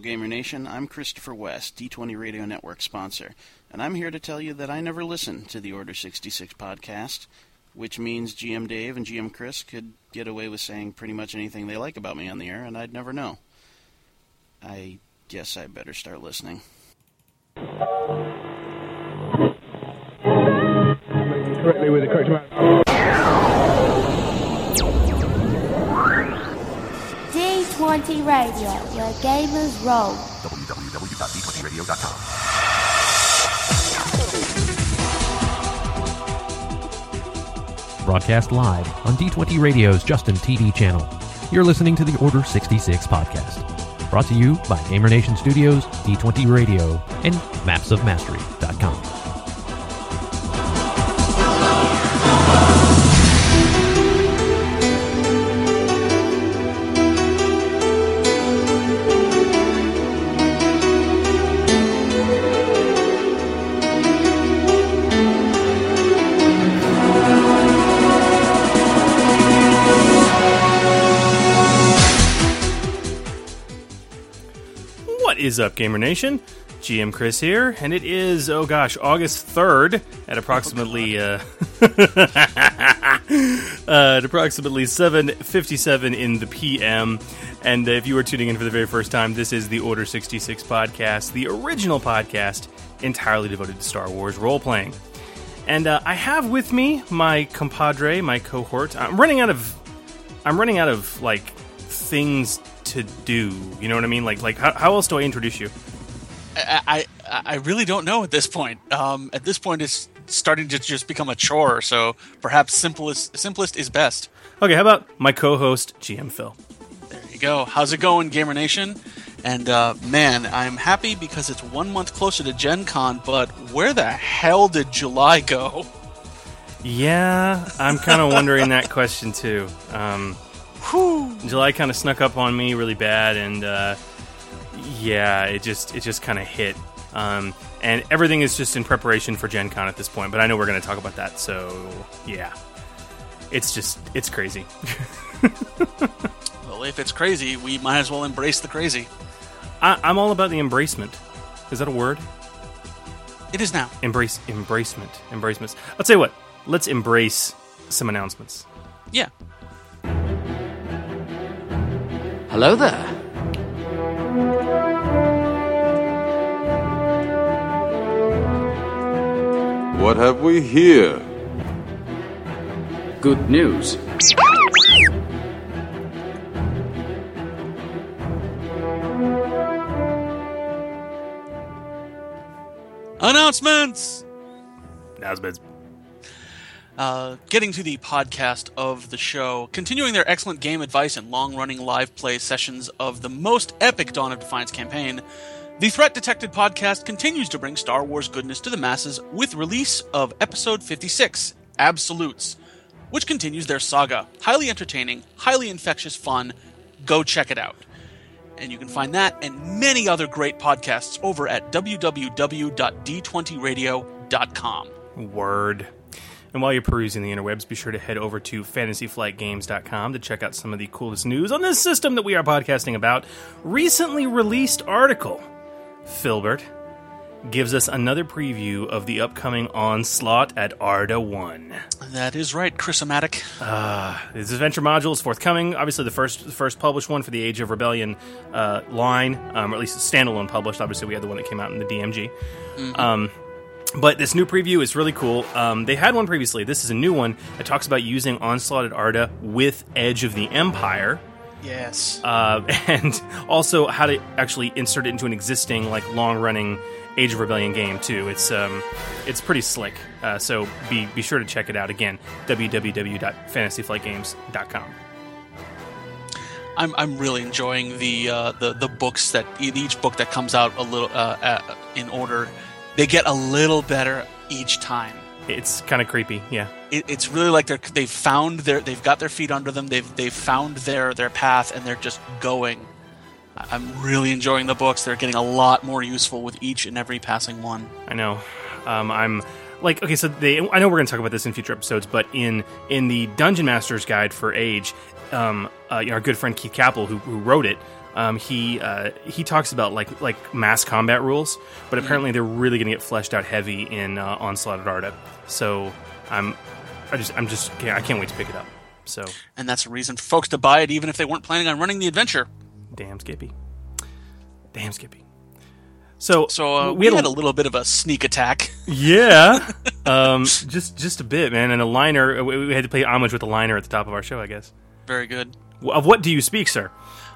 Gamer Nation. I'm Christopher West, D20 Radio Network sponsor, and I'm here to tell you that I never listen to the Order 66 podcast, which means GM Dave and GM Chris could get away with saying pretty much anything they like about me on the air, and I'd never know. I guess I better start listening. correctly with the correct amount. D20 Radio, where gamers roll. www.d20radio.com. broadcast live on D20 Radio's Justin TV channel. You're listening to the Order 66 podcast, brought to you by Gamer Nation Studios, D20 Radio, and mapsofmastery.com. is up, Gamer Nation? GM Chris here, and it is oh gosh, August third at approximately uh, uh, at approximately seven fifty seven in the PM. And if you are tuning in for the very first time, this is the Order sixty six podcast, the original podcast entirely devoted to Star Wars role playing. And uh, I have with me my compadre, my cohort. I'm running out of I'm running out of like things to do. You know what I mean? Like like how, how else do I introduce you? I, I I really don't know at this point. Um, at this point, it's starting to just become a chore. So perhaps simplest simplest is best. Okay, how about my co-host GM Phil? There you go. How's it going, Gamer Nation? And uh, man, I'm happy because it's one month closer to Gen Con. But where the hell did July go? Yeah, I'm kind of wondering that question too. Um, July kind of snuck up on me really bad, and uh, yeah, it just it just kind of hit. Um, and everything is just in preparation for Gen Con at this point. But I know we're going to talk about that, so yeah, it's just it's crazy. Well, if it's crazy, we might as well embrace the crazy. I, I'm all about the embracement. Is that a word? It is now. Embrace, embracement, embracements. I'll tell you what. Let's embrace some announcements. Yeah. Hello there. What have we here? Good news. Announcements. Announcements. Uh, getting to the podcast of the show, continuing their excellent game advice and long running live play sessions of the most epic Dawn of Defiance campaign, the Threat Detected podcast continues to bring Star Wars goodness to the masses with release of episode 56, Absolutes, which continues their saga. Highly entertaining, highly infectious fun. Go check it out. And you can find that and many other great podcasts over at www.d20radio.com. Word. And while you're perusing the interwebs, be sure to head over to fantasyflightgames.com to check out some of the coolest news on this system that we are podcasting about. Recently released article, Filbert, gives us another preview of the upcoming onslaught at Arda 1. That is right, Chris-O-Matic. This adventure module is forthcoming. Obviously, the first the first published one for the Age of Rebellion uh, line, um, or at least standalone published. Obviously, we had the one that came out in the DMG. Um, but this new preview is really cool. Um, they had one previously. This is a new one. It talks about using Onslaught at Arda with Edge of the Empire, Yes. uh, and also how to actually insert it into an existing like long running Age of Rebellion game too. It's um, it's pretty slick. Uh, so be be sure to check it out again. www.fantasyflightgames.com. I'm I'm really enjoying the uh, the the books that each book that comes out a little uh, in order. They get a little better each time. It's kind of creepy. Yeah. It, it's really like they're they've found their they've got their feet under them. They've they've found their their path and they're just going. I'm really enjoying the books. They're getting a lot more useful with each and every passing one. I know. Um, I'm like okay, so they. I know we're going to talk about this in future episodes, but in in the Dungeon Master's Guide for Age, um, uh, you know, our good friend Keith Kappel, who, who wrote it, Um, he uh, he talks about like like mass combat rules, but apparently they're really going to get fleshed out heavy in uh, Onslaught at Arda. So I'm I just I'm just I can't wait to pick it up. So And that's a reason for folks to buy it, even if they weren't planning on running the adventure. damn Skippy, damn Skippy. So So uh, we, had, a little bit of a sneak attack. yeah, um, just just a bit, man, and a liner. We we had to play homage with a liner at the top of our show, I guess. Very good. Of what do you speak, sir?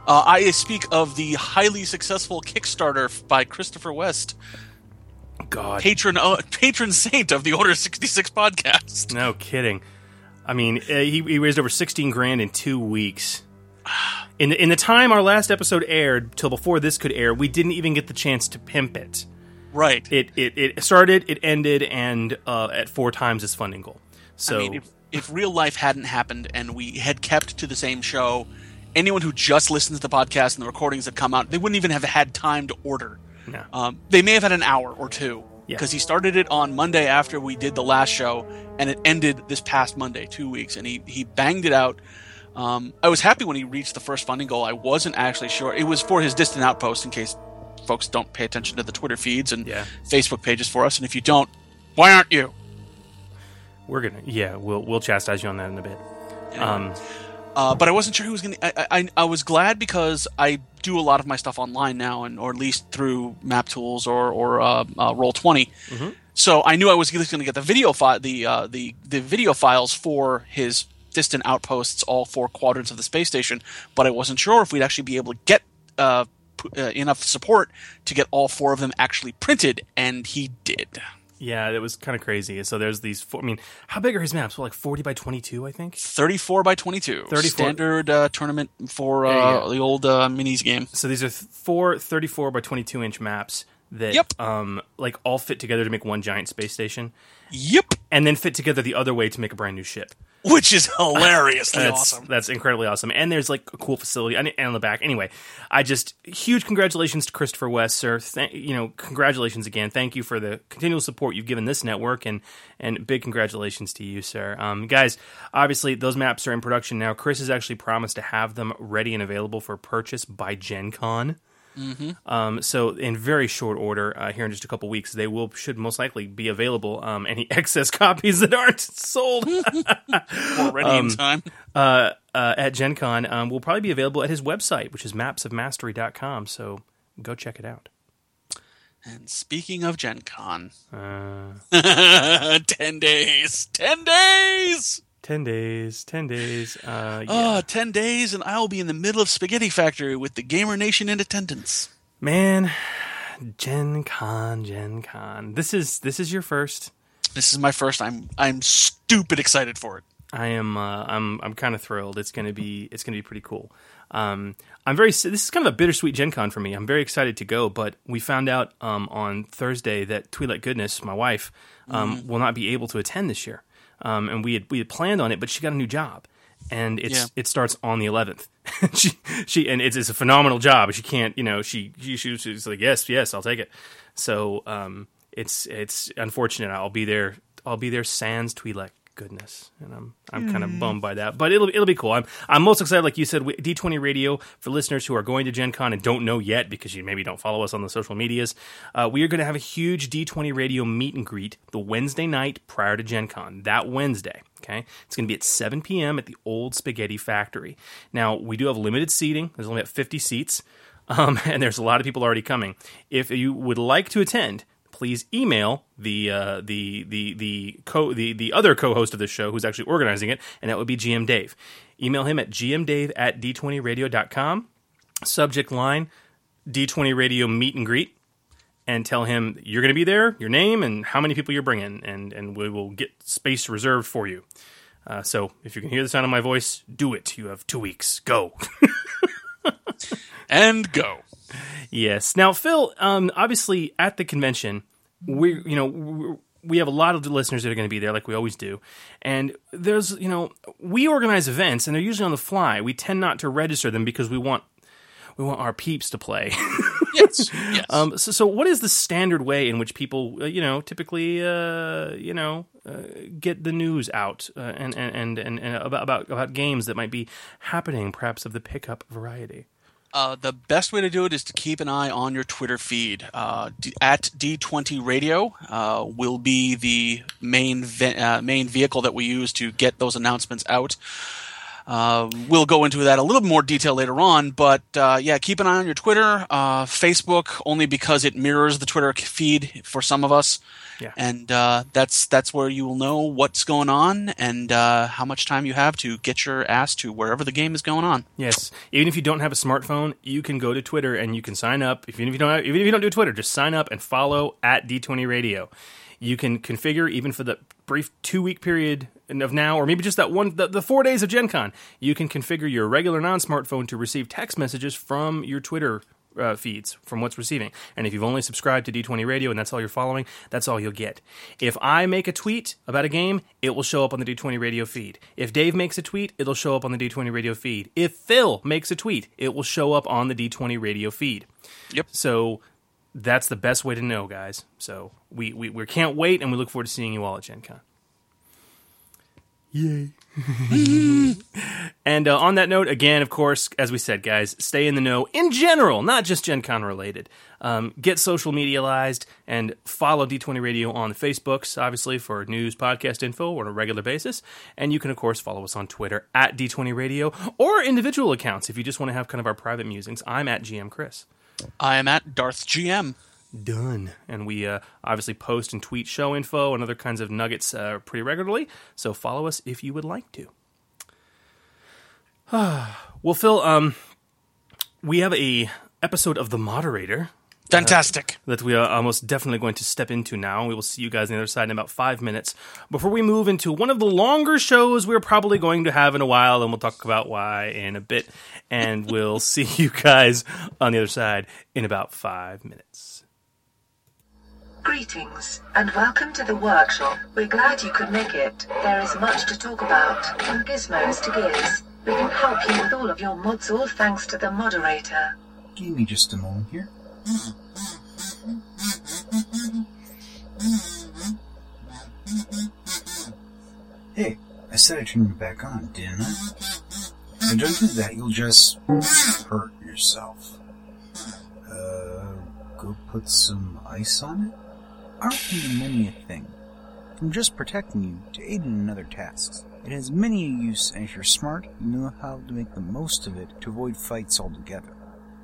Uh, I speak of the highly successful Kickstarter by Christopher West, God, patron uh, patron saint of the Order 66 podcast. No kidding. I mean, uh, he, he raised over sixteen grand in two weeks. In the, in the time our last episode aired till before this could air, we didn't even get the chance to pimp it. Right. It it, it started, it ended, and uh, at four times its funding goal. So I mean, if, if real life hadn't happened and we had kept to the same show, anyone who just listens to the podcast and the recordings that come out, they wouldn't even have had time to order. No. Um, they may have had an hour or two Yeah. because he started it on Monday after we did the last show, and it ended this past Monday, two weeks, and he he banged it out. Um, I was happy when he reached the first funding goal. I wasn't actually sure. It was for his distant outpost, in case folks don't pay attention to the Twitter feeds and Yeah. Facebook pages for us. And if you don't, why aren't you? we're gonna yeah, we'll we'll chastise you on that in a bit. Um, Uh, but I wasn't sure who was going to. I, I I was glad because I do a lot of my stuff online now, and or at least through Map Tools or or uh, uh, Roll 20 So I knew I was going to get the video file, the uh, the the video files for his distant outposts, all four quadrants of the space station. But I wasn't sure if we'd actually be able to get uh, p- uh, enough support to get all four of them actually printed, and he did. Yeah, it was kind of crazy. So there's these. Four, I mean, how big are his maps? Well, like forty by twenty-two, I think. 34 by 22. 34 Standard uh, tournament for uh, the old uh, minis game. So these are th- four 34 by 22 inch maps that Yep. um like all fit together to make one giant space station Yep. and then fit together the other way to make a brand new ship. which is hilariously That's awesome. that's incredibly awesome. And there's like a cool facility and, and on the back. Anyway, I just huge congratulations to Christopher West, sir. Thank, you know, congratulations again. Thank you for the continual support you've given this network and and big congratulations to you, sir. Um, guys, obviously those maps are in production now. Chris has actually promised to have them ready and available for purchase by Gen Con. Um, so in very short order, uh, here in just a couple weeks, they will should most likely be available. Um, any excess copies that aren't sold Already um, in time. uh, uh, at Gen Con um, will probably be available at his website, which is mapsofmastery.com. So go check it out. And speaking of Gen Con, Uh, 10 days. 10 days! 10 days, 10 days. Uh, yeah. Ah, 10 days, and I'll be in the middle of Spaghetti Factory with the Gamer Nation in attendance. Man, Gen Con, Gen Con. This is this is your first. This is my first. I'm I'm stupid excited for it. I am uh, I'm I'm kind of thrilled. It's gonna be it's gonna be pretty cool. Um, I'm very this is kind of a bittersweet Gen Con for me. I'm very excited to go, but we found out um, on Thursday that Twi'lek Goodness, my wife, um, will not be able to attend this year. Um, and we had we had planned on it, but she got a new job, and it's Yeah. it starts on the 11th. she she and it's, it's a phenomenal job. She can't you know she she she- she's like yes yes I'll take it. So um, it's it's unfortunate. I'll be there. I'll be there. Sans Twi'lek goodness, and I'm I'm kind of bummed by that. But it'll it'll be cool. I'm I'm most excited, like you said, D20 Radio for listeners who are going to Gen Con and don't know yet because you maybe don't follow us on the social medias. Uh, we are going to have a huge D20 Radio meet and greet the Wednesday night prior to Gen Con. That Wednesday. Okay, it's going to be at 7 p.m. at the Old Spaghetti Factory. Now we do have limited seating. There's only about 50 seats, um, and there's a lot of people already coming. If you would like to attend, please email the uh, the the the co the the other co-host of the show who's actually organizing it, and that would be GM Dave. Email him at gmdave at d20radio.com. Subject line D20 Radio meet and greet, and tell him you're going to be there, your name, and how many people you're bringing, and and we will get space reserved for you. Uh, so if you can hear the sound of my voice, do it. You have two weeks. Go. And go. Yes. Now, Phil, um, obviously at the convention, we you know we- have a lot of the listeners that are going to be there, like we always do, and there's you know we organize events and they're usually on the fly. We tend not to register them because we want we want our peeps to play. Yes. yes. um, so, so what is the standard way in which people uh, you know typically uh, you know uh, get the news out uh, and, and and and and about about about games that might be happening, perhaps of the pickup variety? Uh, the best way to do it is to keep an eye on your Twitter feed. Uh, at D20 Radio uh, will be the main ve- uh, main vehicle that we use to get those announcements out. Uh, we'll go into that a little more detail later on, but uh, yeah, keep an eye on your Twitter, Facebook, only because it mirrors the Twitter feed for some of us, Yeah. and uh, that's that's where you will know what's going on and uh, how much time you have to get your ass to wherever the game is going on. Yes, even if you don't have a smartphone, you can go to Twitter and you can sign up. If even if you don't, have, even if you don't do Twitter, just sign up and follow at D20 Radio. You can configure even for the brief two week period of now, or maybe just that one, the, the four days of Gen Con. You can configure your regular non smartphone to receive text messages from your Twitter uh, feeds from what's receiving. And if you've only subscribed to D20 Radio and that's all you're following, that's all you'll get. If I make a tweet about a game, it will show up on the D20 Radio feed. If Dave makes a tweet, it'll show up on the D20 Radio feed. If Phil makes a tweet, it will show up on the D20 Radio feed. Yep. So that's the best way to know, guys. So we, we, we can't wait and we look forward to seeing you all at Gen Con. Yay. and uh, on that note, again, of course, as we said, guys, stay in the know in general, not just Gen Con related. Um, get social medialized and follow D20 Radio on the Facebooks, obviously, for news, podcast info on a regular basis. And you can, of course, follow us on Twitter at D20 Radio or individual accounts if you just want to have kind of our private musings. I'm at GM Chris. I am at Darth GM. Done. And we uh, obviously post and tweet show info and other kinds of nuggets uh, pretty regularly. So follow us if you would like to. well, Phil, um, we have a episode of The Moderator Fantastic. that we are almost definitely going to step into now. We will see you guys on the other side in about five minutes. Before we move into one of the longer shows we're probably going to have in a while, and we'll talk about why in a bit. And we'll see you guys on the other side in about five minutes. Greetings, and welcome to the workshop. We're glad you could make it. There is much to talk about, from gizmos to gears. We can help you with all of your mods, all thanks to the moderator. Give me just a moment here. Hey, I said I turned it back on, didn't I? Now don't do that, you'll just hurt yourself. Uh, go put some ice on it? Art can do many a thing. From just protecting you to aiding in other tasks. It has many a use, and if you're smart, you know how to make the most of it to avoid fights altogether.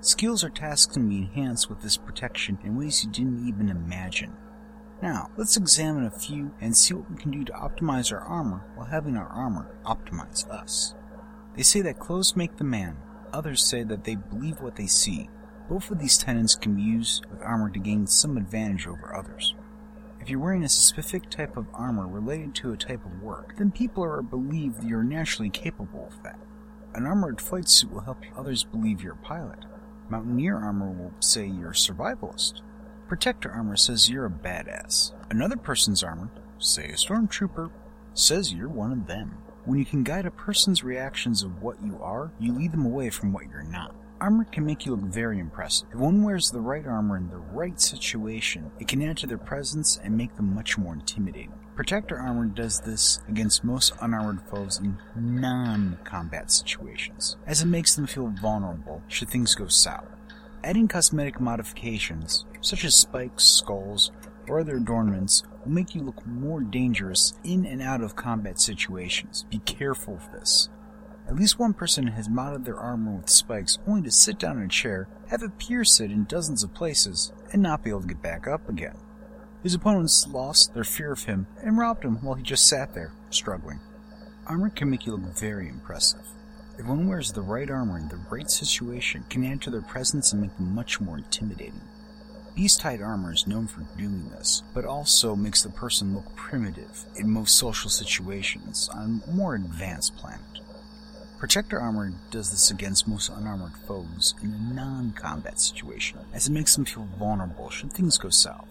Skills or tasks can be enhanced with this protection in ways you didn't even imagine. Now, let's examine a few and see what we can do to optimize our armor while having our armor optimize us. They say that clothes make the man, others say that they believe what they see. Both of these tenets can be used with armor to gain some advantage over others. If you're wearing a specific type of armor related to a type of work, then people are believed you're naturally capable of that. An armored flight suit will help others believe you're a pilot. Mountaineer armor will say you're a survivalist. Protector armor says you're a badass. Another person's armor, say a stormtrooper, says you're one of them. When you can guide a person's reactions of what you are, you lead them away from what you're not. Armor can make you look very impressive. If one wears the right armor in the right situation, it can add to their presence and make them much more intimidating. Protector armor does this against most unarmored foes in non-combat situations, as it makes them feel vulnerable should things go sour. Adding cosmetic modifications, such as spikes, skulls, or other adornments, will make you look more dangerous in and out of combat situations. Be careful of this. At least one person has modded their armor with spikes only to sit down in a chair, have it pierce it in dozens of places, and not be able to get back up again. His opponents lost their fear of him and robbed him while he just sat there, struggling. Armor can make you look very impressive. If one wears the right armor in the right situation, can add to their presence and make them much more intimidating. Beast-hide armor is known for doing this, but also makes the person look primitive in most social situations on a more advanced planet. Protector armor does this against most unarmored foes in a non-combat situation, as it makes them feel vulnerable should things go south.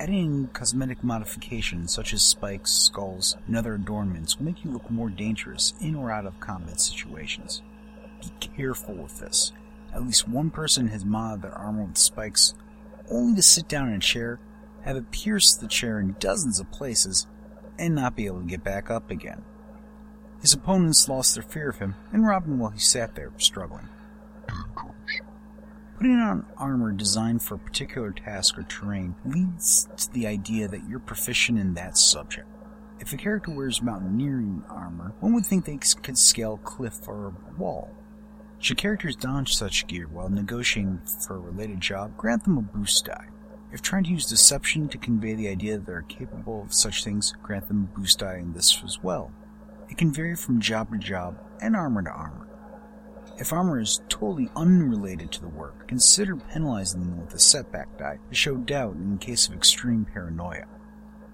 Adding cosmetic modifications such as spikes, skulls, and other adornments will make you look more dangerous in or out of combat situations. Be careful with this. At least one person has modded their armor with spikes only to sit down in a chair, have it pierce the chair in dozens of places, and not be able to get back up again. His opponents lost their fear of him and robbed him while he sat there struggling. Putting on armor designed for a particular task or terrain leads to the idea that you're proficient in that subject. If a character wears mountaineering armor, one would think they could scale a cliff or a wall. Should characters don such gear while negotiating for a related job, grant them a boost die. If trying to use deception to convey the idea that they're capable of such things, grant them a boost die in this as well. It can vary from job to job and armor to armor. If armor is totally unrelated to the work, consider penalizing them with a setback die to show doubt in case of extreme paranoia.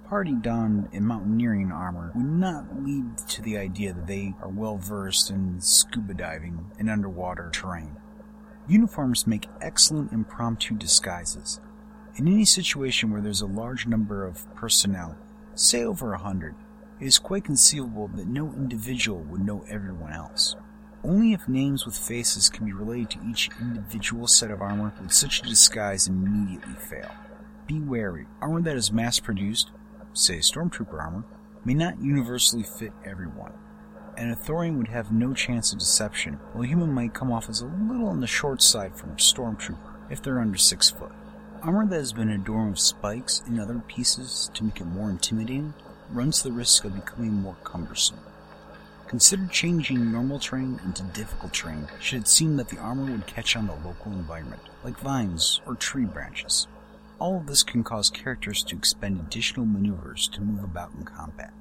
Party donned in mountaineering armor would not lead to the idea that they are well versed in scuba diving and underwater terrain. Uniforms make excellent impromptu disguises. In any situation where there's a large number of personnel, say over a hundred, it is quite conceivable that no individual would know everyone else. Only if names with faces can be related to each individual set of armor would such a disguise immediately fail. Be wary. Armor that is mass produced, say stormtrooper armor, may not universally fit everyone. And a Thorian would have no chance of deception, while a human might come off as a little on the short side from a stormtrooper if they're under six foot. Armor that has been adorned with spikes and other pieces to make it more intimidating runs the risk of becoming more cumbersome. Consider changing normal terrain into difficult terrain should it seem that the armor would catch on the local environment, like vines or tree branches. All of this can cause characters to expend additional maneuvers to move about in combat.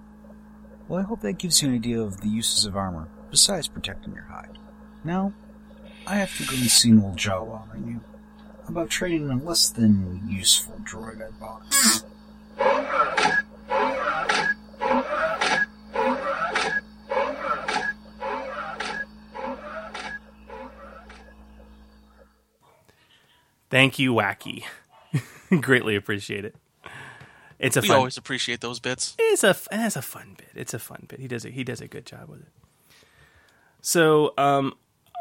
Well, I hope that gives you an idea of the uses of armor, besides protecting your hide. Now, I have to go and see an old Jawa I knew about trading a less than useful droid I bought. Thank you, Wacky. Greatly appreciate it. It's a we fun. always appreciate those bits. It's a it's a fun bit. It's a fun bit. He does it. He does a good job with it. So, um,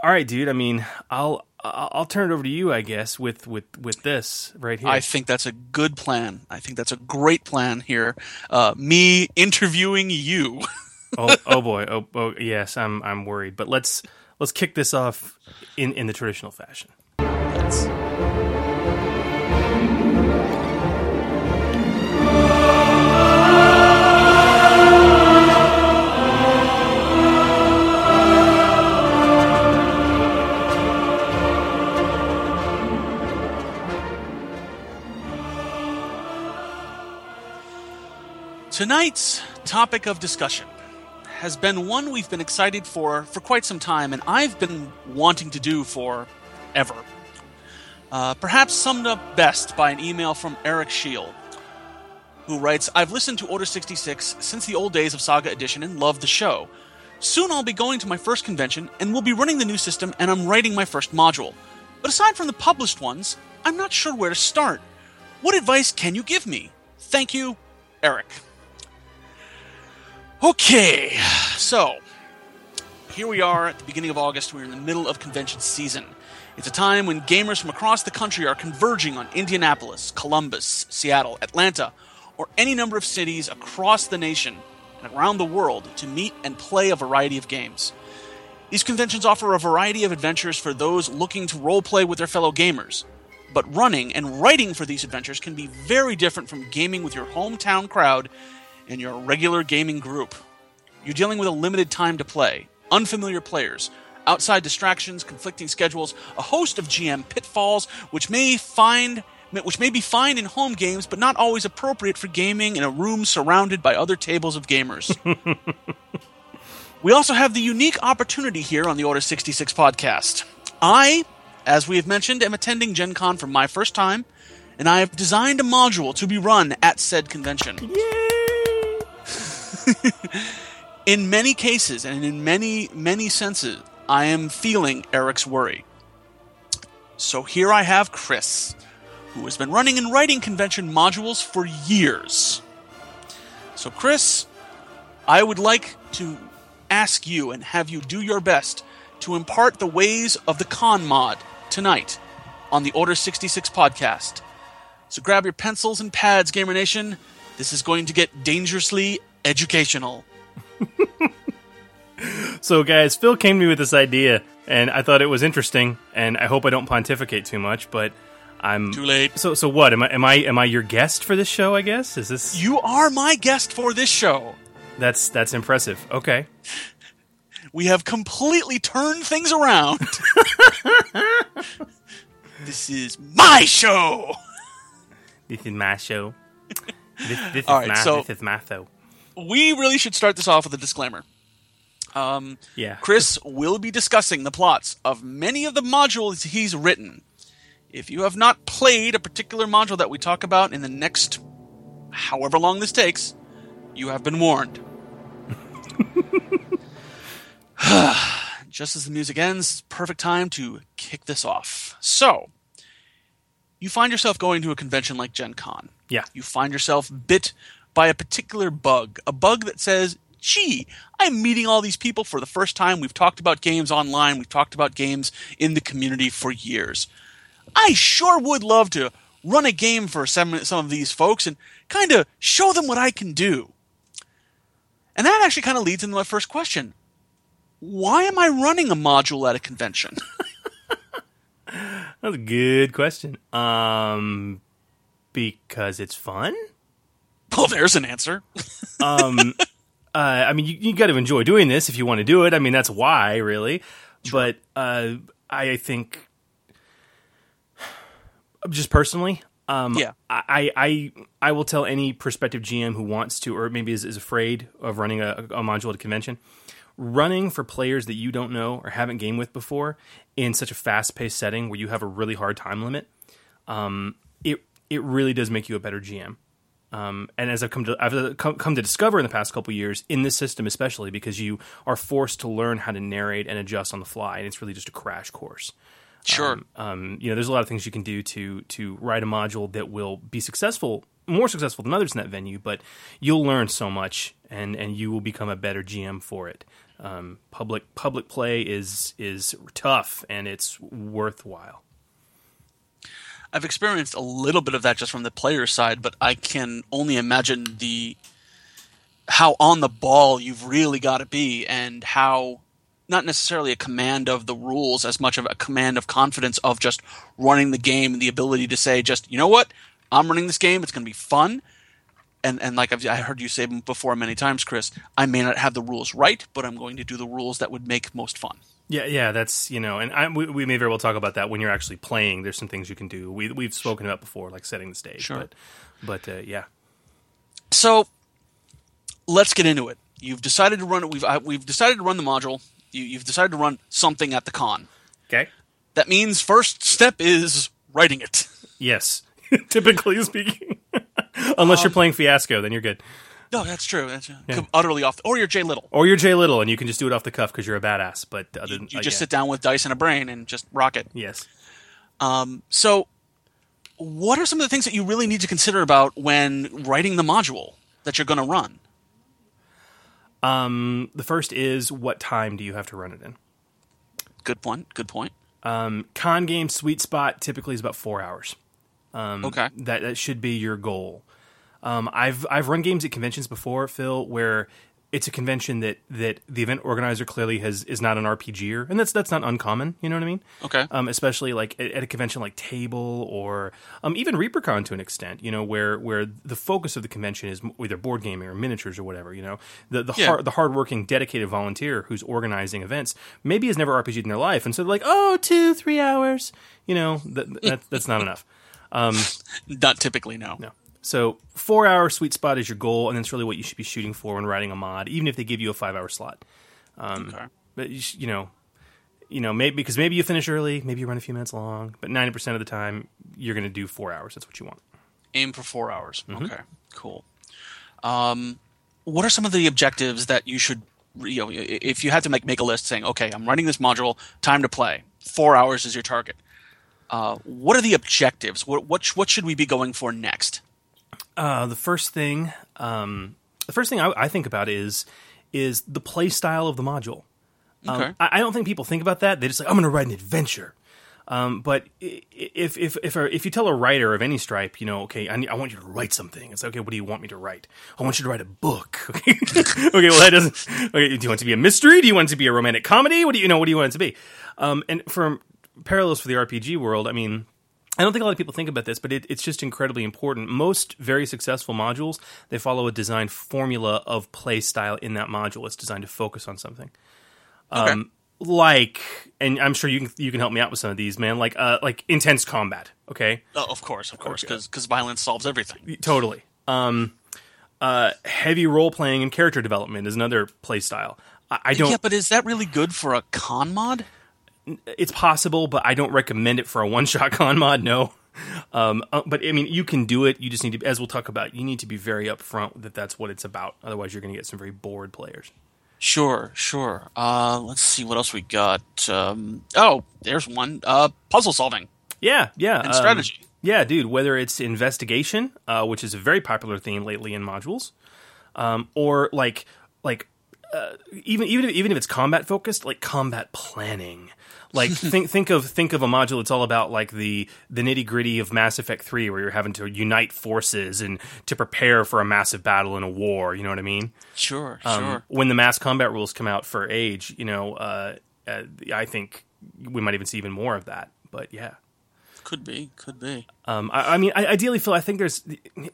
all right, dude. I mean, I'll I'll turn it over to you, I guess, with with with this right here. I think that's a good plan. I think that's a great plan here. Uh, me interviewing you. oh, oh boy. Oh, oh yes. I'm I'm worried. But let's let's kick this off in in the traditional fashion. Let's- Tonight's topic of discussion has been one we've been excited for for quite some time, and I've been wanting to do for ever. Uh, perhaps summed up best by an email from Eric Shield, who writes I've listened to Order 66 since the old days of Saga Edition and love the show. Soon I'll be going to my first convention and we'll be running the new system, and I'm writing my first module. But aside from the published ones, I'm not sure where to start. What advice can you give me? Thank you, Eric. Okay, so here we are at the beginning of August. We're in the middle of convention season. It's a time when gamers from across the country are converging on Indianapolis, Columbus, Seattle, Atlanta, or any number of cities across the nation and around the world to meet and play a variety of games. These conventions offer a variety of adventures for those looking to roleplay with their fellow gamers. But running and writing for these adventures can be very different from gaming with your hometown crowd and your regular gaming group. You're dealing with a limited time to play, unfamiliar players, outside distractions, conflicting schedules, a host of GM pitfalls which may find which may be fine in home games but not always appropriate for gaming in a room surrounded by other tables of gamers. we also have the unique opportunity here on the Order 66 podcast. I, as we have mentioned, am attending Gen Con for my first time, and I have designed a module to be run at said convention. in many cases and in many, many senses, I am feeling Eric's worry. So here I have Chris, who has been running and writing convention modules for years. So, Chris, I would like to ask you and have you do your best to impart the ways of the con mod tonight on the Order 66 podcast. So grab your pencils and pads, Gamer Nation. This is going to get dangerously educational. So, guys, Phil came to me with this idea, and I thought it was interesting. And I hope I don't pontificate too much, but I'm Too late. So, so what? Am I am I am I your guest for this show? I guess is this You are my guest for this show. that's that's impressive. Okay, We have completely turned things around. this is my show. this is my show. This, this is All right, my so- this is my show. We really should start this off with a disclaimer. Um, Yeah. Chris will be discussing the plots of many of the modules he's written. If you have not played a particular module that we talk about in the next however long this takes, you have been warned. Just as the music ends, perfect time to kick this off. So, you find yourself going to a convention like Gen Con. Yeah. You find yourself bit by a particular bug, a bug that says, gee, I'm meeting all these people for the first time. We've talked about games online, we've talked about games in the community for years. I sure would love to run a game for some, some of these folks and kind of show them what I can do. And that actually kind of leads into my first question. Why am I running a module at a convention? That's a good question. Um, because it's fun. Well, there's an answer. Um, uh, I mean, you, you got to enjoy doing this if you want to do it. I mean, that's why, really. But uh, I think, just personally, um, Yeah. I, I I will tell any prospective GM who wants to, or maybe is, is afraid of running a, a module at a convention, running for players that you don't know or haven't gamed with before in such a fast paced setting where you have a really hard time limit. Um, it it really does make you a better GM. Um, and as I've come to I've come, come to discover in the past couple years in this system, especially because you are forced to learn how to narrate and adjust on the fly, and it's really just a crash course. Sure. Um, you know, there's a lot of things you can do to to write a module that will be successful, more successful than others in that venue. But you'll learn so much, and and you will become a better GM for it. Um, public public play is is tough, and it's worthwhile. I've experienced a little bit of that just from the player side, but I can only imagine the how on the ball you've really got to be and how not necessarily a command of the rules as much of a command of confidence of just running the game and the ability to say just you know what? I'm running this game. It's going to be fun. And and like I've I heard you say before many times Chris I may not have the rules right but I'm going to do the rules that would make most fun Yeah, yeah, that's you know, and I, we, we may very well talk about that when you're actually playing. There's some things you can do. We we've spoken about before, like setting the stage. Sure. But, but uh, yeah, So let's get into it. You've decided to run it. We've uh, we've decided to run the module. You, you've decided to run something at the con. okay. That means first step is writing it. Yes, typically speaking, unless Um, you're playing Fiasco, then you're good. No, that's true. That's uh, utterly off. Or you're Jay Little. Or you're Jay Little, and you can just do it off the cuff because you're a badass. But other You, than, you uh, just yeah. sit down with dice and a brain and just rock it. Yes. Um, so, what are some of the things that you really need to consider about when writing the module that you're going to run? Um, the first is what time do you have to run it in? Good point. Good point. Um, con game sweet spot typically is about four hours. Um, Okay. That that should be your goal. Um, I've I've run games at conventions before, Phil, where it's a convention that that the event organizer clearly has is not an RPGer, and that's that's not uncommon. You know what I mean? Okay. Um, especially like at, at a convention like Table or um, even ReaperCon to an extent. You know, where where the focus of the convention is either board gaming or miniatures or whatever. You know, the the Yeah. hard the hardworking, dedicated volunteer who's organizing events maybe has never RPG'd in their life, and so they're like, oh, two, three hours. You know, that, that that's not enough. Not typically, no. No. So four hour sweet spot is your goal, and that's really what you should be shooting for when writing a mod, even if they give you a five hour slot. Okay. But you, sh- you know, you know, maybe because maybe you finish early, maybe you run a few minutes long, but ninety percent of the time you're going to do four hours. That's what you want. aim for four hours. Mm-hmm. Okay, cool. Um, what are some of the objectives that you should, you know, if you had to make make a list saying, okay, I'm running this module, time to play, four hours is your target. Uh, what are the objectives? What what what should we be going for next? Uh, the first thing, um, the first thing I, I think about is is the play style of the module. Um, Okay. I, I don't think people think about that. They just like I'm going to write an adventure. Um, but if if if if you tell a writer of any stripe, you know, okay, I, need, I want you to write something. It's like, okay. What do you want me to write? I want you to write a book. Okay, okay. Well, that doesn't. Okay, do you want it to be a mystery? Do you want it to be a romantic comedy? What do you know? What do you want it to be? Um, and from parallels for the RPG world, I mean, I don't think a lot of people think about this, but it, it's just incredibly important. Most very successful modules they follow a design formula of play style in that module. It's designed to focus on something. Um, like, and I'm sure you can you can help me out with some of these, man. Like, uh, like intense combat. Okay, Oh, of course, of course, because violence solves everything. totally. Um, uh, heavy role playing and character development is another play style. I, I don't. Yeah, but is that really good for a con mod? It's possible, but I don't recommend it for a one shot con mod. No. Um, uh, but I mean, you can do it. You just need to, as we'll talk about, you need to be very upfront that that's what it's about. Otherwise, you're going to get some very bored players. Sure, sure. Uh, let's see what else we got. Um, oh, there's one. Uh, puzzle solving Yeah, yeah. and um, strategy. Yeah, dude. Whether it's investigation, uh, which is a very popular theme lately in modules, um, or like like uh, even even if, even if it's combat focused, like combat planning. Like think think of think of a module that's all about like the the nitty gritty of Mass Effect Three, where you're having to unite forces and to prepare for a massive battle in a war. You know what I mean? Sure, Um, sure. When the mass combat rules come out for Age, you know, uh, uh, I think we might even see even more of that. But yeah. Could be, could be. Um, I, I mean, I ideally, Phil, I think there's,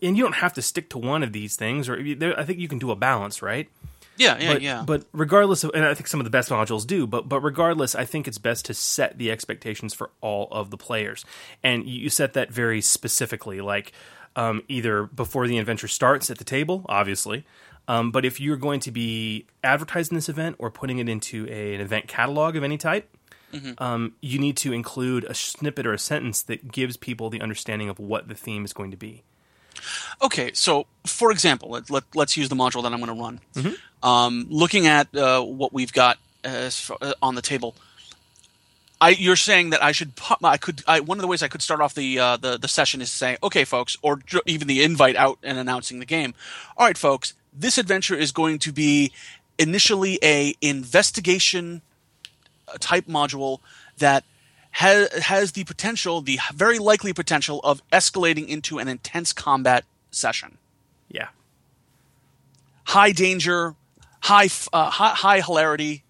and you don't have to stick to one of these things, or there, I think you can do a balance, right? Yeah, yeah, but, yeah. But regardless of, and I think some of the best modules do, but but regardless, I think it's best to set the expectations for all of the players, and you, you set that very specifically, like um, either before the adventure starts at the table, obviously. Um, but if you're going to be advertising this event or putting it into a, an event catalog of any type, Mm-hmm. um, you need to include a snippet or a sentence that gives people the understanding of what the theme is going to be. Okay, so for example, let, let, let's use the module that I'm going to run. Mm-hmm. Um, looking at uh, what we've got far, uh, on the table, I, you're saying that I should I could. I, one of the ways I could start off the uh, the the session is saying, "Okay, folks," or even the invite out and announcing the game. All right, folks, this adventure is going to be initially a investigation uh, type module that has has the potential, the very likely potential of escalating into an intense combat session. Yeah. High danger, high uh, high, high hilarity,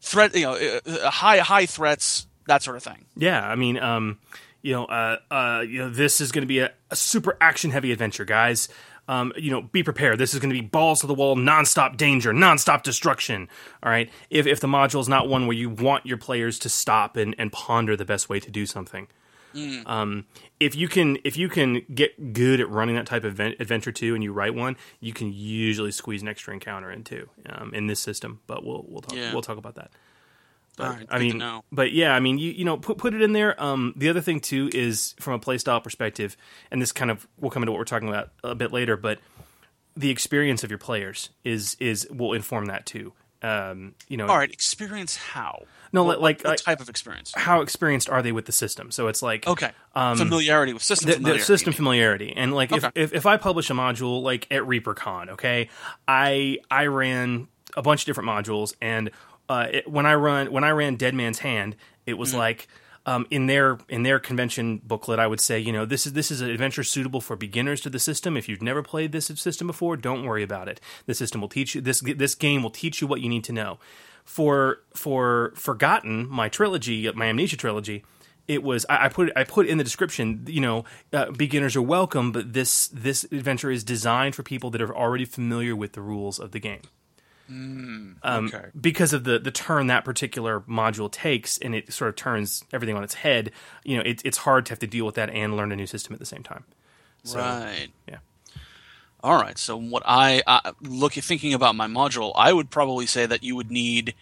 threat, you know, uh, uh, high high threats, that sort of thing. Yeah, I mean, um, you know, uh, uh, you know, this is going to be a, a super action heavy adventure, guys. Um, you know, be prepared. This is going to be balls to the wall, nonstop danger, nonstop destruction. All right. If if the module is not one where you want your players to stop and, and ponder the best way to do something, um, if you can if you can get good at running that type of event, adventure too, and you write one, you can usually squeeze an extra encounter in too um, in this system. But we'll we'll talk Yeah. we'll talk about that. But, right, I mean, but yeah, I mean, you you know, put put it in there. Um, the other thing too is from a playstyle perspective, and this kind of will come into what we're talking about a bit later. But the experience of your players is is will inform that too. Um, you know, All right, experience how? No, what, like- what type of experience? how experienced are they with the system? So it's like Okay, um, familiarity with system the, familiarity. the system familiarity and like Okay. if, if if I publish a module like at ReaperCon, okay, I I ran a bunch of different modules and uh, it, when I run when I ran Dead Man's Hand, it was Mm-hmm. like. Um, in their in their convention booklet, I would say, you know, this is this is an adventure suitable for beginners to the system. If you've never played this system before, don't worry about it. The system will teach you this this game will teach you what you need to know. For for Forgotten, my trilogy, my Amnesia trilogy, it was I, I put I put in the description, you know, uh, beginners are welcome, but this this adventure is designed for people that are already familiar with the rules of the game. Um, okay. Because of the the turn that particular module takes, and it sort of turns everything on its head. You know, it, it's hard to have to deal with that and learn a new system at the same time. So, right. Yeah. All right. So what I uh, look thinking about my module, I would probably say that you would need.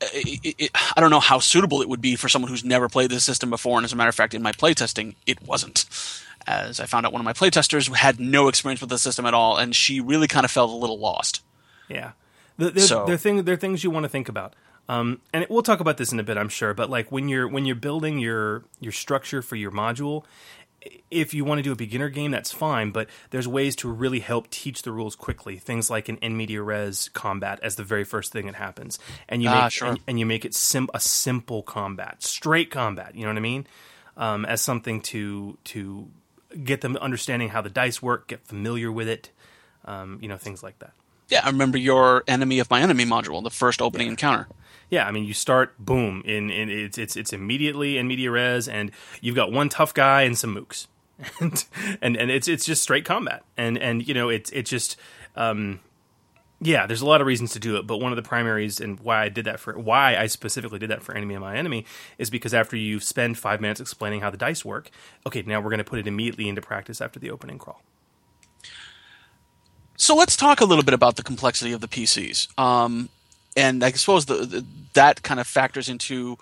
It, it, it, I don't know how suitable it would be for someone who's never played this system before, and as a matter of fact, in my playtesting, it wasn't. As I found out, one of my playtesters had no experience with the system at all, and she really kind of felt a little lost. Yeah, the, there, So- there are thing, there are things you want to think about. Um, and it, we'll talk about this in a bit, I'm sure. But like when you're when you're building your your structure for your module, if you want to do a beginner game, that's fine, but there's ways to really help teach the rules quickly. Things like an in media res combat as the very first thing that happens, and you Ah, make sure. and, and you make it sim- a simple combat, straight combat. You know what I mean? Um, as something to to get them understanding how the dice work, get familiar with it, um, you know, things like that. Yeah, I remember your enemy of my enemy module, the first opening encounter. Yeah, I mean, you start boom, in, in it's it's it's immediately in media res, and you've got one tough guy and some mooks, and and and it's it's just straight combat, and and you know it's it just. Um, yeah, there's a lot of reasons to do it, but one of the primaries and why I did that for why I specifically did that for enemy of my enemy is because after you spend five minutes explaining how the dice work, okay, now we're going to put it immediately into practice after the opening crawl. So let's talk a little bit about the complexity of the PCs. Um, and I suppose the, the, that kind of factors into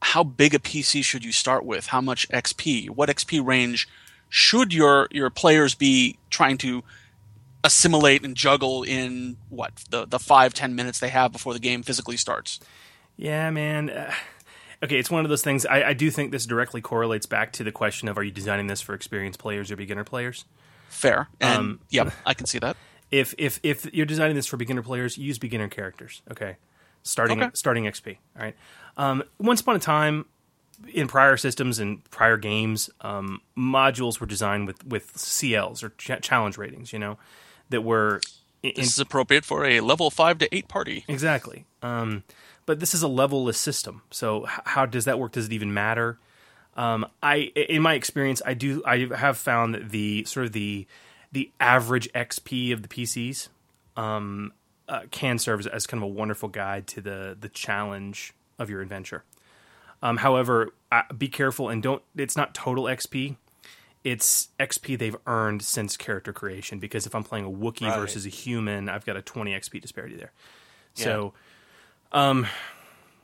how big a PC should you start with? How much XP? What XP range should your your players be trying to assimilate and juggle in what the the five ten minutes they have before the game physically starts? Yeah, man. Uh, okay, it's one of those things. I, I do think this directly correlates back to the question of are you designing this for experienced players or beginner players? Fair. And Um, yep, I can see that. If if if you're designing this for beginner players, use beginner characters. Okay, starting Okay. starting XP. All right. Um, once upon a time, in prior systems and prior games, um, modules were designed with with CLs or ch- challenge ratings. You know, that were in, This is appropriate for a level five to eight party. Exactly. Um, but this is a levelless system. So h- how does that work? Does it even matter? Um, I, in my experience, I do. I have found that the sort of the the average XP of the PCs um, uh, can serve as, as kind of a wonderful guide to the the challenge of your adventure. Um, however, uh, be careful and don't. It's not total XP. It's XP they've earned since character creation. Because if I'm playing a Wookiee Right. versus a human, I've got a 20 XP disparity there. So, um,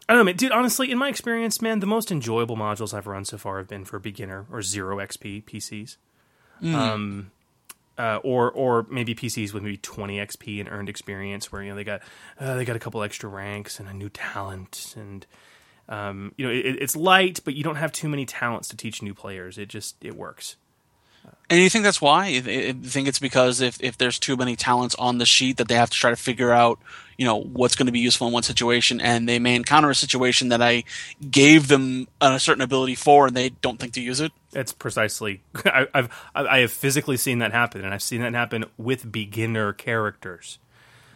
I don't know, man. Dude, honestly, in my experience, man, the most enjoyable modules I've run so far have been for beginner or zero XP PCs. Um, uh, or or maybe PCs with maybe 20 XP and earned experience, where you know they got uh, they got a couple extra ranks and a new talent, and um, you know it, it's light, but you don't have too many talents to teach new players. It just it works. And you think that's why? You think it's because if, if there's too many talents on the sheet that they have to try to figure out, you know, what's going to be useful in one situation, and they may encounter a situation that I gave them a certain ability for, and they don't think to use it. That's precisely. I, I've I have physically seen that happen, and I've seen that happen with beginner characters.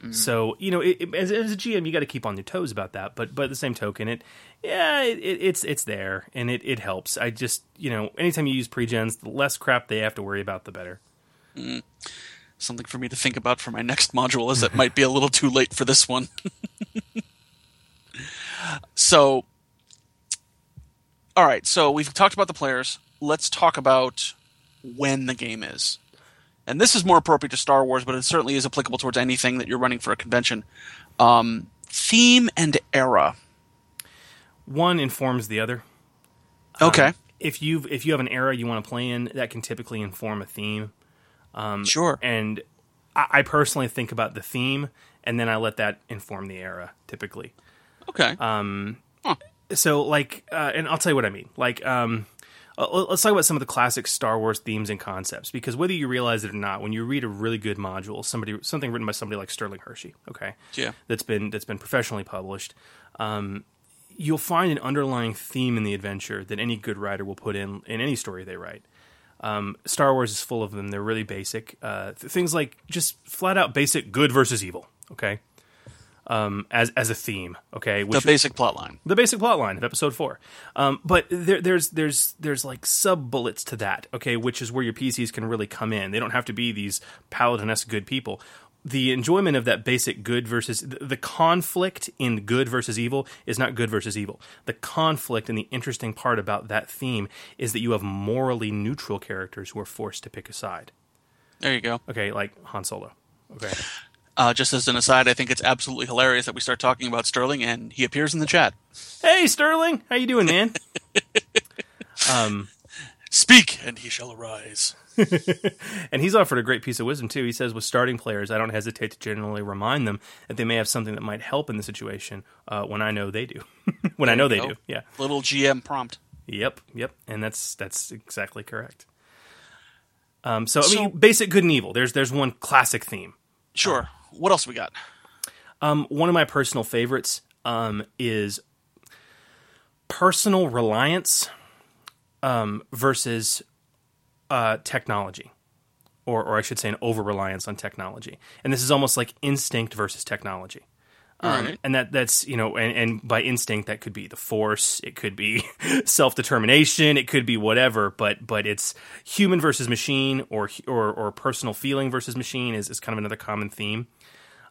Mm-hmm. So you know, it, it- as, as a GM, you got to keep on your toes about that. But but at the same token, it yeah, it, it, it's it's there and it, it helps. I just you know, anytime you use pregens, the less crap they have to worry about, the better. Mm. Something for me to think about for my next module, as it might be a little too late for this one. so, all right. So we've talked about the players. Let's talk about when the game is. And this is more appropriate to Star Wars, but it certainly is applicable towards anything that you're running for a convention. Um, theme and era. One informs the other. Okay. Um, if you if you have an era you want to play in, that can typically inform a theme. Um, Sure. And I, I personally think about the theme, and then I let that inform the era. Typically, Okay. um, so like, uh, and I'll tell you what I mean. Like, um, uh, let's talk about some of the classic Star Wars themes and concepts, because whether you realize it or not, when you read a really good module, somebody something written by somebody like Sterling Hershey, okay, Yeah. that's been that's been professionally published, um, you'll find an underlying theme in the adventure that any good writer will put in in any story they write. Um, Star Wars is full of them. They're really basic. Uh, th- things like just flat out basic good versus evil. Okay, um, as as a theme. Okay, the basic plot line. the basic plot line of episode four. Um, but there, there's there's there's like sub bullets to that. Okay, which is where your PCs can really come in. They don't have to be these paladin-esque good people. The enjoyment of that basic good versus the, the conflict in good versus evil is not good versus evil. The conflict and the interesting part about that theme is that you have morally neutral characters who are forced to pick a side. There you go. Okay, like Han Solo. Okay. Uh, just as an aside, I think it's absolutely hilarious that we start talking about Sterling and he appears in the chat. Hey Sterling, how you doing, man? um, Speak, and he shall arise. and he's offered a great piece of wisdom too. He says, with starting players, I don't hesitate to generally remind them that they may have something that might help in the situation uh, when I know they do. when I know they There you do, yeah. Little GM prompt. Yep, yep, and that's that's exactly correct. Um, so I mean, basic good and evil. There's there's one classic theme. Sure. What else we got? Um, one of my personal favorites um, is personal reliance um, versus uh, technology, or or I should say, an over reliance on technology. And this is almost like instinct versus technology. Um, Alright. And that that's you know, and, and by instinct that could be the force, it could be self determination, it could be whatever. But but it's human versus machine, or or or personal feeling versus machine is, is kind of another common theme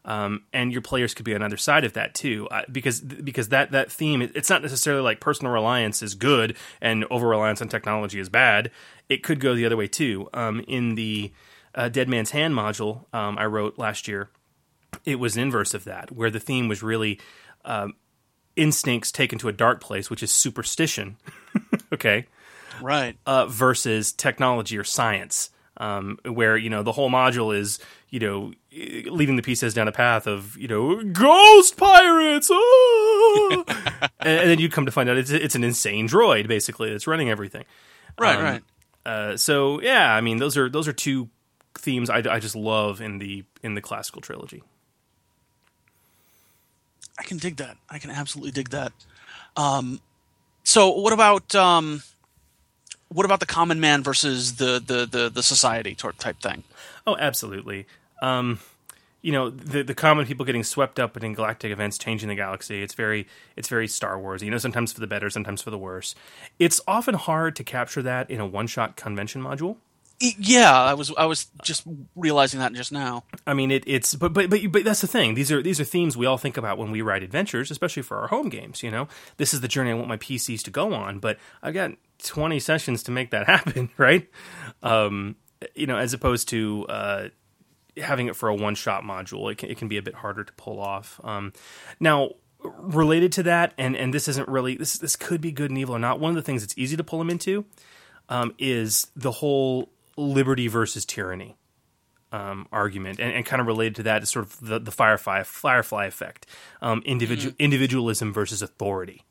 um, and your players could be on either side of that too, uh, because because that that theme it's not necessarily like personal reliance is good and over reliance on technology is bad. It could go the other way too. Um, in the uh, Dead Man's Hand module um, I wrote last year, it was inverse of that, where the theme was really um, instincts taken to a dark place, which is superstition. okay, Right. uh, versus technology or science, um, where you know the whole module is you know leading the pieces down a path of you know ghost pirates, and, and then you come to find out it's it's an insane droid basically that's running everything. Right, Um, right. Uh, so yeah, I mean those are those are two themes I, I just love in the in the classical trilogy. I can dig that. I can absolutely dig that. Um, so what about um, what about the common man versus the the the, the society type thing? Oh, absolutely. Um, you know, the the common people getting swept up in galactic events, changing the galaxy. It's very it's very Star Wars. You know, sometimes for the better, sometimes for the worse. It's often hard to capture that in a one shot convention module. Yeah, I was I was just realizing that just now. I mean, it, it's but but but but that's the thing. These are these are themes we all think about when we write adventures, especially for our home games. You know, this is the journey I want my PCs to go on, but I've got twenty sessions to make that happen, right? Um, you know, as opposed to uh, having it for a one shot module, it can, it can be a bit harder to pull off. Um, now, related to that, and and this isn't really this this could be good and evil or not. One of the things that's easy to pull them into um, is the whole liberty versus tyranny um, argument, and, and kind of related to that is sort of the, the firefly firefly effect, um, individual individualism versus authority.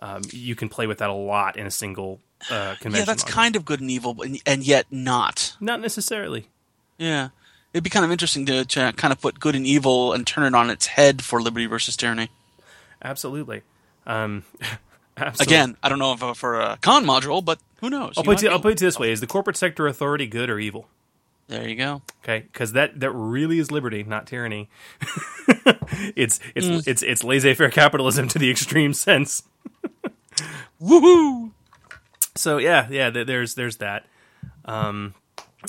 Um, you can play with that a lot in a single uh, convention. Yeah, that's kind of good and evil, but, and yet not. not necessarily. Yeah, it'd be kind of interesting to, to kind of put good and evil and turn it on its head for liberty versus tyranny. Absolutely. Um, absolutely. Again, I don't know if uh, for a con module, but who knows? I'll put, it, I'll put it this way: Is the corporate sector authority good or evil? there you go. Okay, because that that really is liberty, not tyranny. it's it's Mm. it's it's laissez-faire capitalism to the extreme sense. Woohoo! So yeah, yeah. There's there's that. Um,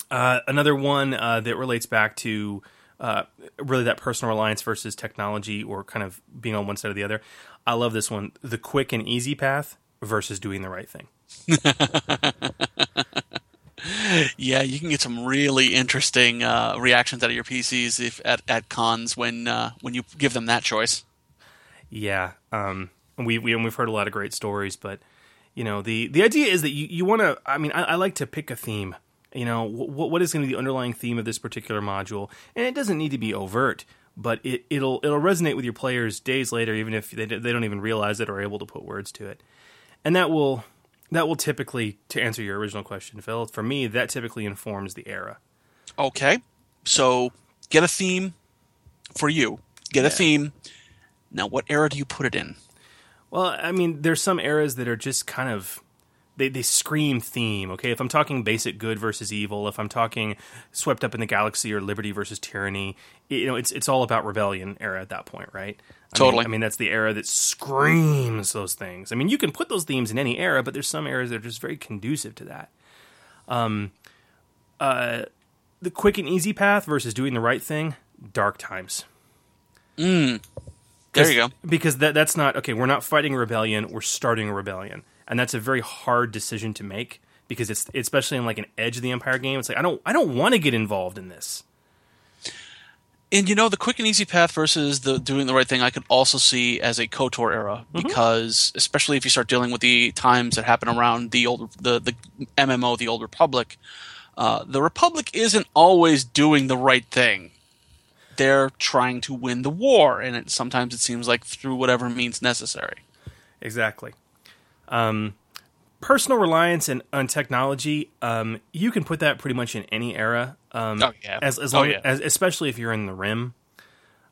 uh, another one uh, that relates back to uh, really that personal reliance versus technology, or kind of being on one side or the other. I love this one: the quick and easy path versus doing the right thing. Yeah, you can get some really interesting uh, reactions out of your PCs if at, at cons when uh, when you give them that choice. Yeah, um, we we and we've heard a lot of great stories, but you know the the idea is that you you want to. I mean, I, I like to pick a theme. You know, what what is going to be the underlying theme of this particular module, and it doesn't need to be overt, but it it'll it'll resonate with your players days later, even if they they don't even realize it or are able to put words to it, and that will that will typically to answer your original question, Phil. For me, that typically informs the era. Okay, so get a theme for you. Get a theme. Now, what era do you put it in? Well, I mean, there's some eras that are just kind of they, they scream theme. Okay, if I'm talking basic good versus evil, if I'm talking swept up in the galaxy or liberty versus tyranny, you know, it's it's all about rebellion era at that point, right? I Totally. Mean, I mean, that's the era that screams those things. I mean, you can put those themes in any era, but there's some eras that are just very conducive to that. Um, uh, the quick and easy path versus doing the right thing, dark times. Mm. There you go. Because that that's not okay. We're not fighting a rebellion. We're starting a rebellion, and that's a very hard decision to make because it's especially in like an Edge of the Empire game. It's like I don't I don't want to get involved in this. And you know, the quick and easy path versus the doing the right thing, I could also see as a KOTOR era Mm-hmm. because, especially if you start dealing with the times that happen around the old the the MMO, the Old Republic, uh, the Republic isn't always doing the right thing. They're trying to win the war, and it, sometimes it seems like through whatever means necessary. Exactly. Um, personal reliance and on technology, um, you can put that pretty much in any era. Um, Oh, yeah. As as Oh, long yeah. as especially if you're in the rim.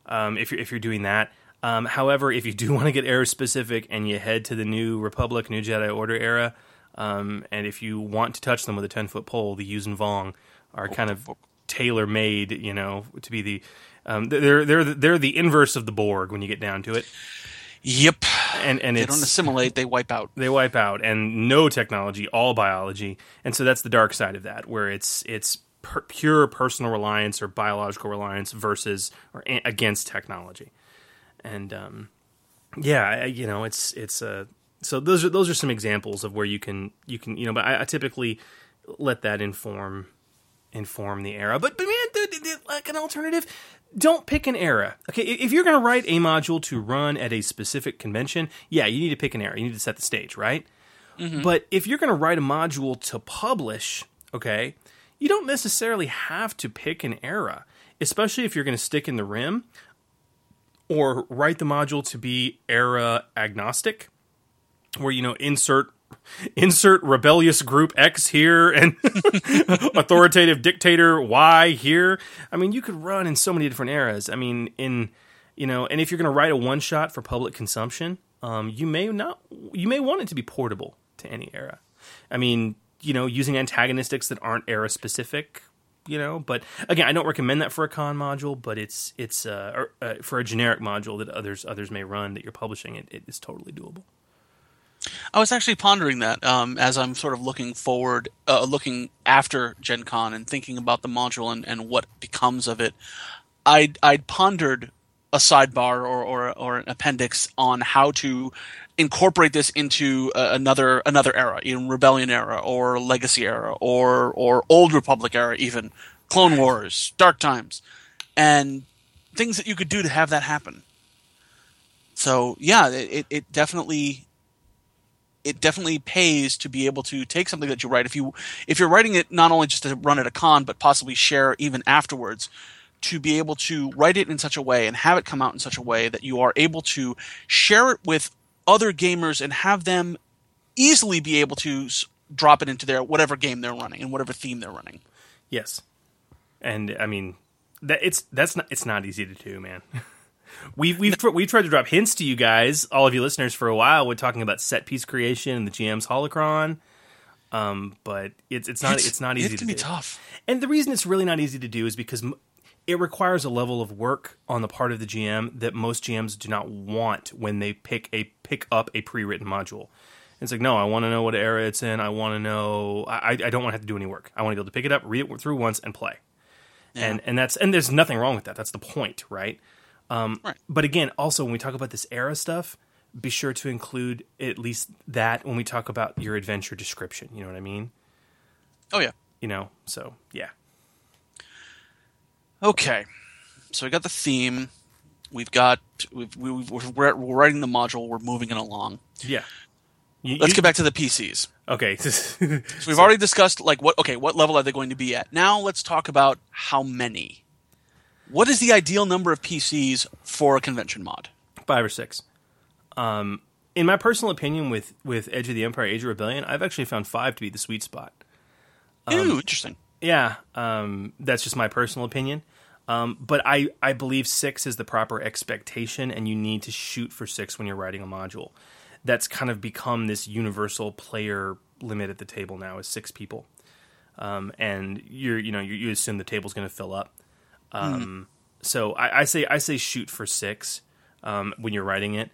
Um, if you're if you're doing that. Um, however, if you do want to get era specific and you head to the new Republic, New Jedi Order era, um, and if you want to touch them with a ten foot pole, the Yuuzhan Vong are kind of tailor made, you know, to be the um, they're they're they're the inverse of the Borg when you get down to it. Yep. And and They it's don't assimilate; they wipe out. they wipe out and no technology all biology. And so that's the dark side of that where it's it's per- pure personal reliance or biological reliance versus or a- against technology. And um yeah I, you know it's it's uh so those are those are some examples of where you can you can you know but i, I typically let that inform inform the era. But but man like an alternative don't pick an era. Okay if you're going to write a module to run at a specific convention yeah you need to pick an era. You need to set the stage right? Mm-hmm. But if you're going to write a module to publish okay you don't necessarily have to pick an era especially if you're going to stick in the rim or write the module to be era agnostic where you know insert insert rebellious group X here and authoritative dictator Y here. I mean, you could run in so many different eras. I mean, in you know, and if you're going to write a one shot for public consumption, um, you may not you may want it to be portable to any era. I mean, you know, using antagonistics that aren't era specific. You know, but again, I don't recommend that for a con module. But it's it's uh, or, uh, for a generic module that others others may run that you're publishing. It, it is totally doable. I was actually pondering that um, as I'm sort of looking forward, uh, looking after Gen Con and thinking about the module and, and what becomes of it. I'd, I'd pondered a sidebar or, or, or an appendix on how to incorporate this into uh, another another era, in Rebellion era or Legacy era or or Old Republic era, even Clone Wars, Dark Times, and things that you could do to have that happen. So yeah, it, it definitely it definitely pays to be able to take something that you write if you if you're writing it not only just to run at a con but possibly share even afterwards to be able to write it in such a way and have it come out in such a way that you are able to share it with other gamers and have them easily be able to drop it into their whatever game they're running and whatever theme they're running. Yes, and I mean that it's that's not it's not easy to do, man. We've we've tr- we've tried to drop hints to you guys, all of you listeners, for a while. We're talking about set piece creation and the GM's holocron, um, but it's it's not It's- it's not easy. it can to be do. tough. and the reason it's really not easy to do is because m- it requires a level of work on the part of the GM that most GMs do not want when they pick a pick up a pre-written module. It's like, no, I want to know what era it's in. I want to know. I, I don't want to have to do any work. I want to be able to pick it up, read it through once, and play. And and that's and there's nothing wrong with that. That's the point, right? Um, Right. But again, also when we talk about this era stuff, be sure to include at least that when we talk about your adventure description. You know what I mean? Oh yeah. You know. So yeah. Okay, so we got the theme. We've got we've, we've, we're, we're writing the module. We're moving it along. Yeah. You- Let's you- get back to the PCs. Okay. So we've already discussed like what okay, what level are they going to be at? Now let's talk about how many. What is the ideal number of PCs for a convention mod? five or six. Um, in my personal opinion, with with Edge of the Empire, Age of Rebellion, I've actually found five to be the sweet spot. Ooh, interesting. Yeah, um, that's just my personal opinion. Um, but I, I believe six is the proper expectation, and you need to shoot for six when you're writing a module. That's kind of become this universal player limit at the table now is six people, um, and you're you know you, you assume the table's going to fill up. Um, So I, I say I say shoot for six um, when you're writing it.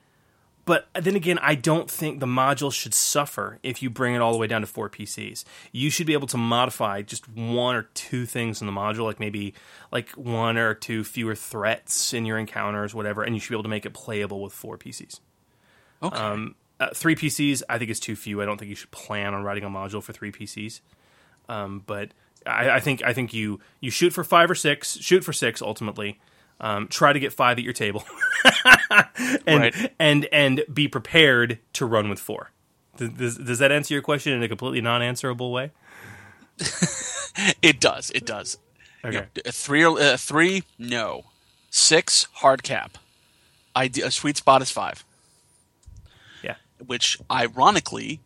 But then again, I don't think the module should suffer if you bring it all the way down to four PCs. You should be able to modify just one or two things in the module, like maybe like one or two fewer threats in your encounters, whatever, and you should be able to make it playable with four PCs. Okay. Um, uh, three PCs, I think is too few. I don't think you should plan on writing a module for three PCs. Um, but I, I think I think you you shoot for five or six, shoot for six ultimately. Um, try to get five at your table, and Right. and and be prepared to run with four. Does, does, that answer your question in a completely non-answerable way? it does. It does. Okay. You know, three, or- uh, three, no. Six, hard cap. Ide- a sweet spot is five. Yeah. Which, ironically,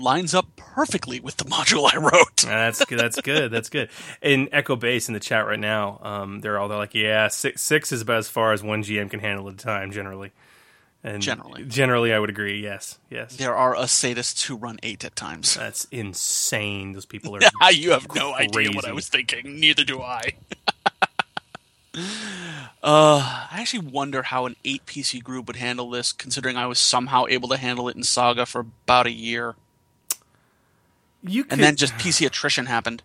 lines up perfectly with the module I wrote. that's good. That's good. That's good. In Echo Base in the chat right now, um, they're all they're like, yeah, six six is about as far as one GM can handle at a time, generally. And Generally. generally, I would agree. Yes, yes. There are us sadists who run eight at times. That's insane. Those people are. you have no idea what I was thinking. Neither do I. uh, I actually wonder how an eight PC group would handle this, considering I was somehow able to handle it in Saga for about a year, You could, and then just PC attrition happened.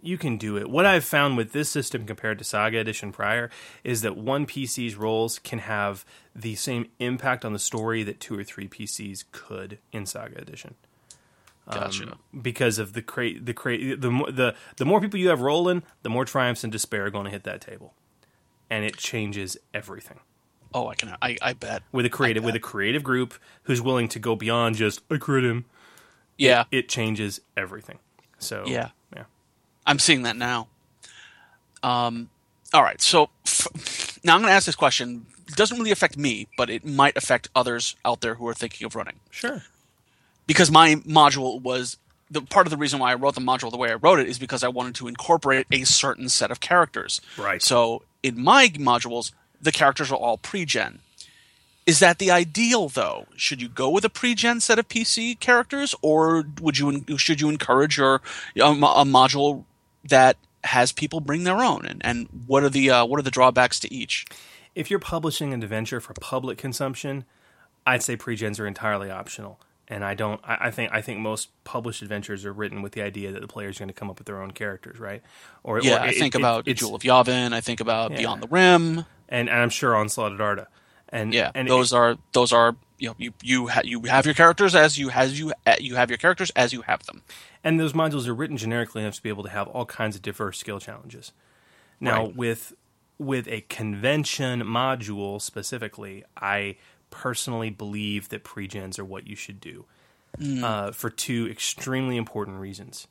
you can do it. What I've found with this system compared to Saga Edition prior is that one PC's roles can have the same impact on the story that two or three PCs could in Saga Edition. Um, gotcha. because of the cra- the cra- the more the the more people you have rolling, the more triumphs and despair are going to hit that table, and it changes everything. oh, I can. I, I bet. With a creative with a creative group who's willing to go beyond just I crit him, Yeah, it changes everything. So Yeah. yeah. I'm seeing that now. Um, all right, so f- now I'm going to ask this question. It doesn't really affect me, but it might affect others out there who are thinking of running. Sure. Because my module was the part of the reason why I wrote the module the way I wrote it is because I wanted to incorporate a certain set of characters. Right. So in my modules, the characters are all pre-gen. Is that the ideal though? Should you go with a pre-gen set of PC characters, or would you should you encourage your a, a module that has people bring their own? And, and what are the uh, what are the drawbacks to each? If you're publishing an adventure for public consumption, I'd say pre-gens are entirely optional. And I don't. I, I think. I think most published adventures are written with the idea that the player's going to come up with their own characters, right? Or Yeah, or I it- think it- about it's- Jewel of Yavin. I think about Yeah. Beyond the Rim. and, and I'm sure Onslaught at Arda. And Yeah, and those it- are those are you know you you ha- you have your characters as you as you uh, you have your characters as you have them. and those modules are written generically enough to be able to have all kinds of diverse skill challenges. Now, Right. with with a convention module specifically, I personally believe that pregens are what you should do uh, for two extremely important reasons.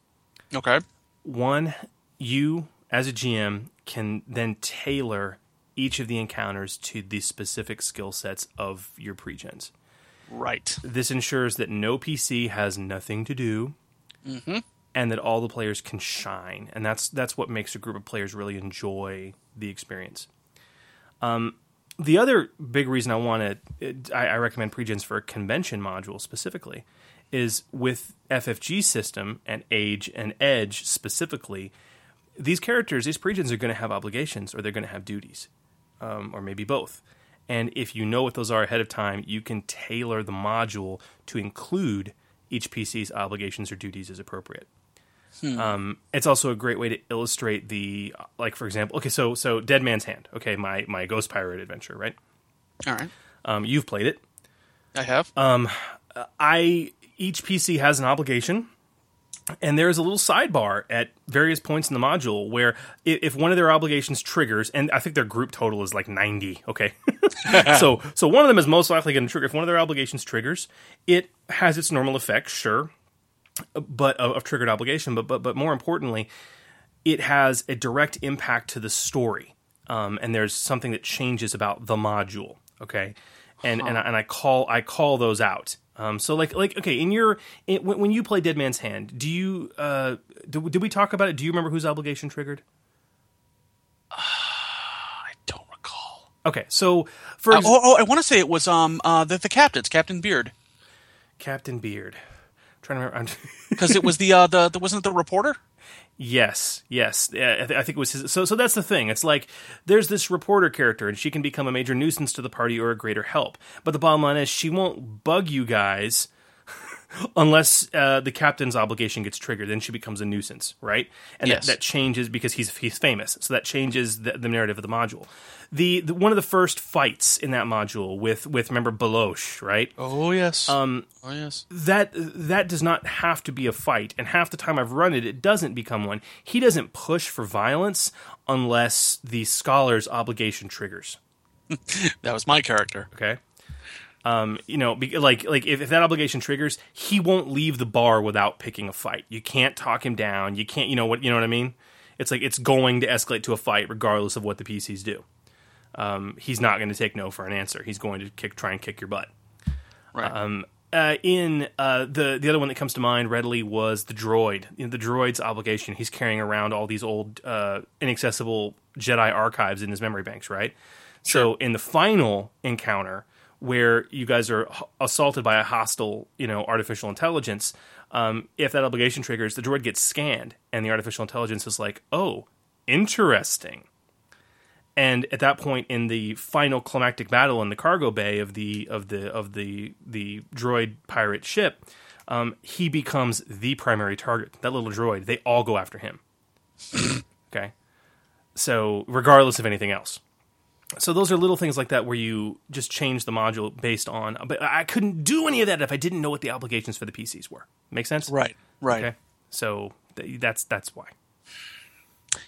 Okay. One, you as a GM can then tailor each of the encounters to the specific skill sets of your pregens. Right. This ensures that no PC has nothing to do, and that all the players can shine, and that's that's what makes a group of players really enjoy the experience. Um, the other big reason I want to I, I recommend pregens for a convention module specifically is with FFG system and Age and Edge specifically. These characters, these pregens, are going to have obligations or they're going to have duties, um, or maybe both. And if you know what those are ahead of time, you can tailor the module to include each PC's obligations or duties as appropriate. Um, it's also a great way to illustrate the, like for example, okay, so so Dead Man's Hand, okay, my my Ghost Pirate adventure, right? All right. Um, you've played it. I have. I each PC has an obligation, and there is a little sidebar at various points in the module where if one of their obligations triggers, and I think their group total is like ninety. Okay, so so one of them is most likely going to trigger. If one of their obligations triggers, it has its normal effect, sure, but of, of triggered obligation. But but but more importantly, it has a direct impact to the story, um, and there's something that changes about the module. Okay, and and I, and I call I call those out. Um, so like like okay, in your in, when, when you play Dead Man's Hand, do you uh, did, did we talk about it? Do you remember whose obligation triggered? I don't recall. Okay, so for Uh, oh, oh, I want to say it was um uh the, the captain's Captain Beard Captain Beard, trying to remember. because it was the uh the, the wasn't it the reporter. Yes, yes. I, th- I think it was his. So, so that's the thing. It's like there's this reporter character, and she can become a major nuisance to the party or a greater help. But the bottom line is, she won't bug you guys unless uh, the captain's obligation gets triggered. Then she becomes a nuisance, right? And Yes. that, that changes because he's he's famous. So that changes the, the narrative of the module. The, the one of the first fights in that module with with remember Beloche, right? Oh yes. Um. Oh yes. that that does not have to be a fight and half the time i've run it it doesn't become one he doesn't push for violence unless the scholar's obligation triggers That was my character. okay um, you know, be, like like if, if that obligation triggers, he won't leave the bar without picking a fight. You can't talk him down. You can't, you know what, you know what I mean? It's like it's going to escalate to a fight regardless of what the PCs do. Um, he's not going to take no for an answer. He's going to kick, try and kick your butt. Right. Um, uh, in uh, the the other one that comes to mind readily was the droid. You know, the droid's obligation. He's carrying around all these old uh, inaccessible Jedi archives in his memory banks, right? Sure. So in the final encounter, where you guys are h- assaulted by a hostile, you know, artificial intelligence, um, if that obligation triggers, the droid gets scanned, and the artificial intelligence is like, "Oh, interesting." And at that point in the final climactic battle in the cargo bay of the of the of the the droid pirate ship, um, he becomes the primary target. That little droid, they all go after him. okay, so regardless of anything else. So those are little things like that where you just change the module based on. But I couldn't do any of that if I didn't know what the obligations for the PCs were. Make sense? Right. Right. Okay. So th- that's that's why.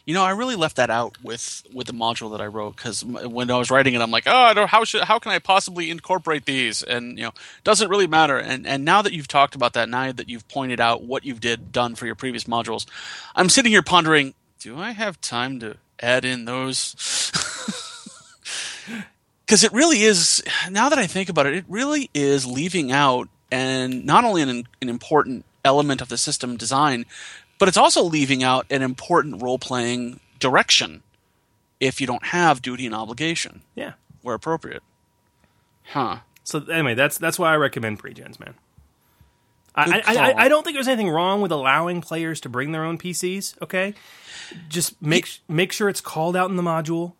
You know, I really left that out with with the module that I wrote because when I was writing it, I'm like, oh, I don't, how should how can I possibly incorporate these? And you know, doesn't really matter. And and now that you've talked about that, now that you've pointed out what you've did done for your previous modules, I'm sitting here pondering: Do I have time to add in those? Because it really is. Now that I think about it, it really is leaving out and not only an an important element of the system design, but it's also leaving out an important role playing direction if you don't have duty and obligation Yeah. where appropriate. Huh. So anyway, that's that's why I recommend pre-gens, man. I, I, I. I don't think there's anything wrong with allowing players to bring their own PCs. Okay, just make make sure it's called out in the module,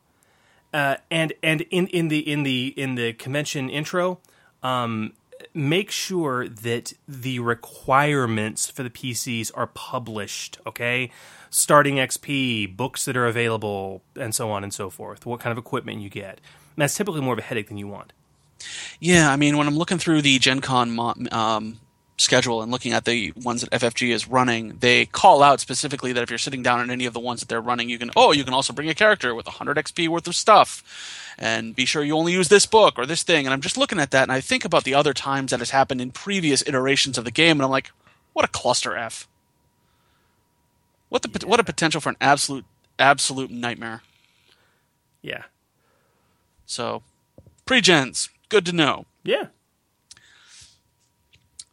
uh, and and in, in the in the in the convention intro, um, make sure that the requirements for the PCs are published. Okay, starting XP, books that are available, and so on and so forth. What kind of equipment you get. And that's typically more of a headache than you want. Yeah, I mean, when I'm looking through the Gen Con um, schedule and looking at the ones that FFG is running, they call out specifically that if you're sitting down on any of the ones that they're running, you can, oh, you can also bring a character with 100 XP worth of stuff. And be sure you only use this book or this thing. And I'm just looking at that and I think about the other times that has happened in previous iterations of the game, and I'm like, what a cluster F. What the pot what a potential for an absolute absolute nightmare. Yeah. So, pre-gens, good to know. Yeah.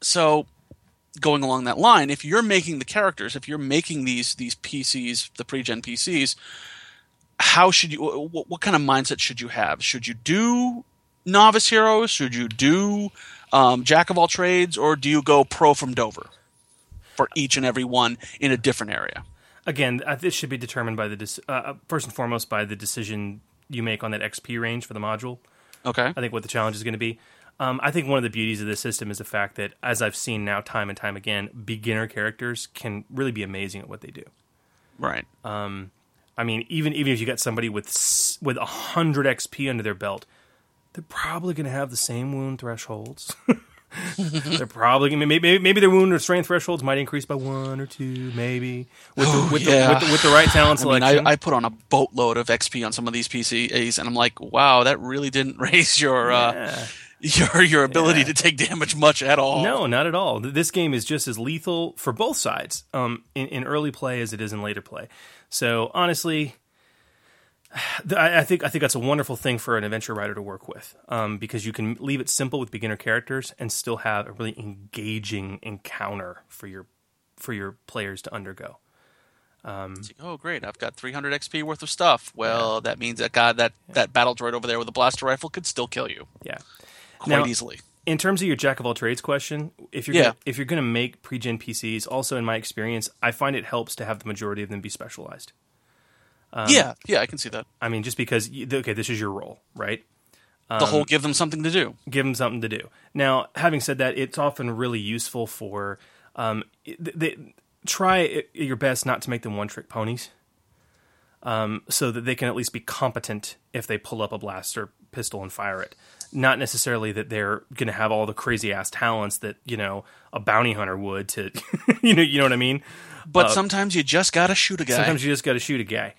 So going along that line if you're making the characters if you're making these these pcs the pre-gen pcs how should you what, what kind of mindset should you have? Should you do novice heroes? Should you do um, jack of all trades? Or do you go pro from dover for each and every one in a different area? Again, uh, this should be determined by the dec- uh, first and foremost by the decision you make on that XP range for the module. okay. I think what the challenge is going to be. Um, I think one of the beauties of this system is the fact that, as I've seen now time and time again, beginner characters can really be amazing at what they do. right I mean, even even if you got somebody with with hundred XP under their belt, they're probably going to have the same wound thresholds. they're probably gonna, maybe maybe their wound or strength thresholds might increase by one or two, maybe with the, with, yeah. the, with, the, with the right talent I mean, selection. I, I put on a boatload of XP on some of these PCs, and I'm like, wow, that really didn't raise your uh, Yeah. your your ability to take damage much at all. No, not at all. This game is just as lethal for both sides um, in, in early play as it is in later play. So honestly, I, I think I think that's a wonderful thing for an adventure writer to work with um, because you can leave it simple with beginner characters and still have a really engaging encounter for your for your players to undergo. It's like, oh, great! I've got 300 XP worth of stuff. Well, that means that God, that that battle droid over there with a blaster rifle could still kill you Yeah. Quite Now- easily. in terms of your jack of all trades question, if you're Yeah. gonna, if you're going to make pre-gen PCs, also in my experience, I find it helps to have the majority of them be specialized. Um, yeah, yeah, I can see that. I mean, just because okay, this is your role, right? the Um, whole give them something to do. Give them something to do. Now, having said that, it's often really useful for um, th- they, try your best not to make them one-trick ponies, um, so that they can at least be competent if they pull up a blaster pistol and fire it. Not necessarily that they're going to have all the crazy ass talents that you know a bounty hunter would to, you know, you know what I mean. But sometimes you just gotta shoot a guy. Uh, Sometimes you just got to shoot a guy.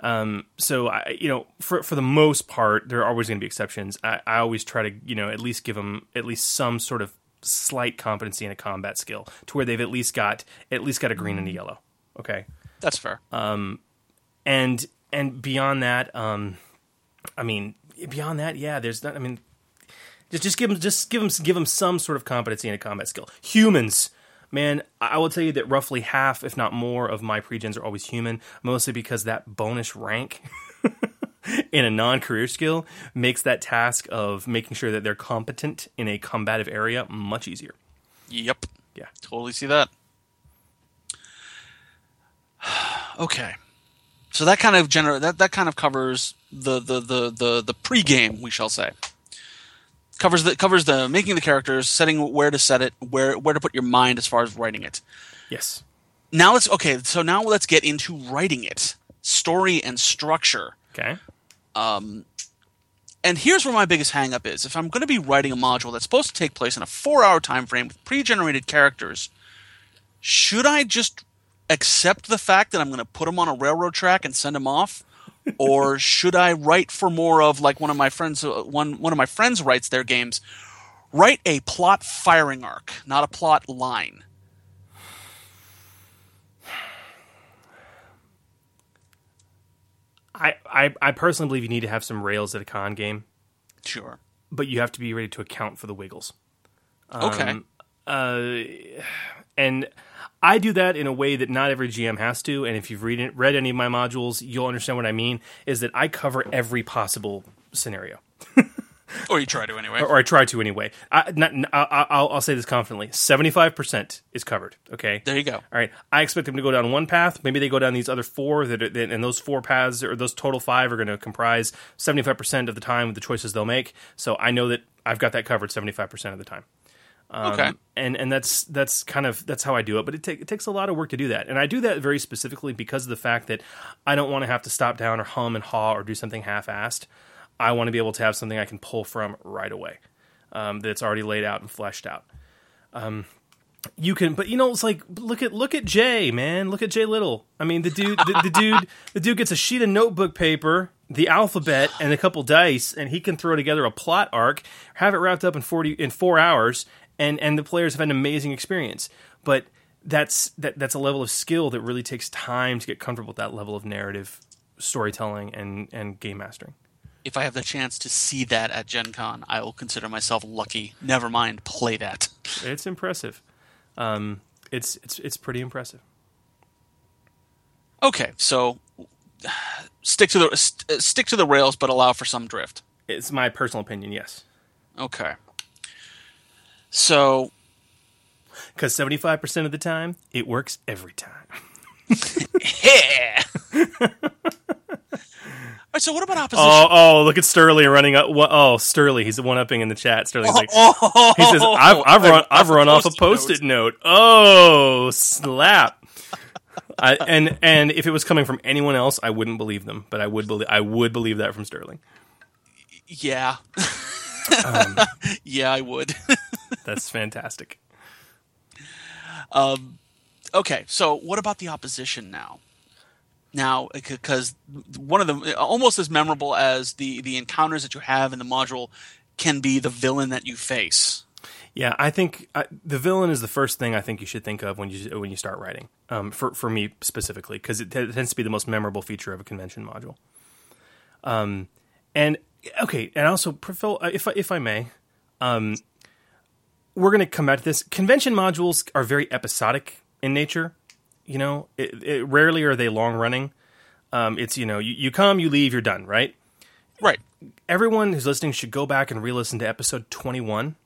Um, so I, you know, for for the most part, there are always going to be exceptions. I, I always try to, you know, at least give them at least some sort of slight competency in a combat skill to where they've at least got at least got a green and a yellow. Okay, That's fair. Uh, and and beyond that, um, I mean, beyond that, yeah, there's not. I mean, Just just give them just give them give them some sort of competency and a combat skill. Humans, man, I will tell you that roughly half, if not more, of my pregens are always human, mostly because that bonus rank. in a non-career skill makes that task of making sure that they're competent in a combative area much easier. Yep. Yeah. Totally see that. okay. So that kind of gener- that, that kind of covers the, the, the, the, the pre-game, we shall say. Covers the covers the making the characters, setting where to set it, where where to put your mind as far as writing it. Yes. Now let's okay, so now let's get into writing it. Story and structure. Okay. Um, and here's where my biggest hangup is. If I'm going to be writing a module that's supposed to take place in a four-hour time frame with pre-generated characters, should I just accept the fact that I'm going to put them on a railroad track and send them off, or should I write for more of like one of my friends? uh, One one of my friends writes their games. Write a plot firing arc, not a plot line. I, I, I personally believe you need to have some rails at a con game, Sure. but you have to be ready to account for the wiggles. Okay. Uh, and I do that in a way that not every GM has to. And if you've read read any of my modules, you'll understand what I mean. Is that I cover every possible scenario. Or you try to anyway. or, or I try to anyway. I, not, I, I'll, I'll say this confidently: seventy-five percent is covered. Okay, There you go. All right, I expect them to go down one path. Maybe they go down these other four. That, are, that and those four paths or those total five are going to comprise seventy-five percent of the time with the choices they'll make. So I know that I've got that covered seventy-five percent of the time. Um, Okay. and and that's that's kind of that's how I do it. But it, take, it takes a lot of work to do that, and I do that very specifically because of the fact that I don't want to have to stop down or hum and haw or do something half-assed. I want to be able to have something I can pull from right away um, that's already laid out and fleshed out. Um, you can, but you know, it's like look at look at Jay, man. Look at Jay Little. I mean, the dude, the, the dude, the dude gets a sheet of notebook paper, the alphabet, and a couple dice, and he can throw together a plot arc, have it wrapped up in forty in four hours, and and the players have had an amazing experience. But that's that that's a level of skill that really takes time to get comfortable with that level of narrative storytelling and and game mastering. If I have the chance to see that at Gen Con, I will consider myself lucky. Never mind, play that. It's impressive. Um, it's it's it's pretty impressive. Okay, so stick to the st- stick to the rails, but allow for some drift. It's my personal opinion, yes. Okay. So Because seventy five percent of the time, it works every time. yeah. All right, so what about opposition? Oh, oh, look at Sterling running up. Oh, Sterling, he's one upping in the chat. Sterling's like, Oh, he says, "I've, I've run, I've run off a Post-it post-it note." Oh, slap! I, and and if it was coming from anyone else, I wouldn't believe them, but I would believe I would believe that from Sterling. Yeah. Um, yeah, I would. That's fantastic. Um, okay, so what about the opposition now? Now, because one of them, almost as memorable as the the encounters that you have in the module, can be the villain that you face. Yeah, I think uh, the villain is the first thing I think you should think of when you when you start writing. Um, for for me specifically, because it, t- tends to be the most memorable feature of a convention module. Um, and okay, and also, Phil, uh, if I, if I may, um, we're going to come back to this. Convention modules are very episodic in nature. You know, it, it, rarely are they long running. Um, it's you know, you, you come, you leave, you're done, right? Right. Everyone who's listening should go back and re-listen to episode 21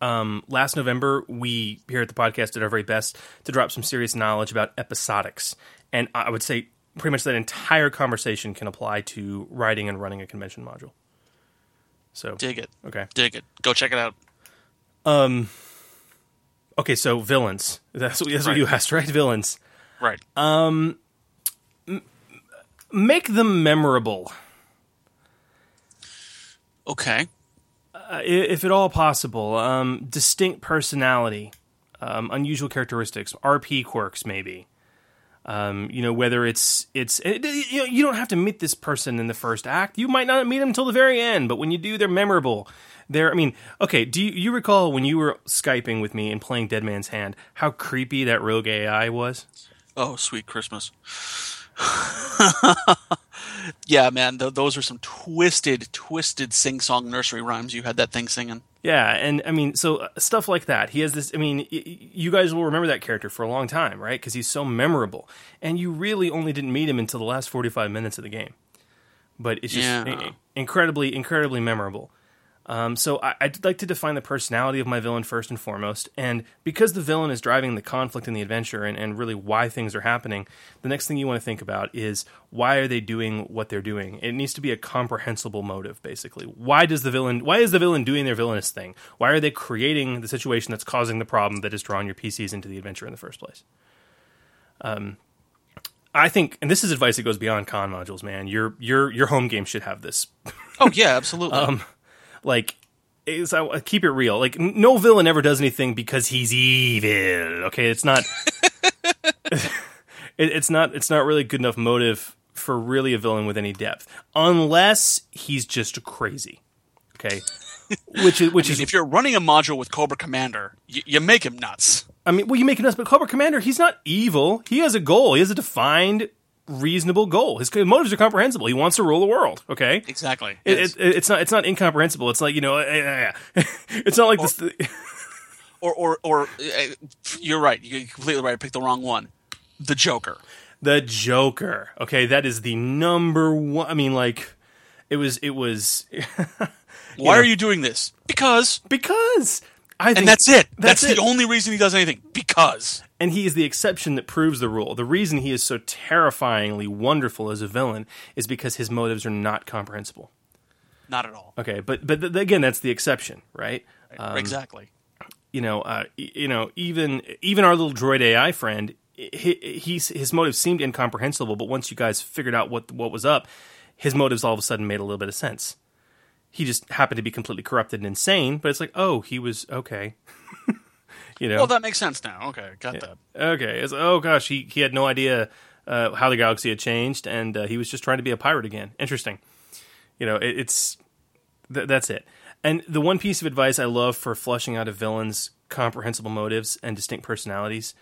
um, last November, we here at the podcast did our very best to drop some serious knowledge about episodics, and I would say pretty much that entire conversation can apply to writing and running a convention module. So Dig it. Okay. Dig it. Go check it out. Um. Okay, so villains. That's, what- that's what Right. you asked, right? Villains. Right. Um. m- make them memorable. Okay. uh, if at all possible, um, distinct personality, um, unusual characteristics, RP quirks, maybe. Um, you know, whether it's it's it, you, know, you don't have to meet this person in the first act. You might not meet them until the very end, but when you do, they're memorable. They're, I mean, okay. Do you, you recall when you were skyping with me and playing Dead Man's Hand, how creepy that rogue AI was? Oh, sweet Christmas. yeah, man, th- those are some twisted, twisted sing-song nursery rhymes you had that thing singing. Yeah, and I mean, so uh, stuff like that. He has this. I mean, y- you guys will remember that character for a long time, right? Because he's so memorable, and you really only didn't meet him until the last forty-five minutes of the game. But it's just Yeah. incredibly, incredibly memorable. Um, so I, I'd like to define the personality of my villain first and foremost, and because the villain is driving the conflict and the adventure, and, and really why things are happening, the next thing you want to think about is why are they doing what they're doing? It needs to be a comprehensible motive, basically. Why does the villain? Why is the villain doing their villainous thing? Why are they creating the situation that's causing the problem that has drawn your PCs into the adventure in the first place? Um, I think, and this is advice that goes beyond con modules, man. Your your your home game should have this. Oh yeah, absolutely. Um, like, is I uh, keep it real. Like, no villain ever does anything because he's evil. Okay, it's not. it, it's not. It's not really good enough motive for really a villain with any depth, unless he's just crazy. Okay, which is which I mean, is if you're running a module with Cobra Commander, you, you make him nuts. I mean, well, you make him nuts, but Cobra Commander, he's not evil. He has a goal. He has a defined, reasonable goal. His motives are comprehensible. He wants to rule the world. Okay, Exactly. It, Yes. it, it's not. It's not incomprehensible. It's like you know. eh. it's not like this. or or or uh, you're right. You're completely right. I picked the wrong one. The Joker. The Joker. Okay, that is the number one. I mean, like, it was. It was. Why know. are you doing this? Because. Because. I think and that's it. That's, That's, it. the only reason he does anything. Because. And he is the exception that proves the rule. The reason he is so terrifyingly wonderful as a villain is because his motives are not comprehensible. Not at all. Okay, but but th- again, that's the exception, right? Um, exactly. You know, uh, you know, even even our little droid AI friend, he, he's his motives seemed incomprehensible, but once you guys figured out what what was up, his motives all of a sudden made a little bit of sense. He just happened to be completely corrupted and insane, but it's like, oh, he was okay. you know, Well, that makes sense now. Okay, got that. okay. It's, oh gosh, he he had no idea uh, how the galaxy had changed, and uh, he was just trying to be a pirate again. Interesting. You know, it, it's th- that's it. And the one piece of advice I love for flushing out a villain's comprehensible motives and distinct personalities,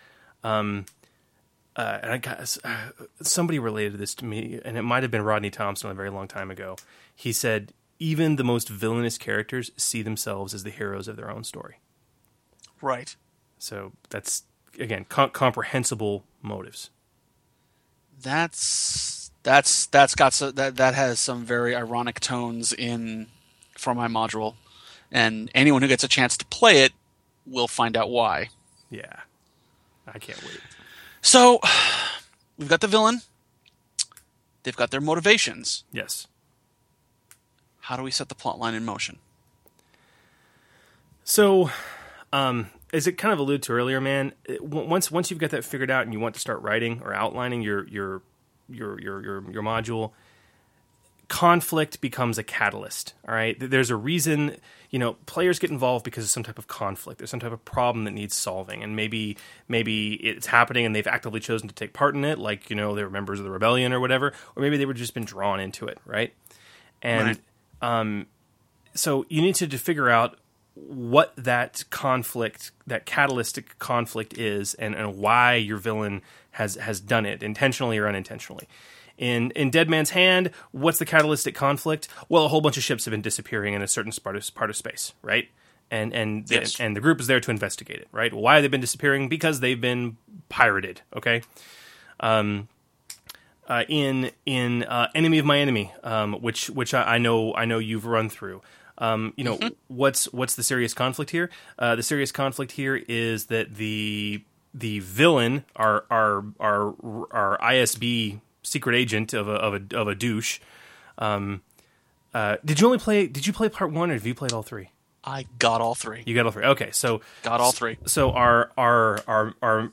um, uh, and I got uh, somebody related this to me, and it might have been Rodney Thompson a very long time ago. He said, "Even the most villainous characters see themselves as the heroes of their own story." Right. So that's again com- comprehensible motives. That's that's that's got so, that that has some very ironic tones in for my module, and anyone who gets a chance to play it will find out why. Yeah, I can't wait. So we've got the villain. They've got their motivations. Yes. How do we set the plot line in motion? So, um, as it kind of alluded to earlier, man, it, once once you've got that figured out and you want to start writing or outlining your your your your your, your module, conflict becomes a catalyst. All right, there's a reason. You know, players get involved because of some type of conflict. There's some type of problem that needs solving, and maybe maybe it's happening and they've actively chosen to take part in it, like you know they were members of the rebellion or whatever, or maybe they were just been drawn into it, right? And um, so you need to, to figure out what that conflict, that catalytic conflict is, and, and why your villain has has done it, intentionally or unintentionally. In in Dead Man's Hand, what's the catalytic conflict? Well, a whole bunch of ships have been disappearing in a certain part of, part of space, right? And and the, Yes. and the group is there to investigate it, right? Why have they been disappearing? Because they've been pirated, okay? Um, uh, in in uh, Enemy of My Enemy, um, which which I, I know I know you've run through. Um, you know what's what's the serious conflict here? Uh, the serious conflict here is that the the villain, our our our our ISB secret agent of a of a of a douche. Um, uh, did you only play? Did you play part one, or have you played all three? I got all three. You got all three. Okay, so Got all three. so our our our our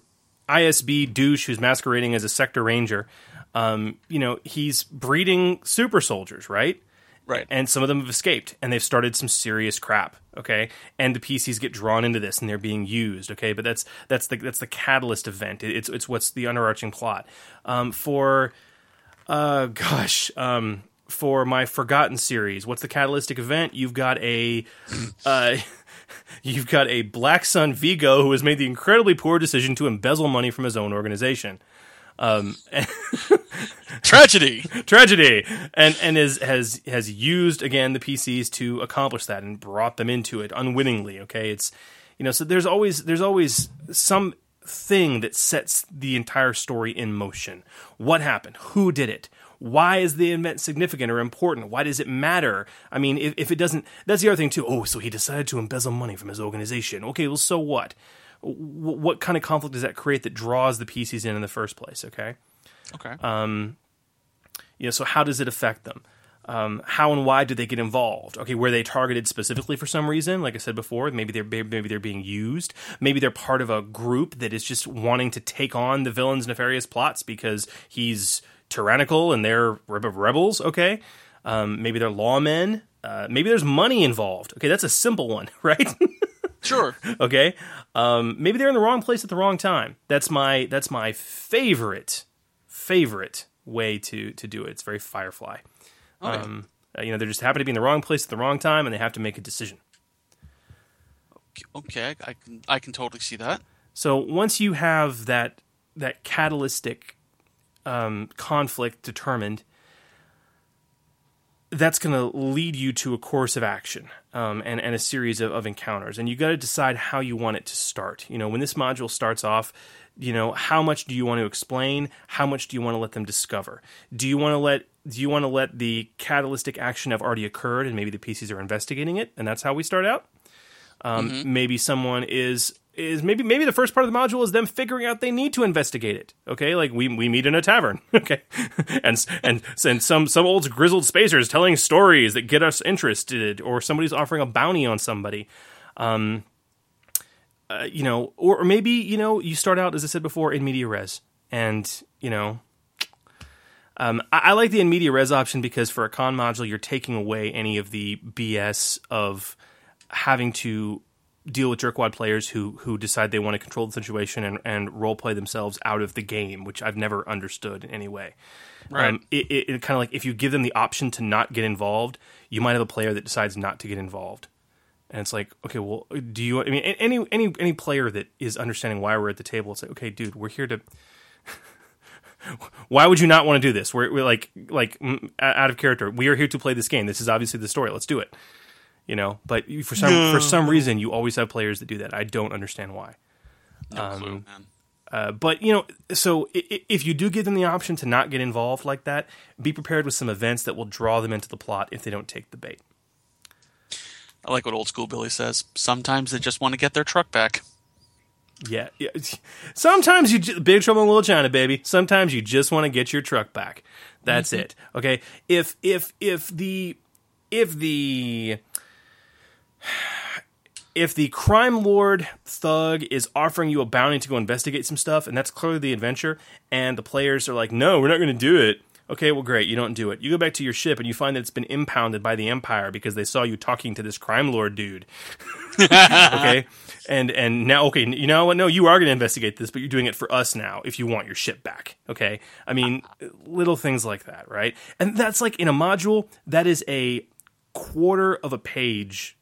ISB douche who's masquerading as a sector ranger, um, you know, he's breeding super soldiers, right? Right. And some of them have escaped, and they've started some serious crap. Okay, and the PCs get drawn into this, and they're being used. Okay, but that's that's the that's the catalyst event. It- It's it's what's the underarching plot. Um, for uh, gosh, um, for my Forgotten series, what's the catalytic event? You've got a, uh, you've got a Black Sun Vigo who has made the incredibly poor decision to embezzle money from his own organization. Um, Tragedy. tragedy, and and is has has used again the PCs to accomplish that and brought them into it unwittingly. Okay, it's you know so there's always there's always some thing that sets the entire story in motion. What happened? Who did it? Why is the event significant or important? Why does it matter? I mean, if, if it doesn't, that's the other thing too. Oh, so he decided to embezzle money from his organization. Okay, well, so what? W- what kind of conflict does that create that draws the PCs in in the first place? Okay. Okay. Um, you know, so how does it affect them? Um, how and why do they get involved? Okay, were they targeted specifically for some reason? Like I said before, maybe they're maybe they're being used. Maybe they're part of a group that is just wanting to take on the villain's nefarious plots because he's tyrannical and they're rebels. Okay, um, maybe they're lawmen. Uh, maybe there's money involved. Okay, that's a simple one, right? Sure. okay, um, maybe they're in the wrong place at the wrong time. That's my that's my favorite favorite way to to do it. It's very Firefly. Okay. Um, uh, you know, they just happen to be in the wrong place at the wrong time, and they have to make a decision. Okay, I can I can totally see that. So once you have that that catalytic um, conflict determined, that's going to lead you to a course of action um, and, and a series of, of encounters. And you got to decide how you want it to start. You know, when this module starts off, you know, how much do you want to explain? How much do you want to let them discover? Do you want to let do you want to let the catalytic action have already occurred and maybe the PCs are investigating it and that's how we start out? Um, Mm-hmm. Maybe someone is is maybe maybe the first part of the module is them figuring out they need to investigate it. Okay, like we we meet in a tavern. Okay, and and and some some old grizzled spacers telling stories that get us interested, or somebody's offering a bounty on somebody. Um, uh, you know, or, or maybe you know you start out as I said before in media res, and you know. Um, I, I like the in media res option because for a con module, you're taking away any of the BS of having to deal with jerkwad players who who decide they want to control the situation and, and role play themselves out of the game, which I've never understood in any way. Right. Um, it, it, it kind of like if you give them the option to not get involved, you might have a player that decides not to get involved, and it's like, okay, well, do you? I mean, any any any player that is understanding why we're at the table, it's like, okay, dude, we're here to. why would you not want to do this? We're, we're like like out of character. We are here to play this game. This is obviously the story. Let's do it you know. But you- for some for some reason, you always have players that do that. I don't understand why. No clue, man. Uh, but you know, so i- i- if you do give them the option to not get involved like that, be prepared with some events that will draw them into the plot if they don't take the bait. I like what old school Billy says. Sometimes they just want to get their truck back. Yeah, yeah. Sometimes you j- big trouble in Little China, baby. Sometimes you just want to get your truck back. That's it. Okay. If if if the if the if the crime lord thug is offering you a bounty to go investigate some stuff, and that's clearly the adventure, and the players are like, "No, we're not going to do it." Okay, well, great. You don't do it. You go back to your ship, and you find that it's been impounded by the Empire because they saw you talking to this crime lord dude. okay, and and now, okay, you know what? No, you are going to investigate this, but you're doing it for us now. If you want your ship back, okay. I mean, little things like that, right? And that's like in a module that is a quarter of a page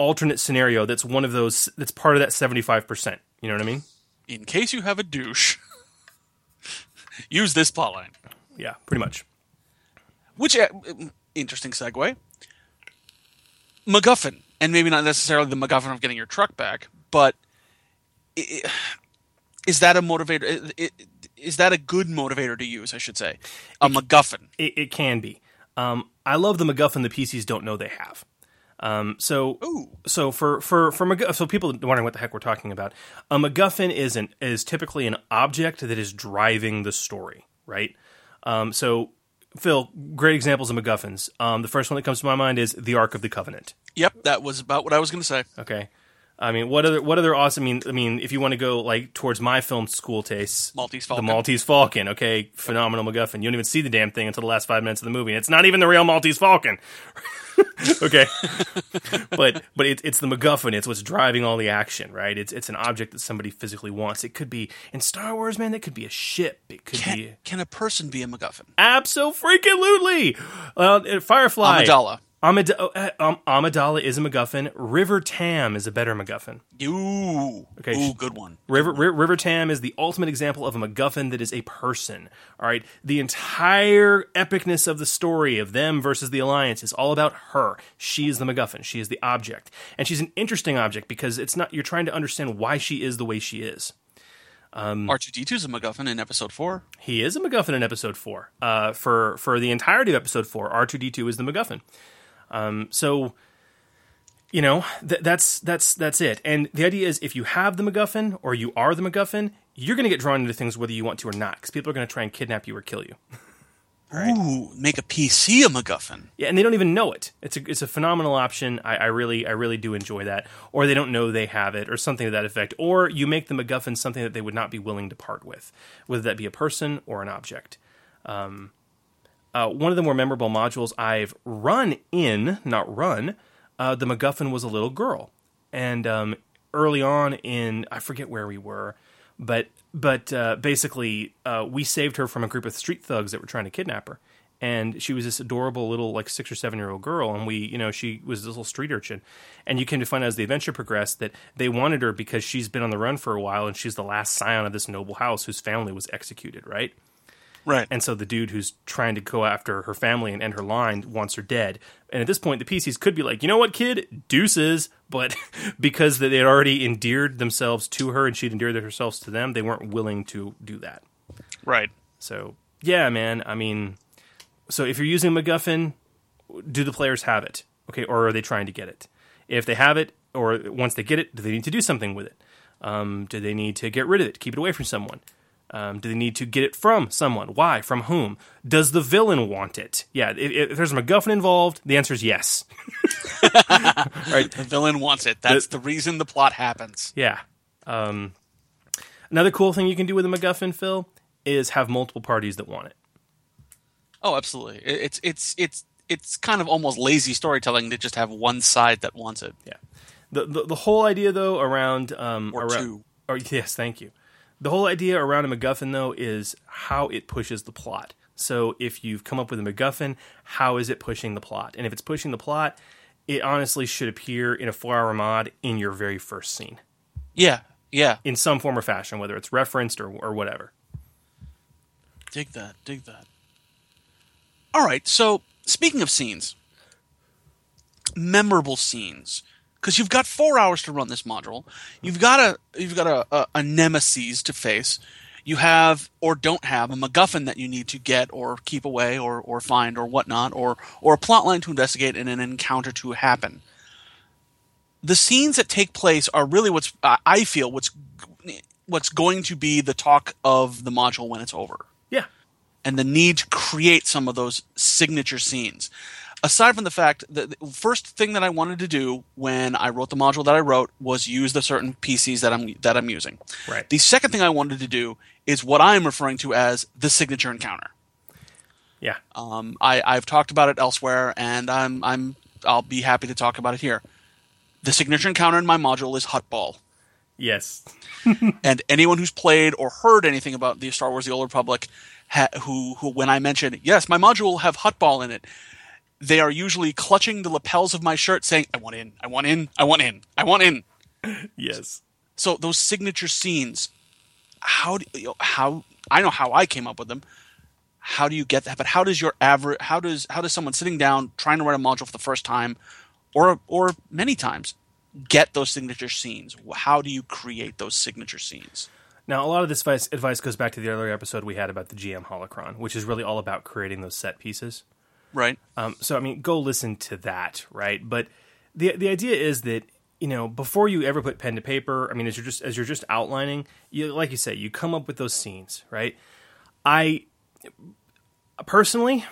alternate scenario that's one of those that's part of that 75%. You know what I mean? In case you have a douche, use this plotline. Yeah, pretty much. Which uh, interesting segue. MacGuffin, and maybe not necessarily the MacGuffin of getting your truck back, but is that a motivator? Is that a good motivator to use? I should say, a MacGuffin. It, it can be. Um, I love the MacGuffin the PCs don't know they have. Um, so, so for for for MacGuff- so people wondering what the heck we're talking about, a MacGuffin is an is typically an object that is driving the story, right? Um, so, Phil, great examples of MacGuffins. Um, the first one that comes to my mind is the Ark of the Covenant. Yep, that was about what I was going to say. Okay. I mean, what other what other awesome? I mean, I mean, if you want to go like towards my film school tastes, Maltese Falcon. the Maltese Falcon. Okay, phenomenal MacGuffin. You don't even see the damn thing until the last five minutes of the movie. It's not even the real Maltese Falcon. okay, but but it, it's the MacGuffin. It's what's driving all the action, right? It's it's an object that somebody physically wants. It could be in Star Wars, man. That could be a ship. It could be Can a person be a MacGuffin? absolutely. Uh, Firefly. Amidala. Amid- uh, um, Amidala is a MacGuffin. River Tam is a better MacGuffin. Ooh, Okay. ooh, good one. River, Ri- River Tam is the ultimate example of a MacGuffin that is a person. All right, the entire epicness of the story of them versus the Alliance is all about her. She is the MacGuffin. She is the object, and she's an interesting object because it's not. You're trying to understand why she is the way she is. R2D2 is a MacGuffin in episode four. He is a MacGuffin in episode four. Uh, for for the entirety of episode four, R two D two is the MacGuffin. Um, so you know th- that's that's that's it. And the idea is, if you have the MacGuffin or you are the MacGuffin, you're going to get drawn into things whether you want to or not, because people are going to try and kidnap you or kill you. Ooh, make a PC a MacGuffin. Yeah, and they don't even know it. It's a it's a phenomenal option. I, I really I really do enjoy that. Or they don't know they have it, or something to that effect. Or you make the MacGuffin something that they would not be willing to part with, whether that be a person or an object. Um, uh, one of the more memorable modules I've run in, not run, uh, the MacGuffin was a little girl, and um, early on in I forget where we were, but but uh, basically uh, we saved her from a group of street thugs that were trying to kidnap her, and she was this adorable little like six or seven year old girl, and we you know she was this little street urchin, and you came to find out as the adventure progressed that they wanted her because she's been on the run for a while, and she's the last scion of this noble house whose family was executed, right? Right. And so the dude who's trying to go after her family and end her line wants her dead. And at this point, the PCs could be like, you know what, kid, deuces. But because they had already endeared themselves to her and she'd endeared herself to them, they weren't willing to do that. Right. So yeah, man. I mean, so if you're using MacGuffin, do the players have it? Okay, or are they trying to get it? If they have it, or once they get it, do they need to do something with it? Um, do they need to get rid of it, keep it away from someone? Um, do they need to get it from someone? Why? From whom? Does the villain want it? Yeah, if, if there's a MacGuffin involved, the answer is yes. right? The villain wants it. That's the, reason the plot happens. Yeah. Um, another cool thing you can do with a MacGuffin, Phil, is have multiple parties that want it. Oh, absolutely. It's it's it's it's kind of almost lazy storytelling to just have one side that wants it. Yeah. The, the the whole idea though around um Or around, two. Or yes, thank you. The whole idea around a MacGuffin though is how it pushes the plot. So if you've come up with a MacGuffin, how is it pushing the plot? And if it's pushing the plot, it honestly should appear in a four-hour mod in your very first scene, Yeah, yeah. in some form or fashion, whether it's referenced or or whatever. Dig that. Dig that. All right. So speaking of scenes, memorable scenes, because you've got four hours to run this module. You've got a you've got a, a, a nemesis to face. You have or don't have a MacGuffin that you need to get or keep away or, or find or whatnot or or a plot line to investigate and an encounter to happen. The scenes that take place are really what's I I feel what's what's going to be the talk of the module when it's over Yeah. and the need to create some of those signature scenes. Aside from the fact that the first thing that I wanted to do when I wrote the module that I wrote was use the certain PCs that I'm that I'm using. Right. The second thing I wanted to do is what I'm referring to as the signature encounter. Yeah. Um, I, I've talked about it elsewhere, and I'm I'm I'll be happy to talk about it here. The signature encounter in my module is Huttball. Yes. and anyone who's played or heard anything about the Star Wars: The Old Republic, ha- who who when I mention yes, my module will have Huttball in it, they are usually clutching the lapels of my shirt, saying, "I want in, I want in, I want in, I want in." Yes. So those signature scenes, how do you know, how I know how I came up with them. How do you get that? But how does your average? How does how does someone sitting down trying to write a module for the first time, or or many times, get those signature scenes? How do you create those signature scenes? Now, a lot of this advice, advice goes back to the earlier episode we had about the GM holocron, which is really all about creating those set pieces. Right. Um, so, I mean, go listen to that, right? But the the idea is that you know before you ever put pen to paper, I mean, as you're just as you're just outlining, you like you say, you come up with those scenes, right? I personally,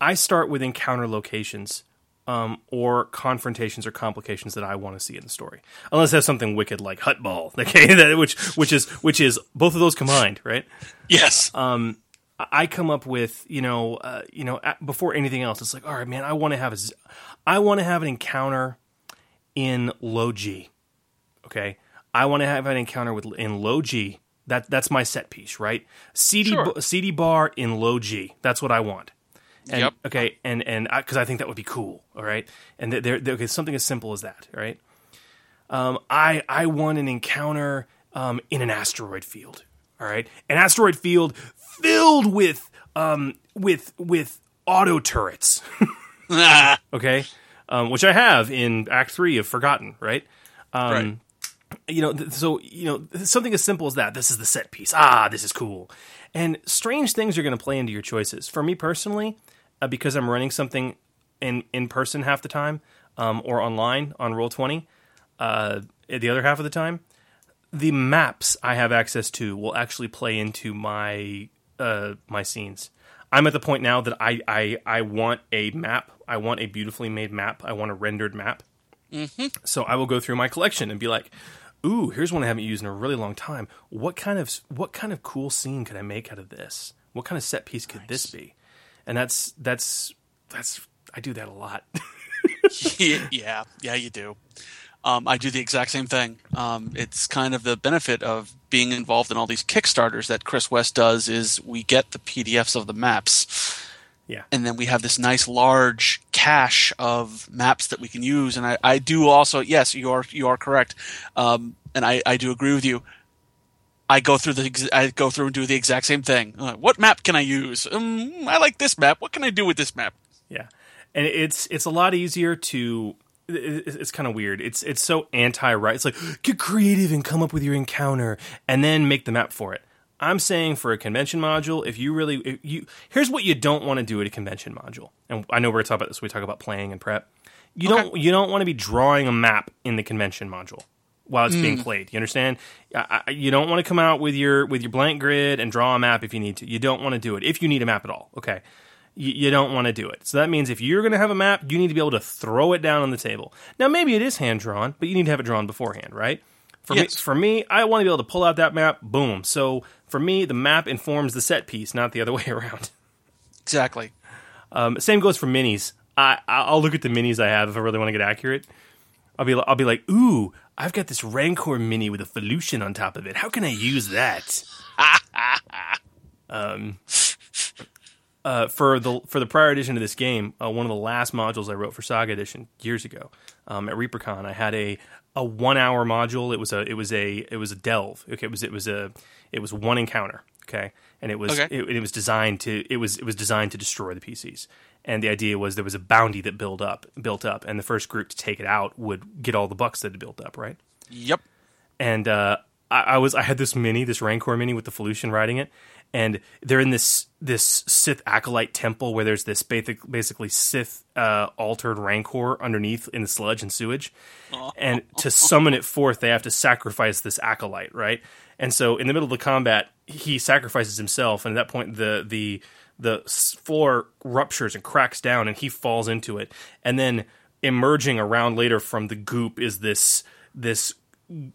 I start with encounter locations. Um, or confrontations or complications that I want to see in the story, unless there's something wicked like Huttball, okay, that which which is which is both of those combined, right? Yes. Um, I come up with you know uh, you know before anything else, it's like all right, man, I want to have a I want to have an encounter in low G, okay. I want to have an encounter with in low G. That that's my set piece, right? CD Sure. CD bar in low G. That's what I want. And, Yep. Okay, and and because I, think that would be cool. All right, and there, there okay, something as simple as that. Right. Um, I I want an encounter um, in an asteroid field. All right, an asteroid field filled with um with with auto turrets. okay, um, which I have in Act Three of Forgotten. Right. Um, Right. You know, th- so you know something as simple as that. This is the set piece. Ah, this is cool. And strange things are going to play into your choices. For me personally, uh, because I'm running something in in person half the time, um, or online on Roll Twenty, uh, the other half of the time, the maps I have access to will actually play into my uh, my scenes. I'm at the point now that I, I I want a map. I want a beautifully made map. I want a rendered map. Mm-hmm. So I will go through my collection and be like, "Ooh, here's one I haven't used in a really long time. What kind of what kind of cool scene could I make out of this? What kind of set piece could this be?" And that's that's that's I do that a lot. yeah, yeah, you do. Um, I do the exact same thing. Um, it's kind of the benefit of being involved in all these Kickstarters that Chris West does is we get the PDFs of the maps. Yeah. And then we have this nice large cache of maps that we can use. And I, I do also, yes, you are you are correct. Um, and I, I do agree with you. I go through the I go through and do the exact same thing. Uh, what map can I use? Um, I like this map. What can I do with this map? Yeah, and it's it's a lot easier to. It- It's kind of weird. It's it's so anti right. It's like get creative and come up with your encounter, and then make the map for it. I'm saying for a convention module, if you really if you here's what you don't want to do at a convention module, and I know we're talking about this. We talk about playing and prep. You don't you don't want to be drawing a map in the convention module while it's being Mm. played. You understand? I, I, you don't want to come out with your with your blank grid and draw a map if you need to. You don't want to do it if you need a map at all. Okay, you, you don't want to do it. So that means if you're going to have a map, you need to be able to throw it down on the table. Now maybe it is hand drawn, but you need to have it drawn beforehand, right? For Yes. me, for me, I want to be able to pull out that map. Boom. So for me, the map informs the set piece, not the other way around. Exactly. Um, same goes for minis. I I'll look at the minis I have if I really want to get accurate. I'll be I'll be like, ooh, I've got this Rancor mini with a Felucian on top of it. How can I use that? um, uh, for the for the prior edition of this game, uh, one of the last modules I wrote for Saga Edition years ago um, at ReaperCon, I had a a one hour module. It was a it was a it was a delve. Okay, it was it was a it was one encounter. Okay, and it was Okay. it, it was designed to it was it was designed to destroy the PCs. And the idea was there was a bounty that built up built up, and the first group to take it out would get all the bucks that had built up. Right Yep. and uh, I, I was I had this mini, this Rancor mini with the Felucian riding it, and they're in this this Sith acolyte temple where there's this basic, basically Sith uh, altered Rancor underneath in the sludge and sewage, and to summon it forth, they have to sacrifice this acolyte, right? And so in the middle of the combat, he sacrifices himself, and at that point, the the the floor ruptures and cracks down, and he falls into it, and then emerging around later from the goop is this this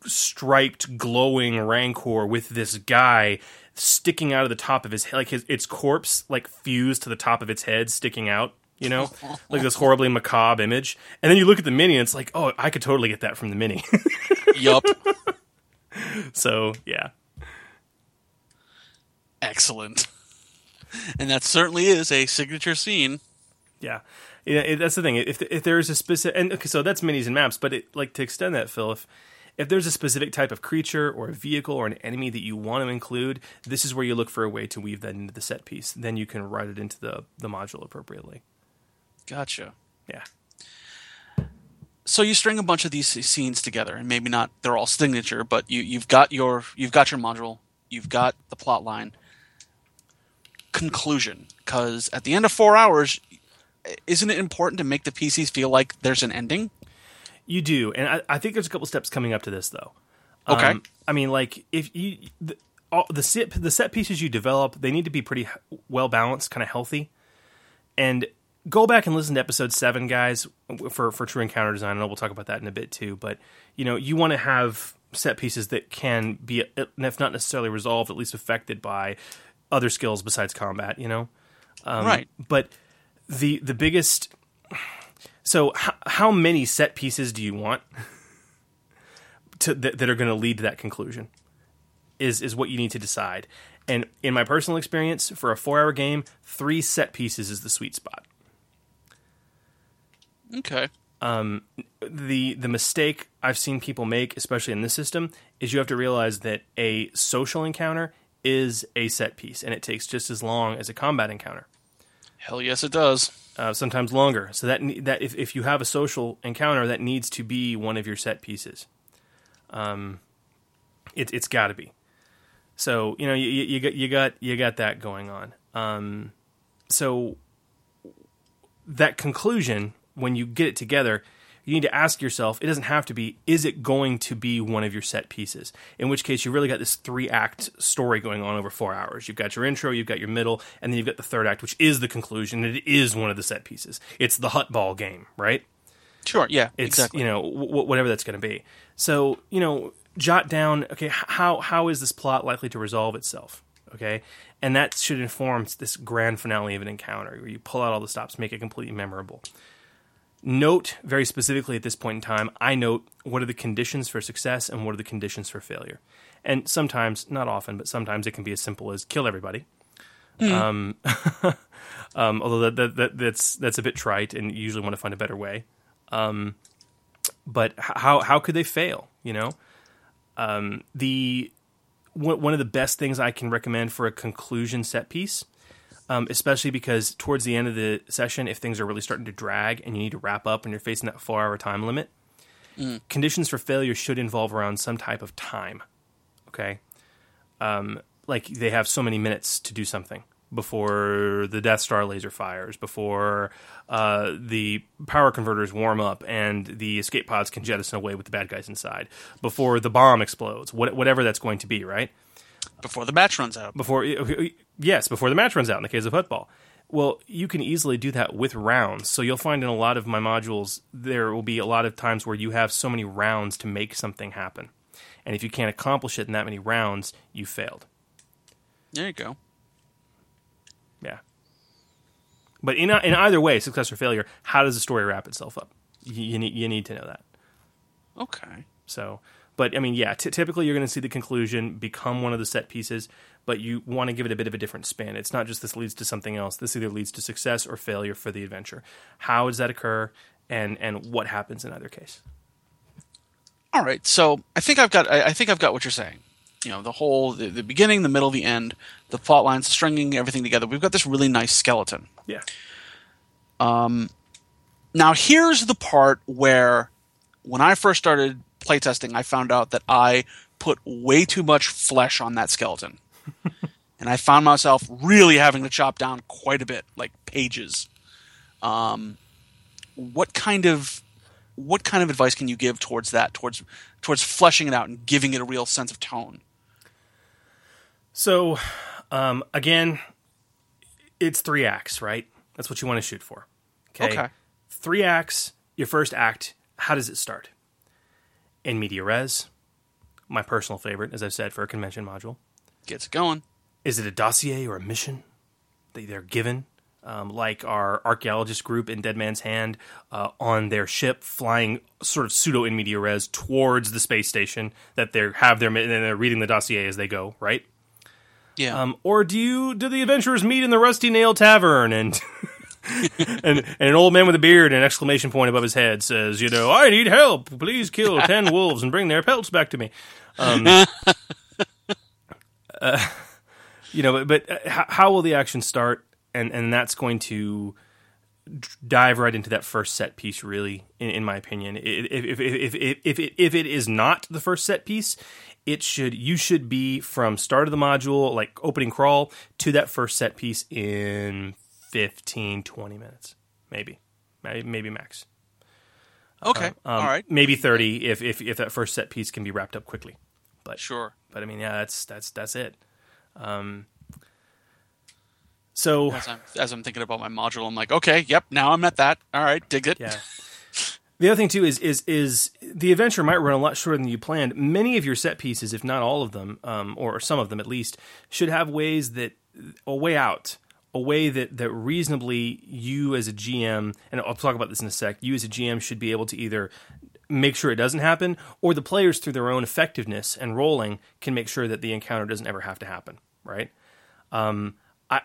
striped glowing rancor with this guy sticking out of the top of his head like his its corpse like fused to the top of its head sticking out you know like this horribly macabre image and then you look at the mini and it's like oh i could totally get that from the mini Yup. so yeah Excellent. And that certainly is a signature scene. Yeah, yeah. It, that's the thing. If if there is a specific, and okay, so that's minis and maps. But it, like to extend that, Phil, if if there's a specific type of creature or a vehicle or an enemy that you want to include, this is where you look for a way to weave that into the set piece. Then you can write it into the the module appropriately. Gotcha. Yeah. So you string a bunch of these scenes together, and maybe not they're all signature, but you you've got your you've got your module, you've got the plot line. Conclusion, because at the end of four hours, isn't it important to make the PCs feel like there's an ending? You do, and I, I think there's a couple steps coming up to this though. Okay. Um, I mean, like if you the, all, the set the set pieces you develop, they need to be pretty well balanced, kind of healthy. And go back and listen to episode seven, guys, for for True Encounter Design. I know we'll talk about that in a bit too. But you know, you want to have set pieces that can be, if not necessarily resolved, at least affected by other skills besides combat. You know, um, Right. But the the biggest so how, how many set pieces do you want to that, that are going to lead to that conclusion is is what you need to decide And in my personal experience, for a four hour game, three set pieces is the sweet spot. Okay. Um, the the mistake I've seen people make, especially in this system, is you have to realize that a social encounter is a set piece, and it takes just as long as a combat encounter. Hell yes, it does. Uh, sometimes longer. So that that if, if you have a social encounter, that needs to be one of your set pieces. Um, it, it's got to be. So you know you, you got you got you got that going on. Um, so that conclusion when you get it together, you need to ask yourself. It doesn't have to be. Is it going to be one of your set pieces? In which case, you really got this three act story going on over four hours. You've got your intro, you've got your middle, and then you've got the third act, which is the conclusion. And it is one of the set pieces. It's the Huttball game, right? Sure. Yeah. It's exactly. you know w- whatever that's going to be. So you know, jot down. Okay, how how is this plot likely to resolve itself? Okay, and that should inform this grand finale of an encounter where you pull out all the stops, make it completely memorable. Note very specifically at this point in time. I note what are the conditions for success and what are the conditions for failure. And sometimes, not often, but sometimes it can be as simple as kill everybody. Um, um, although that, that, that that's that's a bit trite, and you usually want to find a better way. Um, but how how could they fail? You know, um, the one of the best things I can recommend for a conclusion set piece, um, especially because towards the end of the session, if things are really starting to drag and you need to wrap up and you're facing that four hour time limit, conditions for failure should involve around some type of time. Okay, um, like they have so many minutes to do something before the Death Star laser fires, before uh, the power converters warm up and the escape pods can jettison away with the bad guys inside, before the bomb explodes, what, whatever that's going to be, right? Before the match runs out. Before, yes, before the match runs out in the case of football. Well, you can easily do that with rounds. So you'll find in a lot of my modules, there will be a lot of times where you have so many rounds to make something happen. And if you can't accomplish it in that many rounds, you failed. There you go. Yeah. But in in either way, success or failure, how does the story wrap itself up? You, you need you need to know that. Okay. So, but I mean, yeah, t- typically you're going to see the conclusion become one of the set pieces, but you want to give it a bit of a different spin. It's not just this leads to something else. This either leads to success or failure for the adventure. How does that occur, and and what happens in either case? All right. So I think I've got. I, I think I've got what you're saying. You know, the whole, the, the beginning, the middle, the end, the plot lines, stringing everything together. We've got this really nice skeleton. Yeah. Um, now here's the part where, when I first started playtesting, I found out that I put way too much flesh on that skeleton, and I found myself really having to chop down quite a bit, like pages. Um, what kind of what kind of advice can you give towards that, towards towards fleshing it out and giving it a real sense of tone? So, um, again, it's three acts, right? That's what you want to shoot for. Okay. Three acts. Your first act. How does it start? In media res. My personal favorite, as I've said, for a convention module. Gets it going. Is it a dossier or a mission that they're given? Um, like our archaeologist group in Dead Man's Hand uh, on their ship, flying sort of pseudo in media res towards the space station that they have their and they're reading the dossier as they go, right? Yeah. Um, or do you do the adventurers meet in the Rusty Nail Tavern and and, and an old man with a beard and an exclamation point above his head says, you know, I need help. Please kill ten wolves and bring their pelts back to me. Um, uh, you know, but, but uh, how, how will the action start? And and that's going to dive right into that first set piece. Really, in, in my opinion, if if, if if if it, if it is not the first set piece, it should you should be from start of the module, like opening crawl, to that first set piece in 15, 20 minutes, maybe, maybe, maybe max. Okay. Um, All right. Maybe thirty if, if if that first set piece can be wrapped up quickly. But Sure. but I mean, yeah, that's that's that's it. Um, so As I'm, as I'm thinking about my module, I'm like, okay, yep, now I'm at that. All right, dig it. Yeah. The other thing too is is is the adventure might run a lot shorter than you planned. Many of your set pieces, if not all of them, um, or some of them at least, should have ways that a way out, a way that that reasonably you as a GM, and I'll talk about this in a sec. You as a GM should be able to either make sure it doesn't happen, or the players through their own effectiveness and rolling can make sure that the encounter doesn't ever have to happen. right? Um, I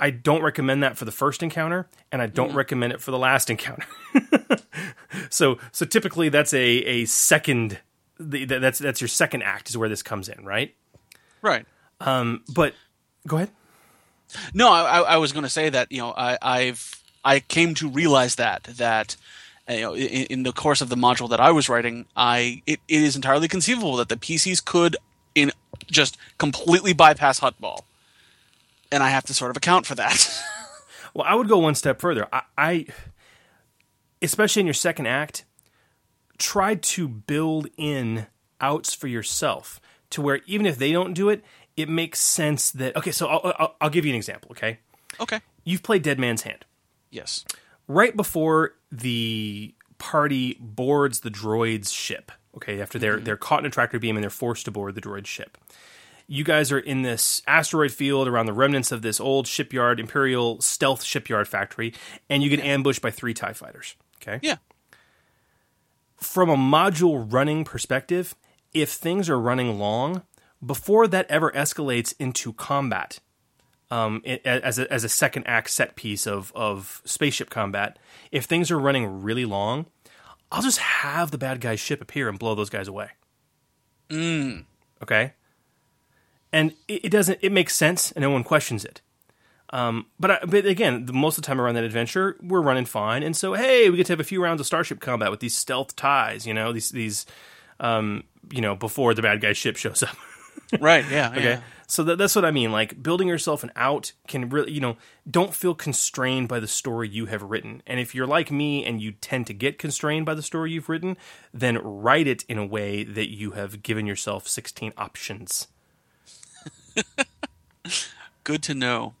I don't recommend that for the first encounter, and I don't recommend it for the last encounter. so so typically that's a a second the, that's that's your second act is where this comes in, right? Right. Um, but go ahead. No, I, I was going to say that you know I, I've I came to realize that that you know in, in the course of the module that I was writing, I it, it is entirely conceivable that the PCs could in just completely bypass Huttball, and I have to sort of account for that. Well, I would go one step further. I, I especially in your second act, try to build in outs for yourself to where even if they don't do it, it makes sense that okay. So I'll, I'll, I'll give you an example. Okay, okay. you've played Dead Man's Hand. Yes. right before the party boards the droid's ship. Okay, after they're mm-hmm. they're caught in a tractor beam and they're forced to board the droid ship. You guys are in this asteroid field around the remnants of this old shipyard, Imperial stealth shipyard factory, and you get ambushed by three Tie fighters. Okay, Yeah. from a module running perspective, if things are running long, before that ever escalates into combat, um, it, as a, as a second act set piece of of spaceship combat, if things are running really long, I'll just have the bad guy's ship appear and blow those guys away. Mm. Okay, and it, it doesn't. It makes sense, and no one questions it. Um, but I, but again, the, most of the time around that adventure, we're running fine, and so hey, we get to have a few rounds of starship combat with these stealth ties. You know, these these, um, you know, before the bad guy's ship shows up. Right. Yeah. Okay. yeah. So that, that's what I mean. Like building yourself an out can really, you know, don't feel constrained by the story you have written. And if you're like me and you tend to get constrained by the story you've written, then write it in a way that you have given yourself 16 options. Good to know.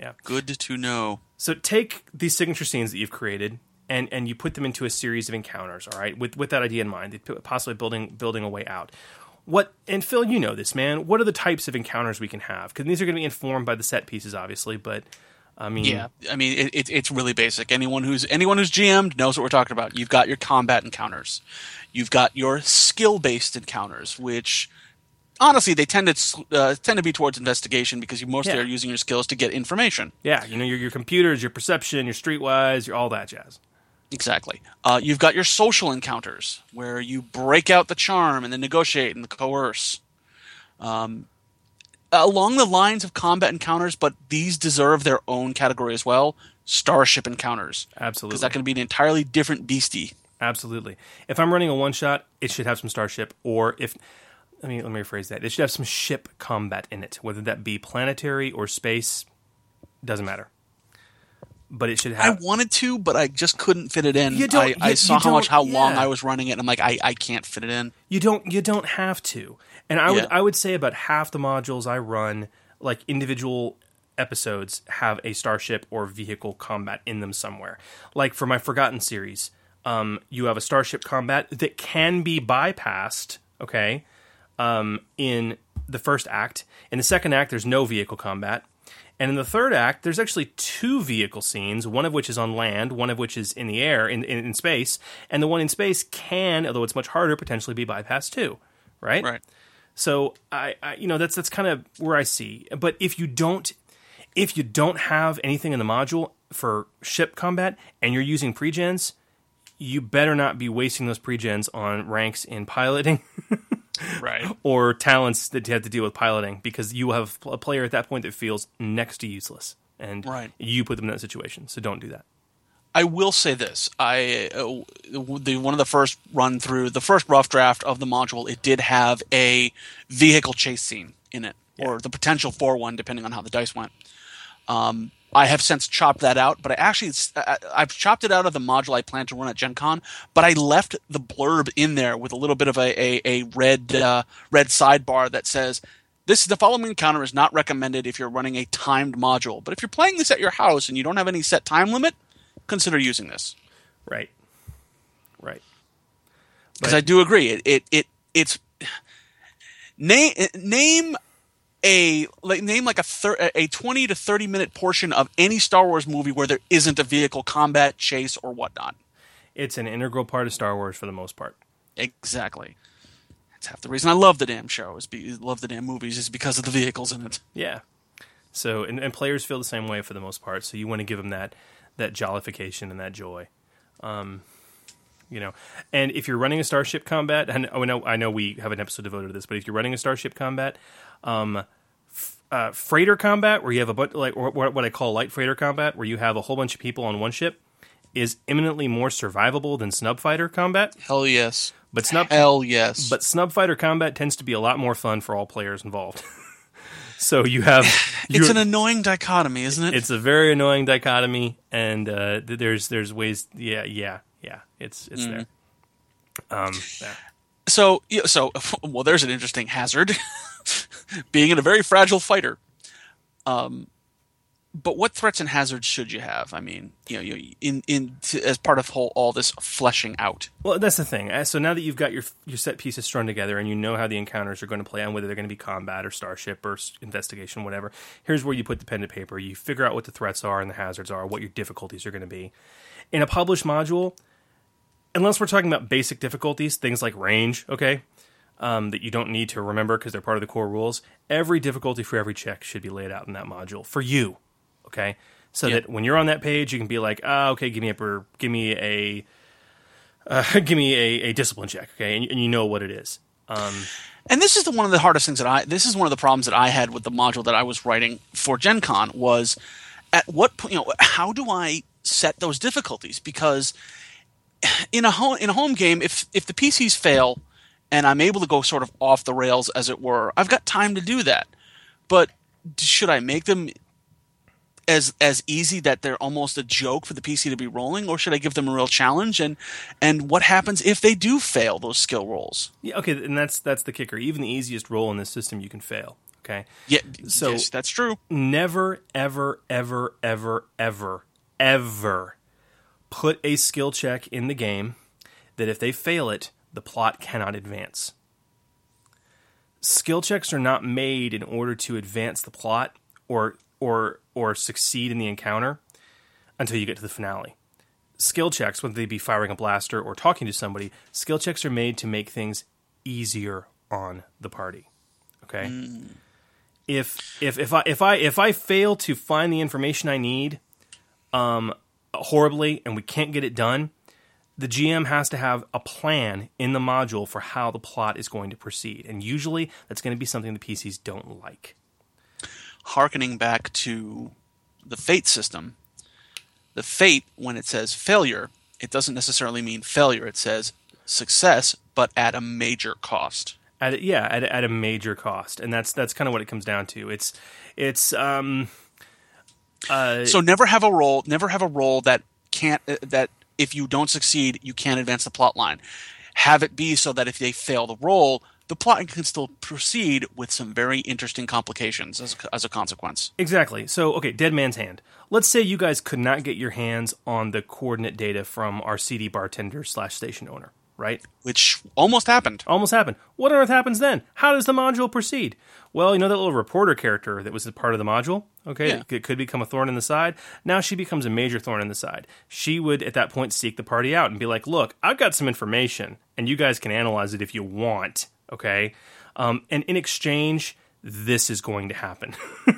Yeah. Good to know. So take these signature scenes that you've created and, and you put them into a series of encounters, all right, with, with that idea in mind, possibly building building a way out. What and Phil, you know this, man. What are the types of encounters we can have? Because these are going to be informed by the set pieces, obviously. But I mean, Yeah, I mean it, it, it's really basic. Anyone who's anyone who's GM'd knows what we're talking about. You've got your combat encounters, you've got your skill based encounters, which honestly they tend to uh, tend to be towards investigation because you mostly Yeah. are using your skills to get information. yeah, you know your your computers, your perception, your streetwise, your all that jazz. Exactly. Uh, you've got your social encounters where you break out the charm and then negotiate and coerce. Um, along the lines of combat encounters, but these deserve their own category as well. Starship encounters, Absolutely, because that can be an entirely different beastie. absolutely. If I'm running a one shot, it should have some starship, or if let me let me rephrase that, it should have some ship combat in it, whether that be planetary or space, doesn't matter. But it should have. I wanted to, but I just couldn't fit it in. You don't- I, I you- saw how much how long. I was running it, and I'm like, I, I can't fit it in. You don't you don't have to. And I would I would say about half the modules I run, like individual episodes, have a starship or vehicle combat in them somewhere. Like for my Forgotten series, um, you have a starship combat that can be bypassed, okay, um, in the first act. In the second act, there's no vehicle combat. And in the third act, there's actually two vehicle scenes, one of which is on land, one of which is in the air, in, in, in space. And the one in space can, although it's much harder, potentially be bypassed too. Right? Right. So I, I you know, that's that's kind of where I see. But if you don't if you don't have anything in the module for ship combat and you're using pregens, you better not be wasting those pregens on ranks in piloting Right. or talents that you have to deal with piloting because you have a player at that point that feels next to useless and Right. you put them in that situation. So don't do that. I will say this: I uh, the one of the first run through the first rough draft of the module, it did have a vehicle chase scene in it, or the potential for one, depending on how the dice went. Um, I have since chopped that out, but I actually I, I've chopped it out of the module I plan to run at Gen Con, but I left the blurb in there with a little bit of a a, a red uh, red sidebar that says. This the following encounter is not recommended if you're running a timed module. But if you're playing this at your house and you don't have any set time limit, consider using this Right. Right. because I do agree. It it, it it's name name a like name like a thir- a twenty to thirty minute portion of any Star Wars movie where there isn't a vehicle combat chase or whatnot. It's an integral part of Star Wars for the most part. Exactly. It's half the reason I love the damn show. Is be, love the damn movies is because of the vehicles in it. Yeah. So and, and players feel the same way for the most part. So you want to give them that that jollification and that joy. Um, you know, and if you're running a starship combat, and I know I know we have an episode devoted to this, but if you're running a starship combat, um, f- uh, freighter combat where you have a bunch like or what what I call light freighter combat, where you have a whole bunch of people on one ship, is imminently more survivable than snub fighter combat. Hell yes. But snub Hell yes. but snub fighter combat tends to be a lot more fun for all players involved. so you have it's an annoying dichotomy, isn't it? it's a very annoying dichotomy, and uh, th- there's there's ways. Yeah, yeah, yeah. It's it's there. Um, yeah. so yeah, so well there's an interesting hazard being in a very fragile fighter um but what threats and hazards should you have i mean you know you in in to, as part of whole all this fleshing out Well, that's the thing. Uh, So now that you've got your your set pieces strung together, and you know how the encounters are going to play out, whether they're going to be combat or starship or investigation, whatever. Here's where you put the pen to paper. You figure out what the threats are and the hazards are, what your difficulties are going to be. In a published module, unless we're talking about basic difficulties, things like range, okay, um, that you don't need to remember because they're part of the core rules. Every difficulty for every check should be laid out in that module for you, okay, so Yeah. that when you're on that page, you can be like, ah, okay, give me a give me a uh, give me a, a discipline check, okay, and, and you know what it is. Um, and this is the one of the hardest things that i this is one of the problems that i had with the module that i was writing for gen con was at what point you know how do i set those difficulties because in a home in a home game if if the pcs fail and i'm able to go sort of off the rails as it were. I've got time to do that. But should i make them as as easy that they're almost a joke for the pc to be rolling or should i give them a real challenge? And and what happens if they do fail those skill rolls? Yeah, okay, and that's that's the kicker. Even the easiest roll in this system, you can fail. Okay, yeah So- yes, that's true. never, ever, ever, ever, ever, ever put a skill check in the game that if they fail it, the plot cannot advance. Skill checks are not made in order to advance the plot or or or succeed in the encounter until you get to the finale. Skill checks, whether they be firing a blaster or talking to somebody, skill checks are made to make things easier on the party. Okay? if if if I if I if I fail to find the information I need um horribly and we can't get it done, the GM has to have a plan in the module for how the plot is going to proceed. And usually that's going to be something the PCs don't like. harkening back to the fate system the fate when it says failure it doesn't necessarily mean failure it says success but at a major cost At a, yeah, at, a- at a major cost. And that's that's kind of what it comes down to. It's it's um uh so never have a roll never have a roll that can't uh, that if you don't succeed you can't advance the plot line have it be so that if they fail the roll the plot can still proceed with some very interesting complications as, as a consequence Exactly. So, okay, Dead Man's Hand. Let's say you guys could not get your hands on the coordinate data from our seedy bartender slash station owner, right? which almost happened Almost happened. What on earth happens then? How does the module proceed? Well, you know that little reporter character that was a part of the module? Okay, Yeah. it could become a thorn in the side. Now she becomes a major thorn in the side. She would, at that point, seek the party out and be like, look, I've got some information, and you guys can analyze it if you want, okay? Um, and in exchange, this is going to happen.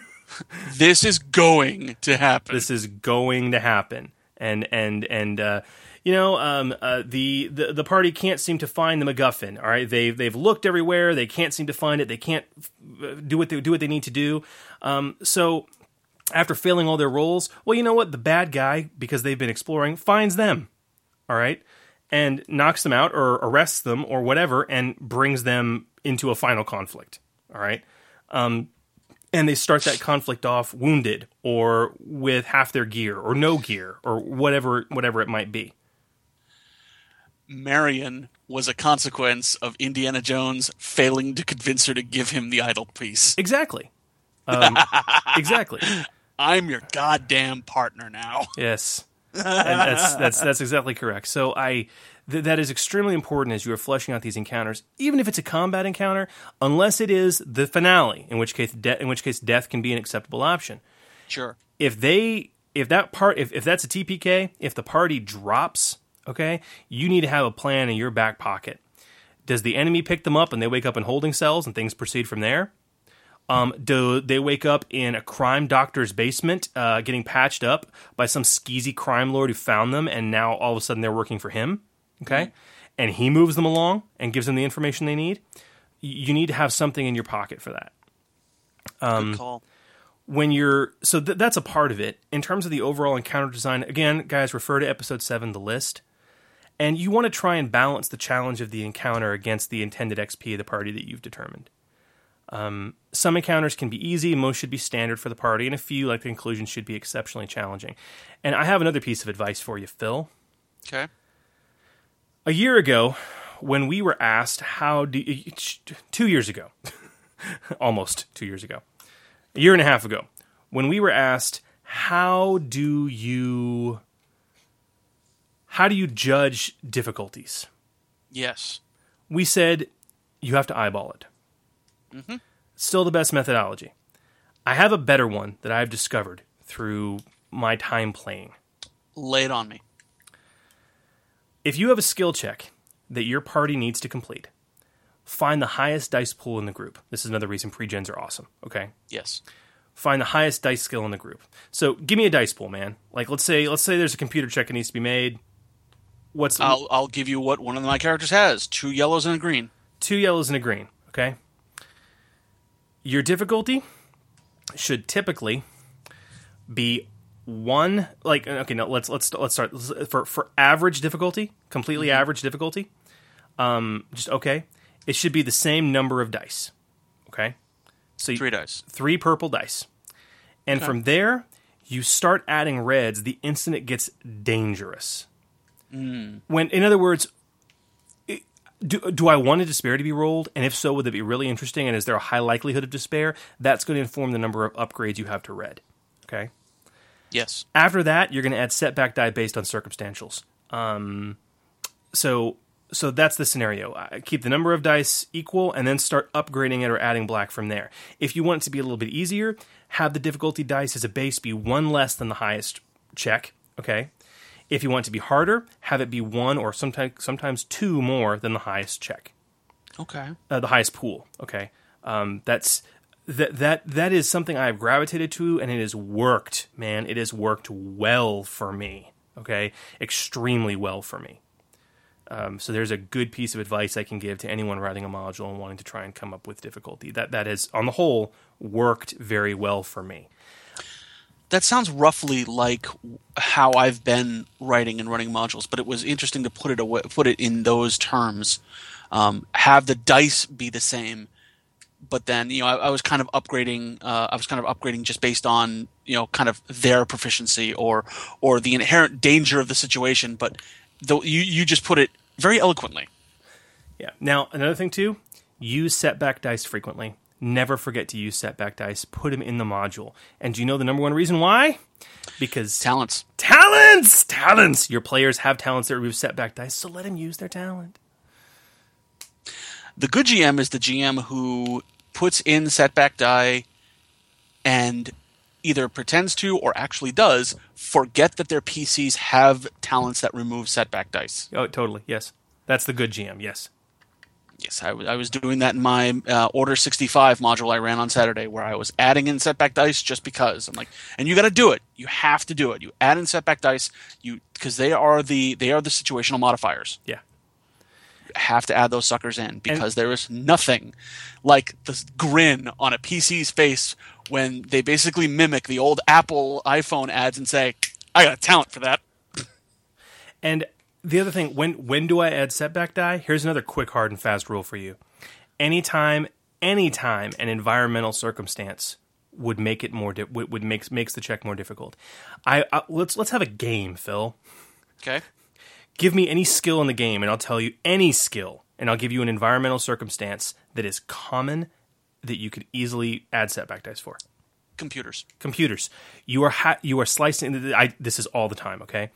this is going to happen this is going to happen and and and uh you know um uh the, the the party can't seem to find the macguffin all right? They've they've looked everywhere. They can't seem to find it. They can't uh, do what they do what they need to do. Um so after failing all their rolls well you know what? The bad guy because they've been exploring finds them all right? And knocks them out or arrests them or whatever and brings them into a final conflict all right? Um and they start that conflict off wounded or with half their gear or no gear or whatever whatever it might be. Marion was a consequence of Indiana Jones failing to convince her to give him the idol piece. Exactly. Um, exactly. I'm your goddamn partner now. Yes. And that's that's that's exactly correct. So I th- that is extremely important as you are fleshing out these encounters, even if it's a combat encounter, unless it is the finale, in which case de- in which case death can be an acceptable option. Sure. if they if that part if, if that's a TPK, if the party drops, okay, you need to have a plan in your back pocket Does the enemy pick them up and they wake up in holding cells and things proceed from there? Um, do they wake up in a crime doctor's basement, uh, getting patched up by some skeezy crime lord who found them, and now all of a sudden they're working for him? Okay, and he moves them along and gives them the information they need. You need to have something in your pocket for that. Um, Good call. when you're so th- that's a part of it in terms of the overall encounter design again guys refer to episode 7 the list and you want to try and balance the challenge of the encounter against the intended xp of the party that you've determined. Um, some encounters can be easy most should be standard for the party and a few like the inclusion should be exceptionally challenging. And i have another piece of advice for you phil. Okay. a year ago when we were asked how do you, two years ago almost two years ago a year and a half ago when we were asked how do you how do you judge difficulties Yes. we said you have to eyeball it Mm-hmm. still the best methodology i have a better one that i've discovered through my time playing Lay it on me. if you have a skill check that your party needs to complete, find the highest dice pool in the group. This is another reason pre-gens are awesome. Okay, Yes. find the highest dice skill in the group. So give me a dice pool, man. Like let's say let's say there's a computer check that needs to be made. What's I'll I'll give you what one of my characters has: two yellows and a green. two yellows and a green. Okay. Your difficulty should typically be one. Like okay, no, let's let's let's start for for average difficulty, completely average difficulty. Um, just okay. It should be the same number of dice. Okay. So you- Three dice. three purple dice, and Okay. from there you start adding reds the instant it gets dangerous. Mm. When, in other words, do, do I want a despair to be rolled? And if so, would it be really interesting? And is there a high likelihood of despair? That's going to inform the number of upgrades you have to red. Okay. Yes. After that, you're going to add setback die based on circumstantials. Um, so so that's the scenario. I keep the number of dice equal, and then start upgrading it or adding black from there. If you want it to be a little bit easier, have the difficulty dice as a base be one less than the highest check. Okay. If you want it to be harder, have it be one or sometimes sometimes two more than the highest check Okay. uh, the highest pool. Okay, um, that's that that that is something I've gravitated to, and it has worked, man. It has worked well for me. Okay, extremely well for me. Um, so there's a good piece of advice I can give to anyone writing a module and wanting to try and come up with difficulty. That that has, on the whole, worked very well for me. That sounds roughly like how I've been writing and running modules, but it was interesting to put it away, put it in those terms. Um, have the dice be the same, but then you know I, I was kind of upgrading. Uh, I was kind of upgrading just based on you know kind of their proficiency or or the inherent danger of the situation. But though you you just put it very eloquently. Yeah. Now another thing too, use setback dice frequently. Never forget to use setback dice. Put them in the module. And do you know the number one reason why? Because talents, talents, talents. Your players have talents that remove setback dice, so let them use their talent. The good GM is the GM who puts in setback die and either pretends to or actually does forget that their PCs have talents that remove setback dice. Oh, totally. Yes, that's the good GM. Yes. Yes, I, w- I was doing that in my uh, Order 65 module I ran on Saturday where I was adding in setback dice just because. I'm like, and you got to do it. You have to do it. You add in setback dice you because they are the they are the situational modifiers. Yeah. You have to add those suckers in because there is nothing like the grin on a PC's face when they basically mimic the old Apple iPhone ads and say, "I got a talent for that." And the other thing, when when do I add setback die? Here's another quick, hard, and fast rule for you. Anytime, anytime an environmental circumstance would make it more di- would, would makes makes the check more difficult. I, I let's let's have a game, Phil. Okay. Give me any skill in the game, and I'll tell you any skill, and I'll give you an environmental circumstance that is common that you could easily add setback dice for. Computers. Computers. You are ha- you are slicing. I, this is all the time. Okay.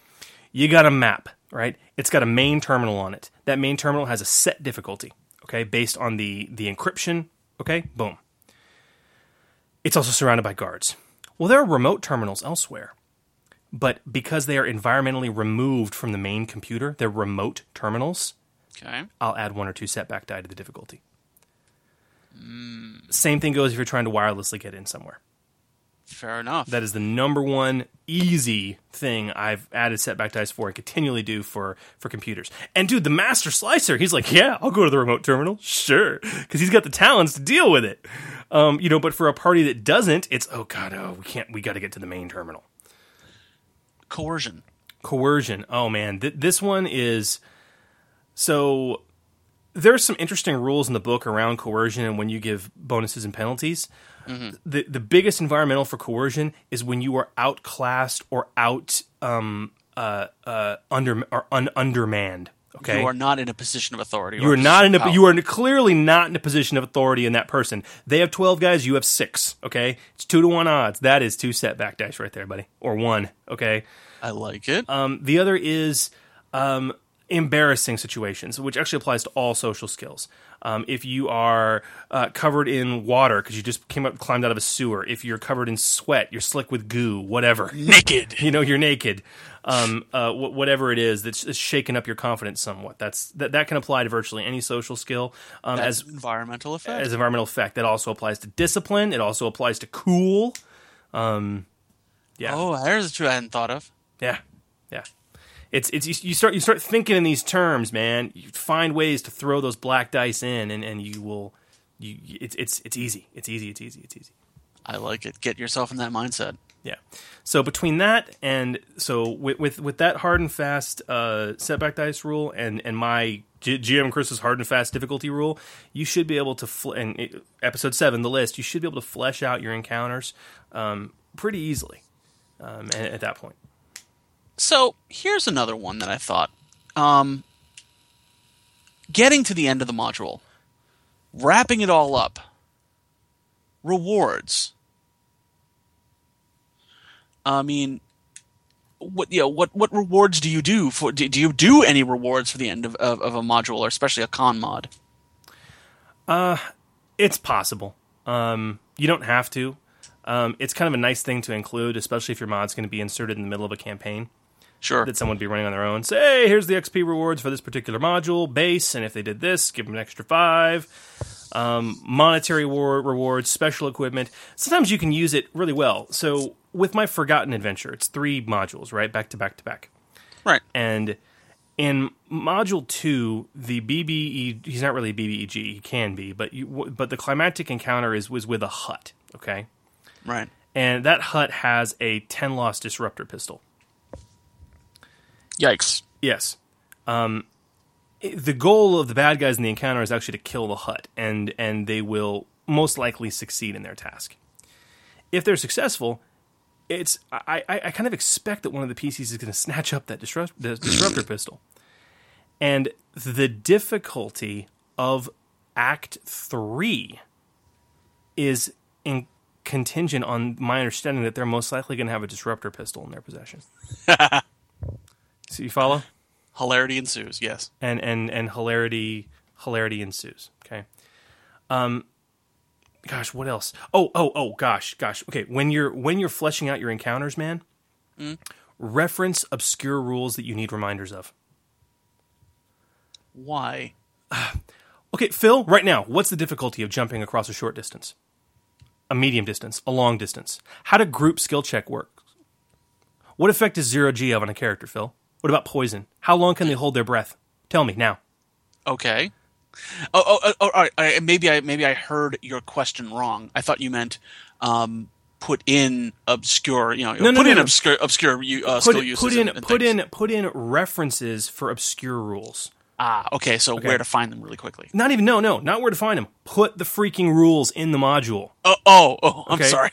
You got a map, right? It's got a main terminal on it. That main terminal has a set difficulty, okay, based on the the encryption. Okay, boom. It's also surrounded by guards. Well, there are remote terminals elsewhere, but because they are environmentally removed from the main computer, they're remote terminals. Okay. I'll add one or two setback die to the difficulty. Mm. Same thing goes if you're trying to wirelessly get in somewhere. Fair enough. That is the number one easy thing I've added setback dice for and continually do for for computers. And dude, the master slicer, he's like, yeah, I'll go to the remote terminal, sure, because he's got the talents to deal with it. Um, you know, but for a party that doesn't, it's oh god, oh we can't, we got to get to the main terminal. Coercion. Coercion. Oh man, Th- this one is so. There's some interesting rules in the book around coercion and when you give bonuses and penalties. The the biggest environmental for coercion is when you are outclassed or out um uh uh under or un, undermanned. Okay, You are not in a position of authority. you are not in a power. you are clearly not in a position of authority in that person. They have twelve guys, you have six. Okay, it's two to one odds. That is two setback dice right there, buddy, or one. Okay, I like it. um, the other is um, embarrassing situations, which actually applies to all social skills. Um, if you are uh, covered in water because you just came up, climbed out of a sewer. If you're covered in sweat, you're slick with goo, whatever. Naked. you know, you're naked. Um, uh, wh- whatever it is that's, that's shaken up your confidence somewhat. That's that, that can apply to virtually any social skill. Um, as environmental effect. as environmental effect, that also applies to discipline. It also applies to cool. Um, yeah. Oh, there's a true I hadn't thought of. Yeah, yeah. It's it's you, start you start thinking in these terms, man. You find ways to throw those black dice in, and, and you will. You it's it's it's easy. It's easy. It's easy. It's easy. I like it. Get yourself in that mindset. Yeah. So between that and so with with, with that hard and fast uh, setback dice rule and and my G- GM Chris's hard and fast difficulty rule, you should be able to fl- and it- episode seven the list. You should be able to flesh out your encounters um, pretty easily um, at, at that point. So here's another one that I thought. Um, getting to the end of the module, wrapping it all up. Rewards. I mean, what you know, what what rewards do you do for? Do, do you do any rewards for the end of, of, of a module, or especially a con mod? Uh, it's possible. Um, you don't have to. Um, it's kind of a nice thing to include, especially if your mod's going to be inserted in the middle of a campaign. Sure. That someone would be running on their own. Say, hey, here's the XP rewards for this particular module base, and if they did this, give them an extra five. Um, monetary war- rewards, special equipment. Sometimes you can use it really well. So with my Forgotten Adventure, it's three modules, right, back to back to back. Right. And in module two, the BBE he's not really a BBEG, he can be, but you, but the climactic encounter is was with a Hutt, okay, Right. and that Hutt has a Tenloss disruptor pistol. Yikes. Yes. Um, the goal of the bad guys in the encounter is actually to kill the Hutt, and and they will most likely succeed in their task. If they're successful, it's I, I, I kind of expect that one of the PCs is going to snatch up that disrupt, the disruptor pistol, and the difficulty of Act Three is in contingent on my understanding that they're most likely going to have a disruptor pistol in their possession. so you follow? Hilarity ensues. Yes. and and and hilarity hilarity ensues. Okay. Um, gosh, what else? Oh, oh, oh, gosh, gosh. Okay, when you're when you're fleshing out your encounters, man, reference obscure rules that you need reminders of. Why? Okay, Phil, right now, what's the difficulty of jumping across a short distance, a medium distance, a long distance? How do group skill check work? What effect does zero G have on a character, Phil? What about poison? How long can they hold their breath? Tell me now. Okay. Oh, oh, oh, oh, all right. Maybe I maybe I heard your question wrong. I thought you meant um, put in obscure. You know, No, put no, in no. obscure obscure uh, put, skill put in and- and put things. in put in references for obscure rules. Ah, okay. So Okay. where to find them really quickly? Not even no no not where to find them. Put the freaking rules in the module. Oh, oh, oh I'm Okay? sorry.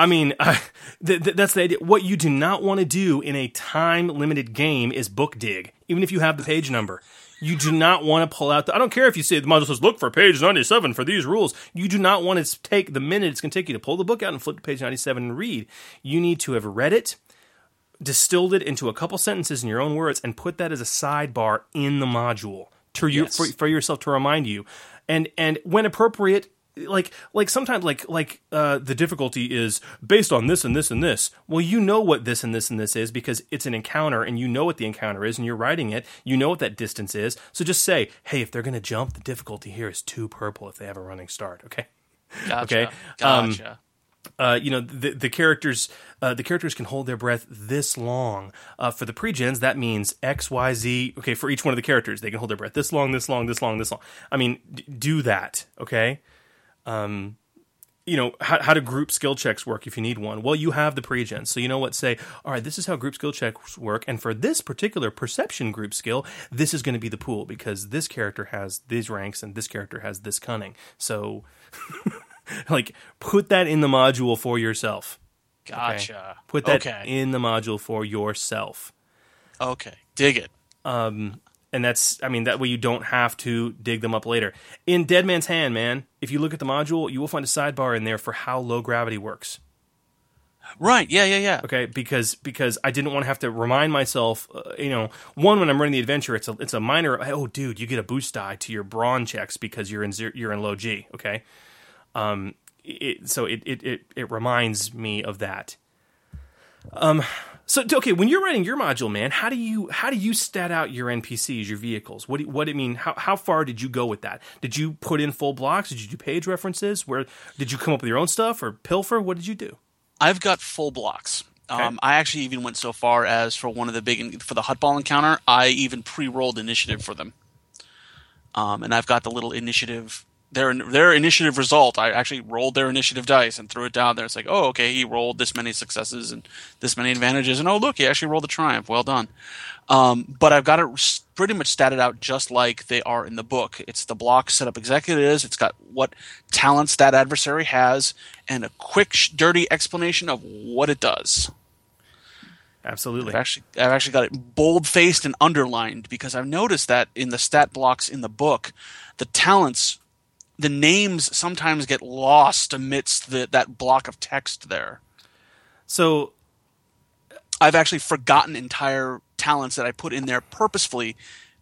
I mean, uh, th- th- that's the idea. What you do not want to do in a time limited game is book dig, even if you have the page number. You do not want to pull out. The, I don't care if you say the module says look for page ninety seven for these rules. You do not want to take the minute it's going to take you to pull the book out and flip to page ninety seven and read. You need to have read it, distilled it into a couple sentences in your own words, and put that as a sidebar in the module to you Yes. for, for yourself to remind you, and and when appropriate, like like sometimes like like uh, the difficulty is based on this and this and this. Well, you know what this and this and this is because it's an encounter, and you know what the encounter is, and you're writing it. You know what that distance is. So just say, hey, if they're going to jump, the difficulty here is two purple if they have a running start. Okay. Gotcha. Okay. Um, Gotcha. uh, you know the the characters uh, the characters can hold their breath this long. Uh, for the pre-gens, that means X, Y, Z. Okay, for each one of the characters, they can hold their breath this long, this long, this long, this long. I mean, d- do that. Okay. Um, you know how, how do group skill checks work if you need one? Well, you have the pre-gens, so you know what. Say, all right, this is how group skill checks work, and for this particular perception group skill, this is going to be the pool because this character has these ranks and this character has this cunning. So, like, put that in the module for yourself. Okay? Gotcha. Put that okay. in the module for yourself. Okay. Dig it. Um, and that's, I mean, that way you don't have to dig them up later. In Dead Man's Hand, man, if you look at the module, you will find a sidebar in there for how low gravity works. Right. Yeah. Yeah. Yeah. Okay, because because I didn't want to have to remind myself, uh, you know, one when I'm running the adventure, it's a it's a minor. Oh, dude, you get a boost die to your brawn checks because you're in zero, you're in low G. Okay, um, it, so it, it it it reminds me of that. Um, so okay, when you're writing your module, man, how do you how do you stat out your NPCs, your vehicles? What do, what I mean? How how far did you go with that? Did you put in full blocks? Did you do page references? Where did you come up with your own stuff or pilfer? What did you do? I've got full blocks. Um, I actually even went so far as for one of the big for the Huttball encounter, I even pre-rolled initiative for them. Um, and I've got the little initiative their their initiative result. I actually rolled their initiative dice and threw it down there. It's like, oh, okay, he rolled this many successes and this many advantages, and oh, look, he actually rolled a triumph. Well done. Um, but I've got it pretty much statted out just like they are in the book. It's the block set up exactly as it is. It's got what talents that adversary has, and a quick, sh- dirty explanation of what it does. Absolutely. I've actually, I've actually got it bold faced and underlined because I've noticed that in the stat blocks in the book, the talents, the names sometimes get lost amidst the, that block of text there. So I've actually forgotten entire talents that I put in there purposefully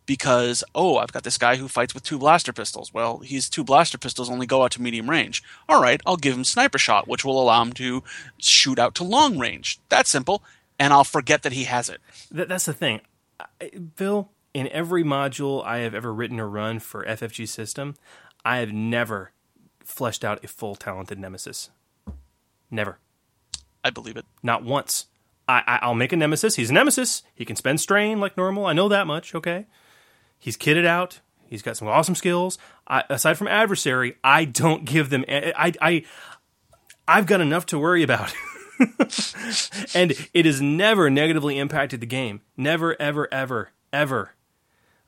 because oh, I've got this guy who fights with two blaster pistols. Well, his two blaster pistols only go out to medium range. All right, I'll give him sniper shot, which will allow him to shoot out to long range. That's simple, and I'll forget that he has it. That, that's the thing, I, Bill. In every module I have ever written or run for FFG system, I have never fleshed out a full talented nemesis. Never. I believe it. Not once. I, I, I'll make a nemesis. He's a nemesis. He can spend strain like normal. I know that much. Okay. He's kitted out. He's got some awesome skills. I, aside from adversary, I don't give them. I, I, I've got enough to worry about. and it has never negatively impacted the game. Never, ever, ever, ever.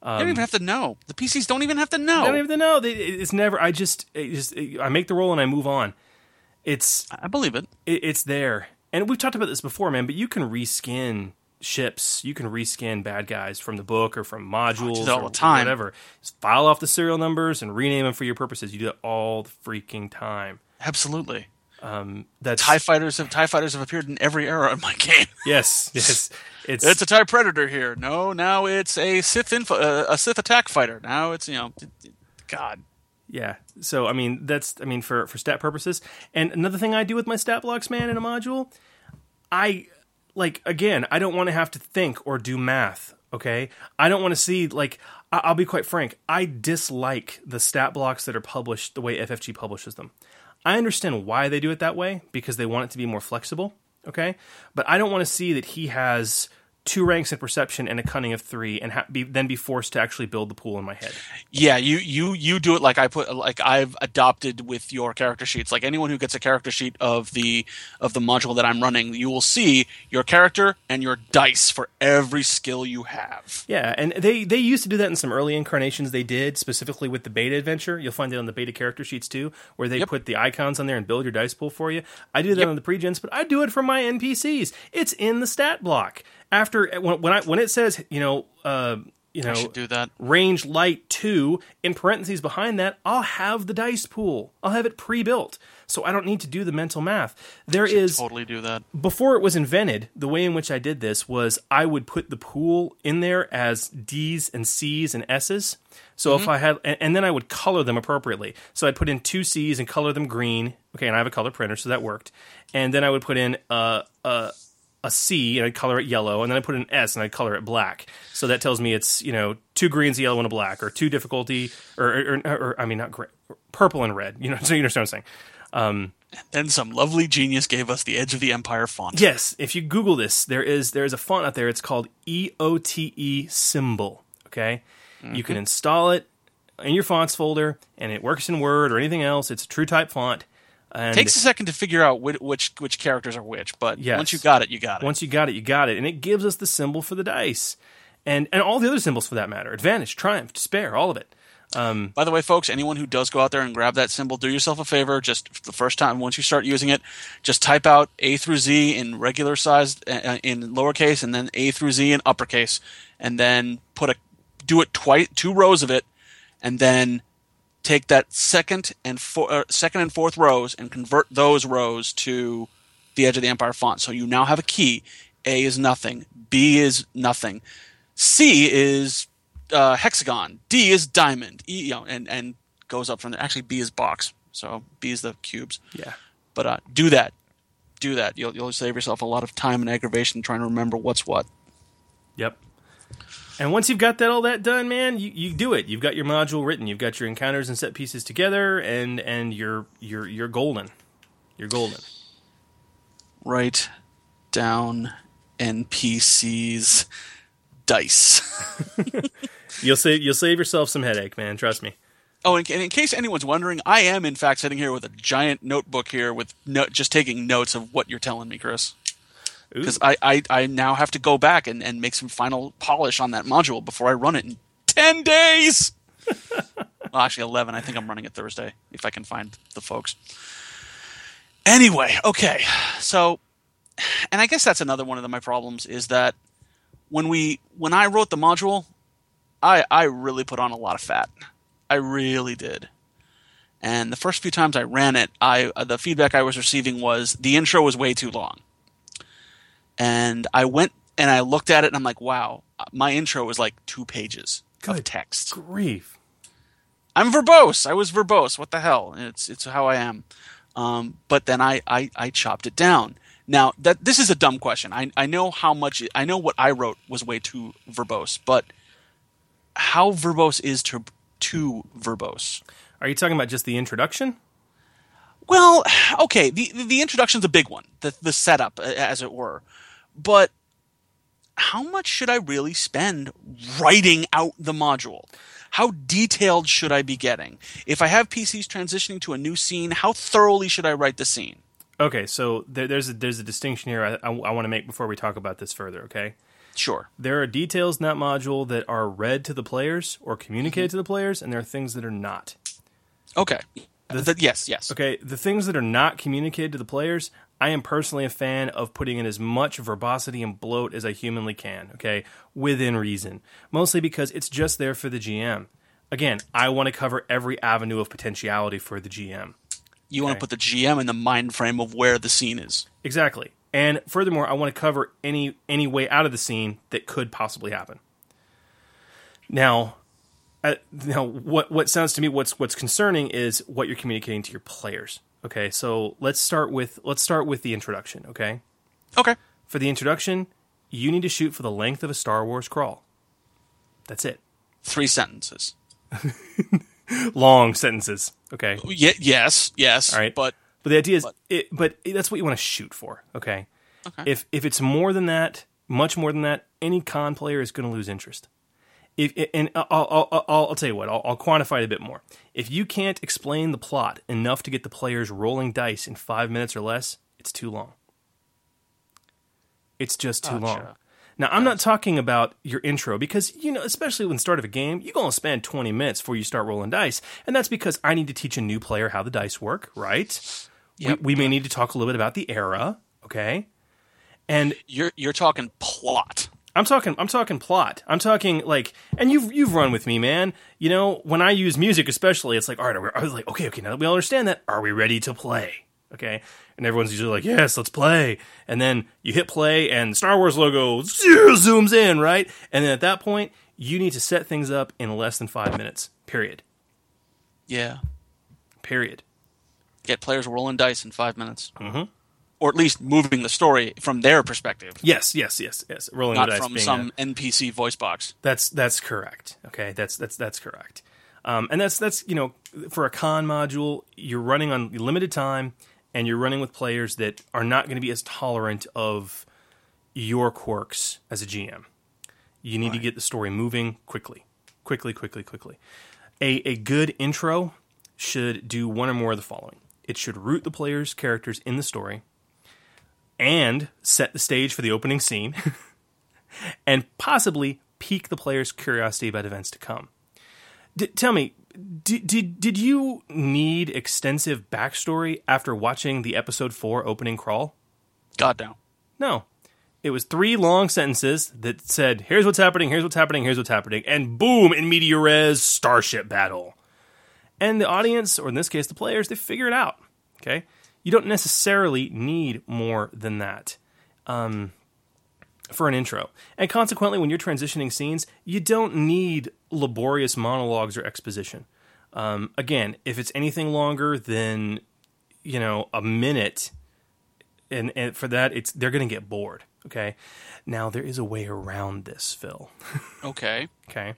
Um, they don't even have to know. The PCs don't even have to know. They don't even know. They, it's never. I just, it just, I make the roll and I move on. It's. I believe it. it. It's there, and we've talked about this before, man. But you can reskin ships. You can reskin bad guys from the book or from modules all the time. whatever. Just file off the serial numbers and rename them for your purposes. You do that all the freaking time. Absolutely. Um, that's Tie fighters have Tie fighters have appeared in every era of my game. yes, yes. It's it's a Tie Predator here. No, now it's a Sith info, uh, a Sith attack fighter. Now it's you know, God. Yeah. So I mean that's I mean for for stat purposes. And another thing I do with my stat blocks, man, in a module, I like again, I don't want to have to think or do math. Okay, I don't want to see like I- I'll be quite frank. I dislike the stat blocks that are published the way FFG publishes them. I understand why they do it that way because they want it to be more flexible. Okay, but I don't want to see that he has two ranks in perception and a cunning of three, and ha- be, then be forced to actually build the pool in my head. Yeah, you you you do it like I put like I've adopted with your character sheets. Like anyone who gets a character sheet of the of the module that I'm running, you will see your character and your dice for every skill you have. Yeah, and they they used to do that in some early incarnations. They did specifically with the beta adventure. You'll find it on the beta character sheets too, where they Yep. put the icons on there and build your dice pool for you. I do that Yep. on the pre-gens, but I do it for my NPCs. It's in the stat block. After when, when I when it says you know uh, you know, do that. range light two. In parentheses behind that, I'll have the dice pool. I'll have it pre-built, so I don't need to do the mental math. There is Totally do that. before it was invented, the way in which I did this was I would put the pool in there as D's and C's and S's. So if mm-hmm. I had, and, and then I would color them appropriately. So I'd put in two C's and color them green. Okay, and I have a color printer, so that worked. And then I would put in a a, a C and I'd color it yellow, and then I put an S and I'd color it black. So that tells me it's you know two greens, a yellow, and a black, or two difficulty, or or, or, or I mean not gray, purple and red. You know, so you understand what I'm saying. Um, Then some lovely genius gave us the Edge of the Empire font. Yes, if you Google this, there is there is a font out there. It's called E EOTE symbol. Okay, you can install it in your fonts folder, and it works in Word or anything else. It's a true type font. And Takes a second to figure out which which, which characters are which, but Yes. once you got it, you got it. once you got it, you got it, and it gives us the symbol for the dice, and and all the other symbols for that matter. Advantage, triumph, despair, all of it. Um, By the way, folks, anyone who does go out there and grab that symbol, do yourself a favor. Just the first time, once you start using it, just type out A through Z in regular size, uh, in lowercase, and then A through Z in uppercase, and then put a do it twice, two rows of it, and then take that second and four, uh, second and fourth rows and convert those rows to the Edge of the Empire font. So you now have a key. A is nothing. B is nothing. C is uh, hexagon. D is diamond. E, you know, and and goes up from there. Actually, B is box. So B is the cubes. yeah, But uh, do that. Do that. You'll you'll save yourself a lot of time and aggravation trying to remember what's what. Yep. And once you've got that all that done, man, you, you do it. You've got your module written. You've got your encounters and set pieces together, and and you're you're you're golden. You're golden. Write down NPCs dice. You'll save you'll save yourself some headache, man. Trust me. Oh, and in, case anyone's wondering, I am in fact sitting here with a giant notebook here with no, just taking notes of what you're telling me, Chris. Because I, I, I now have to go back and, and make some final polish on that module before I run it in 10 days. well, actually, 11. I think I'm running it Thursday if I can find the folks. Anyway, okay. So, and I guess that's another one of the, my problems is that when we when I wrote the module, I I really put on a lot of fat. I really did. And the first few times I ran it, I uh, the feedback I was receiving was the intro was way too long. And I went and I looked at it and I'm like, wow, my intro was like two pages of text. Grief. I'm verbose. I was verbose. What the hell? It's it's how I am. Um, but then I, I I chopped it down. Now that this is a dumb question. I I know how much I know what I wrote was way too verbose, but how verbose is to too verbose? Are you talking about just the introduction? Well, okay, the the introduction's a big one, the the setup, as it were. But how much should I really spend writing out the module? How detailed should I be getting? If I have PCs transitioning to a new scene, how thoroughly should I write the scene? Okay, so there, there's a, there's a distinction here I, I, I want to make before we talk about this further. Okay, Sure. there are details in that module that are read to the players or communicated mm-hmm. to the players, and there are things that are not. Okay. The- yes, yes. Okay, the things that are not communicated to the players, I am personally a fan of putting in as much verbosity and bloat as I humanly can, okay, within reason. Mostly because it's just there for the GM. Again, I want to cover every avenue of potentiality for the GM. You want to put the GM in the mind frame of where the scene is. Exactly. And furthermore, I want to cover any any way out of the scene that could possibly happen. Now, uh, now what what sounds to me what's what's concerning is what you're communicating to your players. Okay, so let's start with let's start with the introduction. Okay, Okay. for the introduction, you need to shoot for the length of a Star Wars crawl. That's it. Three sentences. Long sentences. Okay, Ye- yes, yes. All right. But But the idea is, But- it, but that's what you want to shoot for. Okay. Okay. If if it's more than that, much more than that, any con player is going to lose interest. If and I'll I'll, I'll, I'll tell you what, I'll, I'll quantify it a bit more. If you can't explain the plot enough to get the players rolling dice in five minutes or less, it's too long. It's just too long. Now, I'm not talking about your intro because, you know, especially when the start of a game, you're going to spend 20 minutes before you start rolling dice. And that's because I need to teach a new player how the dice work, right? Yep, we, we may need to talk a little bit about the era, okay? And you're you're talking plot. I'm talking. I'm talking plot. I'm talking like, and you've you've run with me, man. You know, when I use music, especially, it's like, all right, are we, I was like, okay, okay, now that we all understand that, are we ready to play? Okay, and everyone's usually like, yes, let's play. And then you hit play, and Star Wars logo zooms in, right? And then at that point, you need to set things up in less than five minutes. Period. Yeah. Period. Get players rolling dice in five minutes. Mm-hmm. Or at least moving the story from their perspective. Yes, yes, yes, yes. Rolling not the dice from some a- NPC voice box. That's that's correct. Okay, that's that's that's correct. Um, and that's that's you know for a con module, you're running on limited time, and you're running with players that are not going to be as tolerant of your quirks as a GM. You need to get the story moving quickly, quickly, quickly, quickly. A a good intro should do one or more of the following. It should root the players' characters in the story, and set the stage for the opening scene. and possibly pique the player's curiosity about events to come. D- tell me, did, did did you need extensive backstory after watching the episode four opening crawl? God no. No. It was three long sentences that said, "Here's what's happening. Here's what's happening. Here's what's happening," and boom, in media res, starship battle. And the audience, or in this case, the players, they figure it out. Okay, you don't necessarily need more than that. Um, for an intro. And consequently, when you're transitioning scenes, you don't need laborious monologues or exposition. Um, again, if it's anything longer than you know a minute, and, and for that, it's they're going to get bored. Okay. Now there is a way around this, Phil. Okay. okay.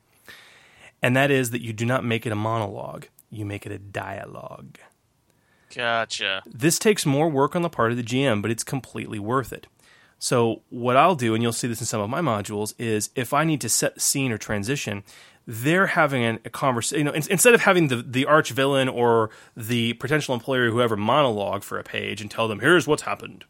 And that is that you do not make it a monologue; you make it a dialogue. Gotcha. This takes more work on the part of the GM, but it's completely worth it. So what I'll do, and you'll see this in some of my modules, is if I need to set scene or transition, they're having an, a conversation. You know, in, instead of having the the arch villain or the potential employer, whoever, monologue for a page and tell them, "Here's what's happened."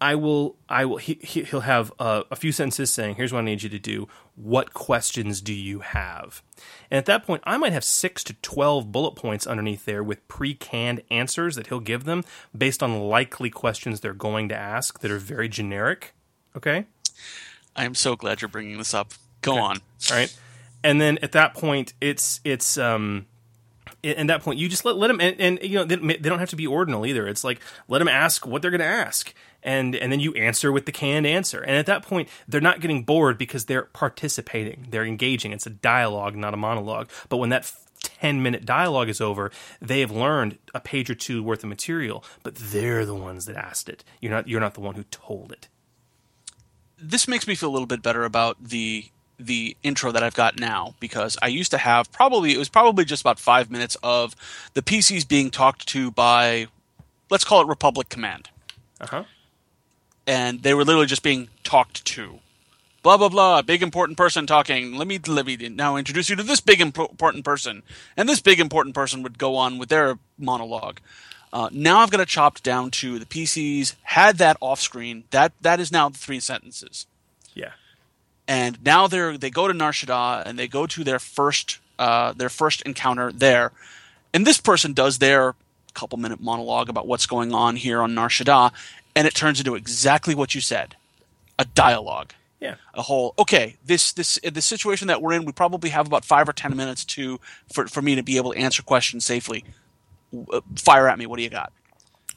I will. I will. He, he, he'll have uh, a few sentences saying, "Here's what I need you to do. What questions do you have?" And at that point, I might have six to twelve bullet points underneath there with pre-canned answers that he'll give them based on likely questions they're going to ask that are very generic. Okay. I am so glad you're bringing this up. Go on. All right. And then at that point, it's it's um, at that point you just let let them and, and you know they, they don't have to be ordinal either. It's like let them ask what they're going to ask, and and then you answer with the canned answer. And at that point, they're not getting bored because they're participating, they're engaging. It's a dialogue, not a monologue. But when that 10 minute dialogue is over, they have learned a page or two worth of material, but they're the ones that asked it. You're not you're not the one who told it. This makes me feel a little bit better about the the intro that I've got now because I used to have probably it was probably just about five minutes of the PCs being talked to by let's call it Republic Command. Uh-huh. And they were literally just being talked to. Blah blah blah, big important person talking. Let me let me now introduce you to this big important person. And this big important person would go on with their monologue. Uh, now I've got it chopped down to the PCs had that off screen. That that is now the three sentences Yeah. and now they're they go to Nar Shaddaa and they go to their first uh, their first encounter there, and this person does their couple minute monologue about what's going on here on Nar Shaddaa, and it turns into exactly what you said, a dialogue. Yeah. A whole okay. This this the situation that we're in, we probably have about five or ten minutes to for for me to be able to answer questions safely. Uh, Fire at me. What do you got?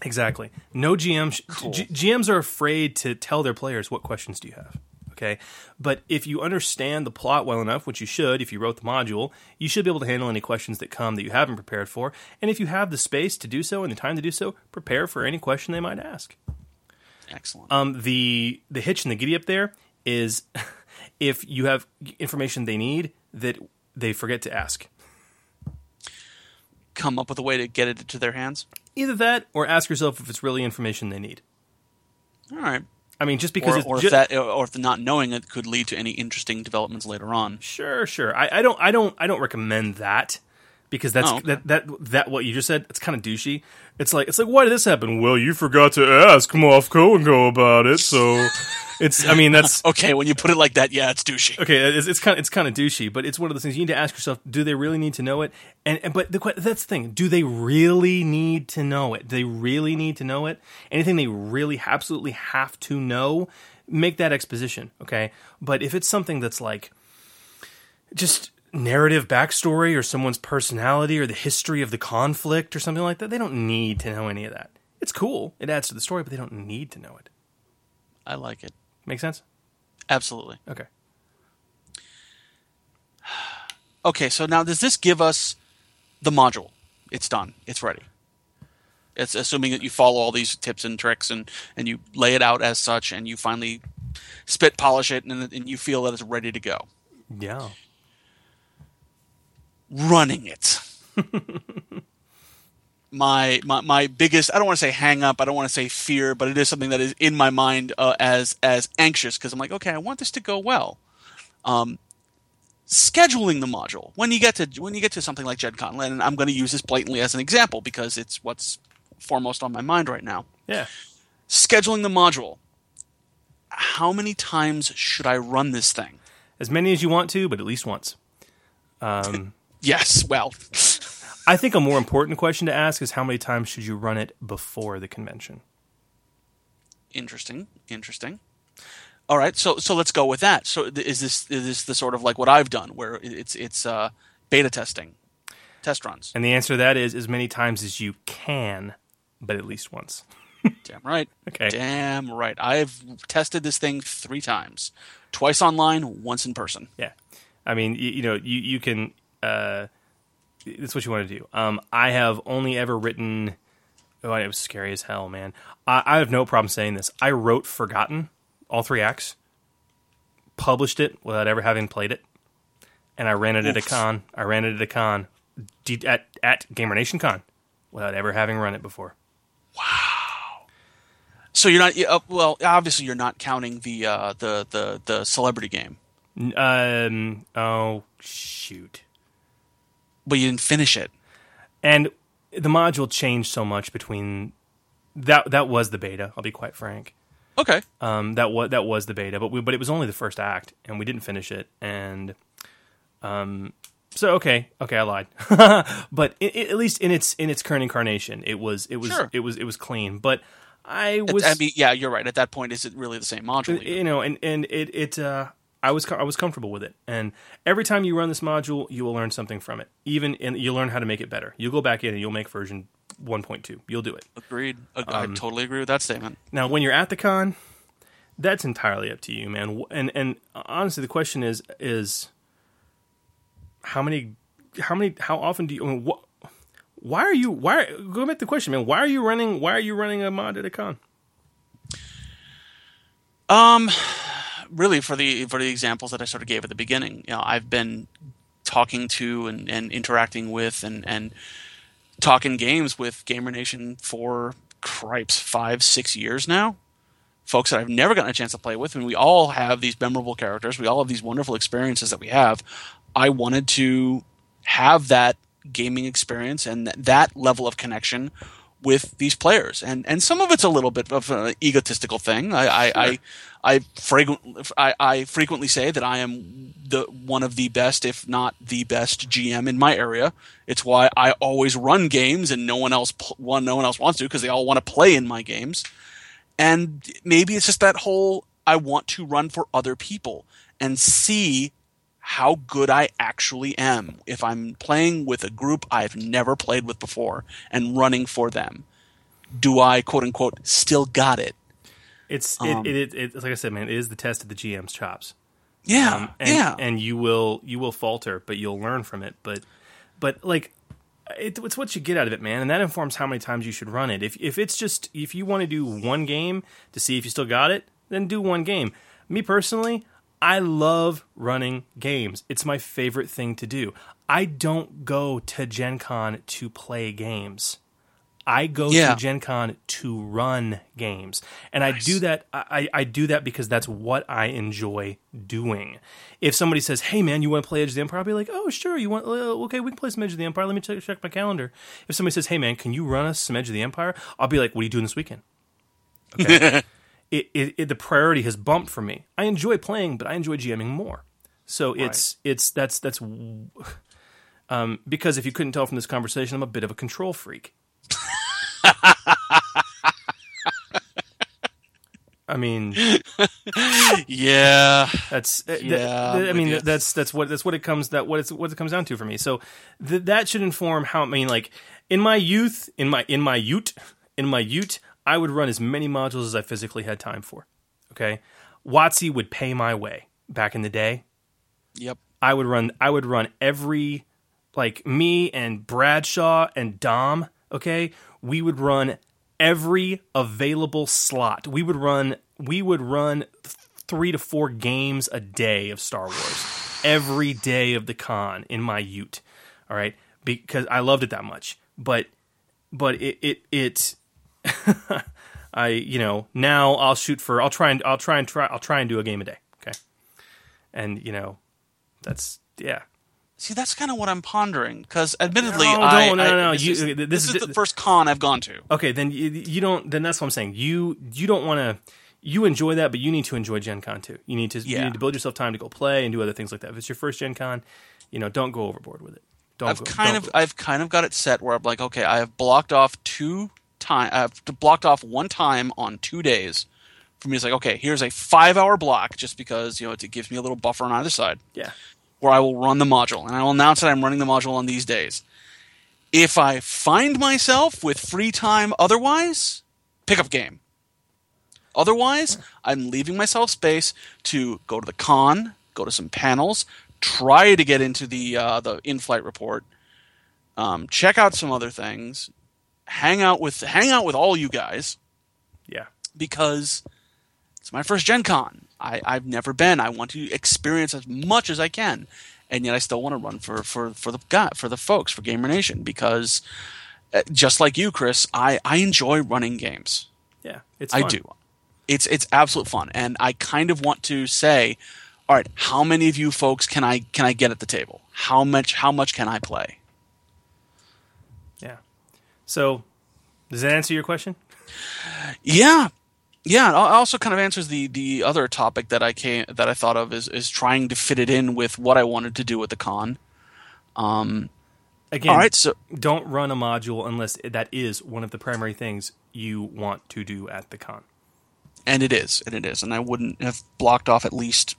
Exactly. No GM sh- G- GMs are afraid to tell their players what questions do you have. Okay, but if you understand the plot well enough, which you should, if you wrote the module, you should be able to handle any questions that come that you haven't prepared for. And if you have the space to do so and the time to do so, prepare for any question they might ask. Excellent. Um, the the hitch and the giddy up there is if you have information they need that they forget to ask. Come up with a way to get it into their hands. Either that, or ask yourself if it's really information they need. All right. I mean, just because or, it's or ju- if that, or if not knowing it could lead to any interesting developments later on. Sure, sure. I, I don't, I don't, I don't recommend that. Because that's Oh, okay. that that that what you just said. It's kind of douchey. It's like it's like why did this happen? Well, you forgot to ask Moff Go about it, so it's. I mean, that's Okay, when you put it like that, yeah, it's douchey. okay. It's, it's kind of it's kind of douchey, but it's one of those things you need to ask yourself: Do they really need to know it? And, and but the that's the thing: Do they really need to know it? Do they really need to know it? Anything they really absolutely have to know, make that exposition, okay? But if it's something that's like just narrative backstory or someone's personality or the history of the conflict or something like that, they don't need to know any of that. It's cool; it adds to the story, but they don't need to know it. I like it. Make sense? Absolutely. Okay. Okay, so now does this give us the module? It's done. It's ready. It's assuming that you follow all these tips and tricks and, and you lay it out as such and you finally spit polish it and, and you feel that it's ready to go. Yeah. Running it. my, my my biggest I don't want to say hang up, I don't want to say fear, but it is something that is in my mind uh, as as anxious because I'm like, okay, I want this to go well. Um, scheduling the module when you get to when you get to something like Gen Con, and I'm going to use this blatantly as an example because it's what's foremost on my mind right now. Yeah. Scheduling the module. How many times should I run this thing? As many as you want to, but at least once. Um, Yes, well, I think a more important question to ask is how many times should you run it before the convention? interesting, interesting. All right, so so let's go with that. So is this is this the sort of like what I've done, where it's it's uh, beta testing, test runs? And the answer to that is as many times as you can, but at least once. Damn right. Okay. Damn right. I've tested this thing three times, twice online, once in person. Yeah. I mean, you, you know, you, you can, uh, that's what you want to do. Um, I have only ever written, oh, it was scary as hell, man. I, I have no problem saying this. I wrote Forgotten, all three acts, published it without ever having played it, and I ran it at a con. I ran it at a con, at, at Gamer Nation Con, without ever having run it before. Wow. So you're not uh, well. Obviously, you're not counting the uh, the the the celebrity game, Um, oh, shoot. But you didn't finish it. and the module changed so much between that that was the beta i'll be quite frank Okay. um, that was that was the beta but we, but it was only the first act and we didn't finish it and um so okay okay i lied but i i at least in its in its current incarnation it was it was Sure. it was it was clean but i was I mean, yeah, you're right. At that point, is it really the same module? you know and and it it uh I was I was comfortable with it, and every time you run this module, you will learn something from it. Even and you'll learn how to make it better. You'll go back in and you'll make version 1.2. You'll do it. Agreed. Ag- Um, I totally agree with that statement. Now, when you're at the con, that's entirely up to you, man. And and honestly, the question is is how many how many how often do you? I mean, wh- why are you why go back to the question, man? Why are you running? Why are you running a mod at a con? Um, really, for the for the examples that I sort of gave at the beginning, you know, I've been talking to and, and interacting with and and talking games with Gamer Nation for cripes five six years now. Folks that I've never gotten a chance to play with, and we all have these memorable characters. We all have these wonderful experiences that we have. I wanted to have that gaming experience and that level of connection with these players, and and some of it's a little bit of an egotistical thing. I I, I I frequent I, I frequently say that I am the one of the best, if not the best GM in my area. It's why I always run games, and no one else one no one else wants to because they all want to play in my games. And maybe it's just that whole I want to run for other people and see how good I actually am if I'm playing with a group I've never played with before and running for them. Do I quote unquote still got it? It's Um, it, it, it, it's like I said, man. It is the test of the GM's chops. Yeah, Um, and, yeah. and you will you will falter, but you'll learn from it. But but like it, it's what you get out of it, man, and that informs how many times you should run it. If if it's just if you want to do one game to see if you still got it, then do one game. Me personally, I love running games. It's my favorite thing to do. I don't go to Gen Con to play games. I go Yeah. to Gen Con to run games, and I do that. I, I do that because that's what I enjoy doing. If somebody says, "Hey, man, you want to play Edge of the Empire?" I'll be like, "Oh, sure. You want? Okay, we can play some Edge of the Empire. Let me check, check my calendar." If somebody says, "Hey, man, can you run us some Edge of the Empire?" I'll be like, "What are you doing this weekend?" Okay. It, it, it the priority has bumped for me. I enjoy playing, but I enjoy GMing more. So it's it's that's that's um, because if you couldn't tell from this conversation, I'm a bit of a control freak. I mean, yeah, that's uh, Yeah, th- I mean you. that's that's what that's what it comes that what it's what it comes down to for me. So th- that should inform how I mean like in my youth in my in my ute in my ute I would run as many modules as I physically had time for. Okay, WotC would pay my way back in the day. Yep. I would run I would run every like me and Bradshaw and Dom, okay? We would run every available slot. We would run we would run 3 to 4 games a day of Star Wars every day of the con in my ute. All right? Because I loved it that much. But but it it it I you know, now I'll shoot for I'll try and I'll try and try I'll try and do a game a day, okay? And you know, that's yeah. See, that's kind of what I'm pondering because, admittedly, No, I, no, no, I- This, you- is, this this is- is the first con I've gone to. Okay, then you, you don't. Then that's what I'm saying. You you don't want to. You enjoy that, but you need to enjoy Gen Con too. You need to you Yeah. need to build yourself time to go play and do other things like that. If it's your first Gen Con, you know, don't go overboard with it. Don't. I've go, kind of I've kind of got it set where I'm like, okay, I have blocked off two time. I've blocked off one time on two days. For me, it's like, okay, here's a five hour block just because you know it gives me a little buffer on either side. Yeah. Where I will run the module and I will announce that I'm running the module on these days. If I find myself with free time otherwise, pick up game. Otherwise, I'm leaving myself space to go to the con, go to some panels, try to get into the uh, the in-flight report, um, check out some other things, hang out with hang out with all you guys Yeah. because it's my first Gen Con. I, I've never been. I want to experience as much as I can, and yet I still want to run for for for the guy for the folks for Gamer Nation because uh, just like you, Chris, I I enjoy running games. Yeah. It's. I fun. do. It's it's absolute fun, and I kind of want to say, all right, how many of you folks can I can I get at the table? How much how much can I play? So, does that answer your question? Yeah, yeah. It also kind of answers the the other topic that I came that I thought of is is trying to fit it in with what I wanted to do at the con. Um, Again, all right, so don't run a module unless that is one of the primary things you want to do at the con. and it is, and it is, and I wouldn't have blocked off at least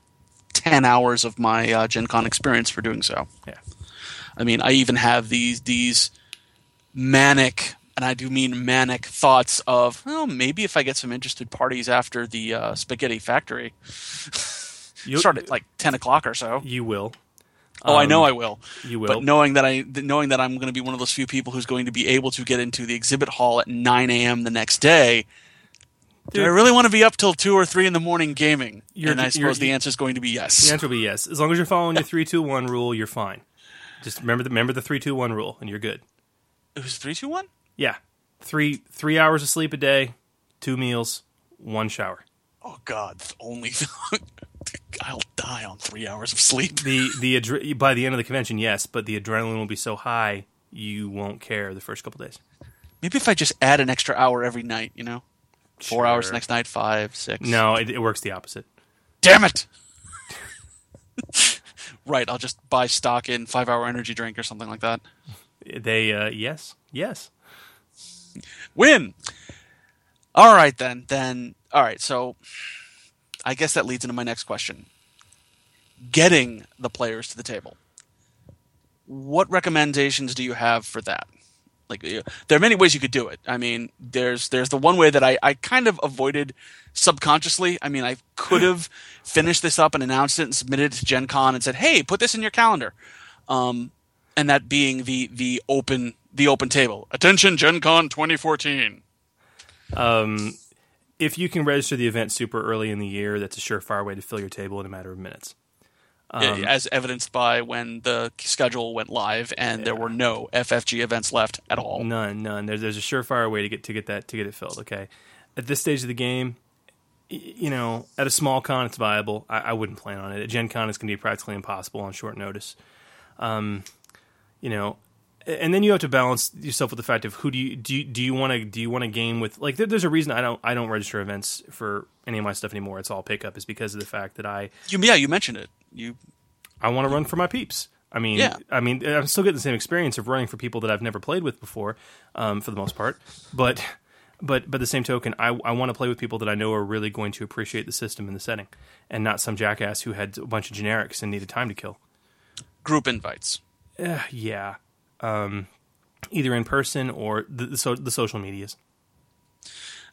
ten hours of my uh, Gen Con experience for doing so. Yeah. I mean, I even have these these manic, and I do mean manic thoughts of, well, maybe if I get some interested parties after the uh, Spaghetti Factory, You- start at like ten o'clock or so. You will. Oh, I know Um, I will. You will. But knowing that I knowing that I'm going to be one of those few people who's going to be able to get into the exhibit hall at 9 a.m. the next day, do I really want to be up till two or three in the morning gaming? You're- and I suppose the answer is going to be yes. The answer will be yes. As long as you're following your three, two, one rule, you're fine. Just remember the remember the three, two, one rule, and you're good. It was three, two, one. Yeah, three three hours of sleep a day, two meals, one shower. Oh God, only I'll die on three hours of sleep. The the adre- by the end of the convention, yes, but the adrenaline will be so high you won't care the first couple days. Maybe if I just add an extra hour every night, you know, four hours next night, five, six. No, it, it works the opposite. damn it. right, I'll just buy stock in five hour energy drink or something like that. They uh, yes, yes. Win. All right then. Then all right. So I guess that leads into my next question. Getting the players to the table. What recommendations do you have for that? Like uh, there are many ways you could do it. I mean, there's there's the one way that I, I kind of avoided subconsciously. I mean, I could have finished this up and announced it and submitted it to Gen Con and said, "Hey, put this in your calendar." Um, and that being the the open the open table. Attention, Gen Con 2014. Um, if you can register the event super early in the year, that's a surefire way to fill your table in a matter of minutes. Um, as evidenced by when the schedule went live and there were no FFG events left at all. None, none. There's there's a surefire way to get to get that to get it filled. Okay, at this stage of the game, you know, at a small con, it's viable. I, I wouldn't plan on it. At Gen Con, it's going to be practically impossible on short notice. Um, you know, and then you have to balance yourself with the fact of who do you do you, do you want to do you want to game with like there, there's a reason I don't I don't register events for any of my stuff anymore. It's all pickup is because of the fact that I You, yeah, you mentioned it. You I want to run for my peeps. I mean, Yeah. I mean, I'm still getting the same experience of running for people that I've never played with before, um, for the most part. But, but, but the same token, I, I want to play with people that I know are really going to appreciate the system and the setting, and not some jackass who had a bunch of generics and needed time to kill. group invites. Uh, yeah, um, either in person or the the, so, the social medias.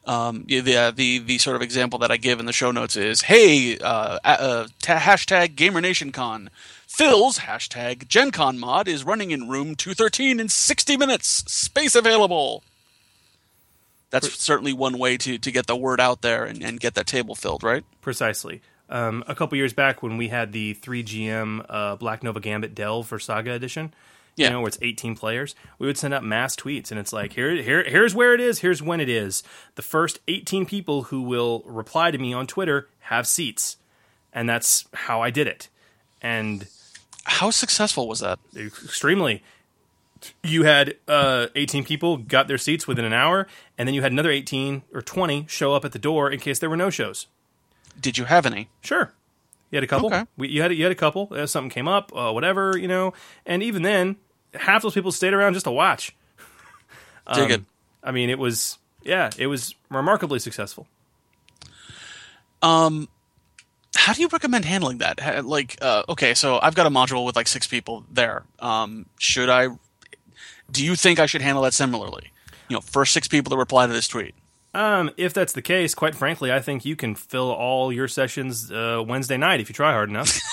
Um, yeah, the, uh, the the sort of example that I give in the show notes is, hey, uh, uh, ta- hashtag GamerNationCon. Phil's hashtag GenCon mod is running in room 213 in 60 minutes. Space available. That's certainly one way to, to get the word out there and, and get that table filled, right? Precisely. Um, a couple years back, when we had the 3GM uh, Black Nova Gambit Delve for Saga Edition, Yeah. you know, where it's 18 players, we would send out mass tweets, and it's like, here, here, here's where it is, here's when it is. The first 18 people who will reply to me on Twitter have seats, and that's how I did it. And How successful was that? extremely. You had uh, 18 people got their seats within an hour, and then you had another 18 or 20 show up at the door in case there were no shows. Did you have any? Sure. You had a couple. Okay. We, you had you had a couple. Uh, something came up, uh, whatever, you know. And even then, half those people stayed around just to watch. Dig Um, it. I mean, it was yeah, it was remarkably successful. Um, how do you recommend handling that? Ha- Like, uh, okay, so I've got a module with like six people there. Um, should I? Do you think I should handle that similarly? You know, first six people to reply to this tweet. Um, if that's the case, quite frankly, I think you can fill all your sessions uh, Wednesday night if you try hard enough.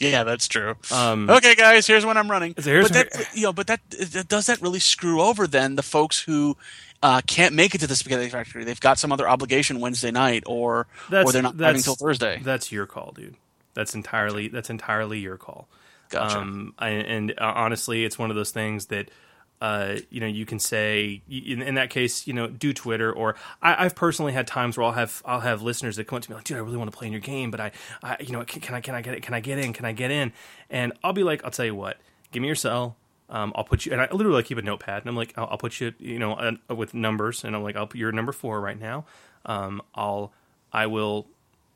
Yeah, that's true. Um, Okay, guys, here's when I'm running. So but that, you know, but that does that really screw over then the folks who uh, can't make it to the spaghetti factory? They've got some other obligation Wednesday night, or or they're not till Thursday. That's your call, dude. That's entirely that's entirely your call. Gotcha. Um, I, and uh, honestly, it's one of those things that uh, you know you can say in, in that case, you know, do Twitter or I, I've personally had times where I'll have I'll have listeners that come up to me like, dude, I really want to play in your game, but I, I you know, can, can I can I get it? Can I get in? Can I get in? And I'll be like, I'll tell you what, give me your cell. Um, I'll put you, and I literally keep a notepad, and I'm like, I'll, I'll put you, you know, uh, with numbers, and I'm like, I'll put you're number four right now. Um, I'll, I will,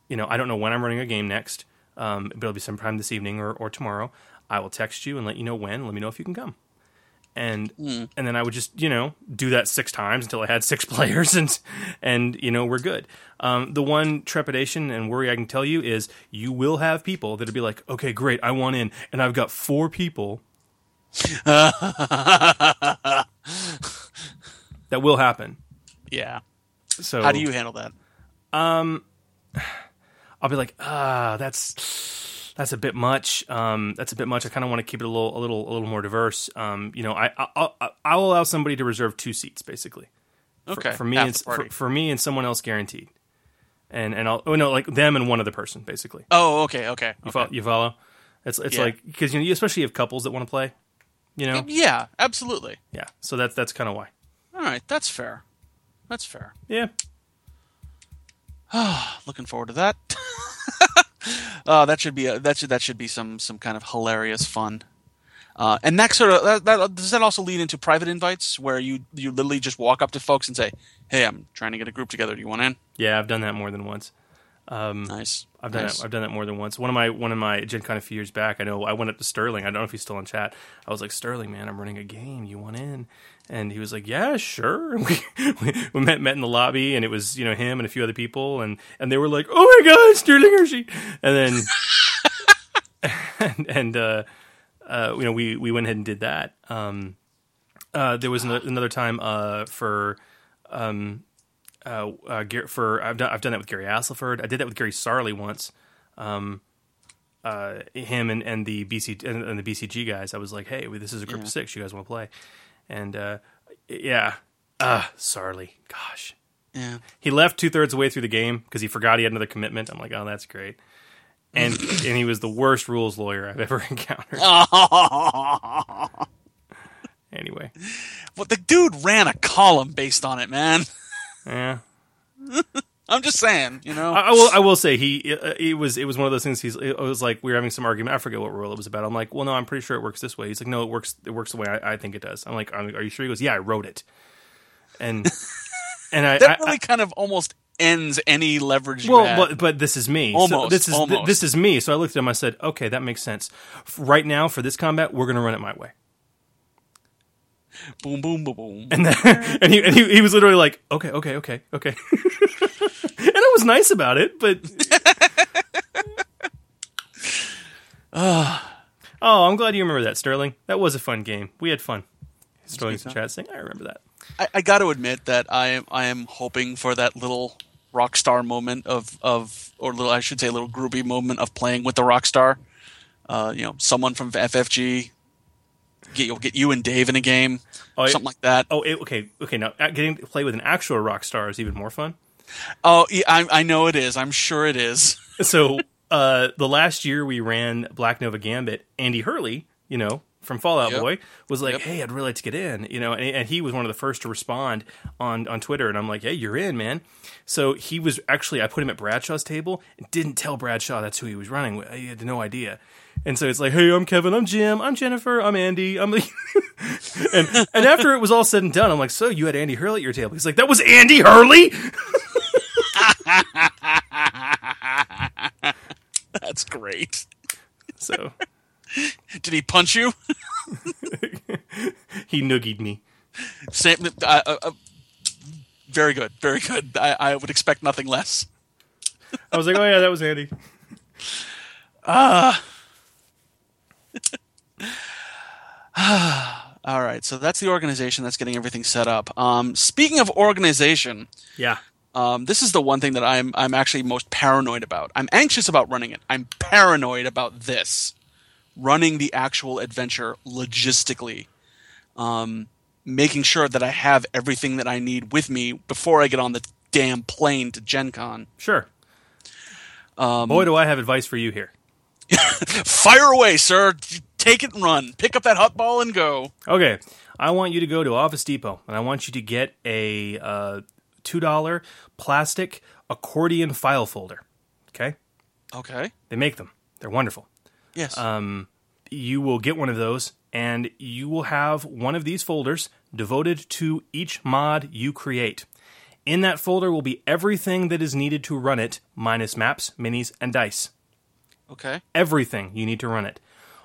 you know, I don't know when I'm running a game next, um, but it'll be sometime this evening or, or tomorrow. I will text you and let you know when. Let me know if you can come. And and then I would just you know do that six times until I had six players and and you know we're good. Um, the one trepidation and worry I can tell you is you will have people that'll be like, okay, great, I want in, and I've got four people. that will happen. yeah. So How do you handle that? Um, I'll be like, ah, that's that's a bit much. Um, that's a bit much. I kind of want to keep it a little, a little, a little more diverse. Um, you know, I, I, I'll, I'll allow somebody to reserve two seats, basically. For- Okay, For, me half and for, for me and someone else guaranteed. And and I'll oh no like them and one other person basically. Oh, okay, okay. You okay. follow? You follow? It's it's Yeah. like because you know you especially have couples that want to play. You know. Yeah, absolutely. Yeah. So that's that's kind of why. All right, that's fair. That's fair. Yeah. Looking forward to that. uh, that should be a, that should that should be some some kind of hilarious fun. Uh, and that sort of that, that does that also lead into private invites where you you literally just walk up to folks and say, "Hey, I'm trying to get a group together. Do you want in?" Yeah, I've done that more than once. Um, Nice. I've done Nice. that. I've done that more than once. One of my one of my Gen Con a few years back. I know I went up to Sterling. I don't know if he's still in chat. I was like, Sterling, man, I'm running a game. You want in? And he was like, Yeah, sure. We, we, we met met in the lobby, and it was you know him and a few other people, and and they were like, Oh my God, Sterling Hershey, and then and, and uh, uh, you know we we went ahead and did that. Um, uh, there was ano- another time uh, for um, uh, uh, for I've done I've done that with Gary Astleford. I did that with Gary Sarli once. Um, uh, him and, and the BC and, and the BCG guys. I was like, hey, this is a group Yeah. of six. You guys want to play? And uh, yeah, uh, Sarli. Gosh, Yeah. he left two thirds of the way through the game because he forgot he had another commitment. I'm like, oh, that's great. and and he was the worst rules lawyer I've ever encountered. Anyway, well, the dude ran a column based on it, man. yeah. I'm just saying, you know. I, I will. I will say he. uh, It was. It was one of those things. He's. It was like we were having some argument. I forget what rule it was about. I'm like, well, no, I'm pretty sure it works this way. He's like, no, it works. It works the way I, I think it does. I'm like, are are you sure? He goes, yeah, I wrote it. And and I. that I- really kind of almost ends any leverage well, but, but this is me. So Almost, this is th- this is me. So I looked at him. I said, okay, that makes sense. F- Right now, for this combat, we're going to run it my way. Boom, boom, boom, boom. And then, and he and he, he was literally like, okay, okay, okay, okay. and I was nice about it, but oh, I'm glad you remember that, Sterling. That was a fun game. We had fun. Sterling's in chat saying, I remember that. I, I got to admit that I am I am hoping for that little rock star moment of of or little I should say a little groovy moment of playing with the rock star. Uh, you know, someone from FFG. Get you'll get you and Dave in a game, Oh, it- something like that. Oh, it, okay, okay. Now uh, getting to play with an actual rock star is even more fun. Oh, yeah, I, I know it is. I'm sure it is. so uh, the last year we ran Black Nova Gambit, Andy Hurley, you know, from Fall Out Yep. Boy, was like, Yep. "Hey, I'd really like to get in," you know, and, and he was one of the first to respond on on Twitter, and I'm like, "Hey, you're in, man." So he was actually, I put him at Bradshaw's table and didn't tell Bradshaw that's who he was running with. He had no idea. And so it's like, hey, I'm Kevin, I'm Jim, I'm Jennifer, I'm Andy, I'm. and and after it was all said and done, I'm like, so you had Andy Hurley at your table? He's like, that was Andy Hurley. That's great. So Did he punch you? he noogied me. Same. Uh, uh, uh, very good. Very good. I, I would expect nothing less. I was like, oh yeah, that was Andy. All right. So that's the organization that's getting everything set up. Um, speaking of organization, Yeah. um, this is the one thing that I'm I'm actually most paranoid about. I'm anxious about running it. I'm paranoid about this, running the actual adventure logistically, um, making sure that I have everything that I need with me before I get on the damn plane to Gen Con. Sure. Boy, do I have advice for you here. Fire away, sir. Take it and run. Pick up that Huttball and go. Okay, I want you to go to Office Depot and I want you to get a uh, two dollar plastic accordion file folder. Okay, Okay. they make them. They're wonderful. Yes. You will get one of those, and you will have one of these folders devoted to each mod you create. In that folder will be everything that is needed to run it, minus maps, minis, and dice. Okay. everything you need to run it.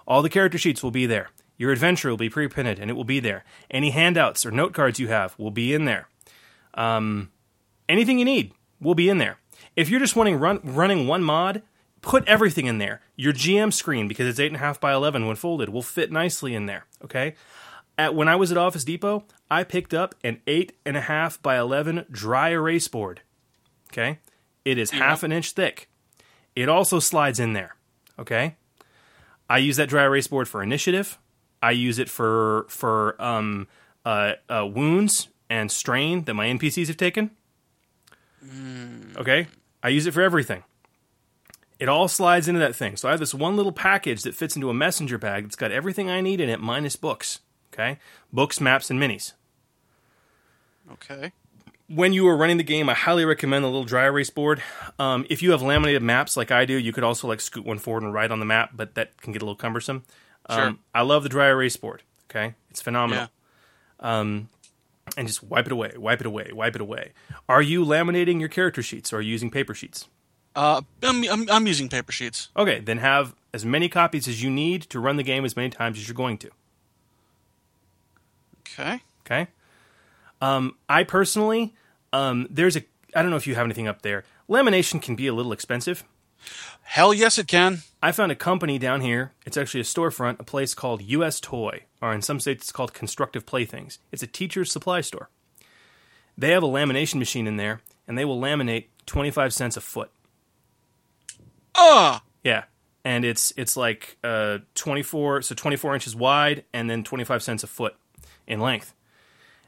All the character sheets will be there. Your adventure will be pre-printed and it will be there. Any handouts or note cards you have will be in there. Um, anything you need will be in there. If you're just wanting run, running one mod, put everything in there. Your GM screen, because it's eight and a half by eleven when folded, will fit nicely in there. Okay. At when I was at Office Depot, I picked up an eight and a half by eleven dry erase board. Okay, it is half an inch thick. It also slides in there. Okay. I use that dry erase board for initiative. I use it for for um, uh, uh, wounds and strain that my NPCs have taken. Okay. I use it for everything. It all slides into that thing. So I have this one little package that fits into a messenger bag that's got everything I need in it minus books. Okay. Books, maps, and minis Okay. When you are running the game, I highly recommend the little dry erase board. Um, if you have laminated maps like I do, you could also like scoot one forward and write on the map, but that can get a little cumbersome. Um, Sure. I love the dry erase board. Okay, it's phenomenal. Yeah. Um, And just wipe it away, wipe it away, wipe it away. Are you laminating your character sheets or are you using paper sheets? Uh, I'm, I'm, I'm using paper sheets. Okay, then have as many copies as you need to run the game as many times as you're going to. Okay. Okay. Um, I personally, um, there's a. I don't know if you have anything up there. Lamination can be a little expensive. Hell yes, it can. I found a company down here. It's actually a storefront, a place called US Toy, or in some states it's called Constructive Playthings. It's a teacher's supply store. They have a lamination machine in there, and they will laminate 25 cents a foot. Ah, Yeah. And it's it's like uh 24 so 24 inches wide and then 25 cents a foot in length.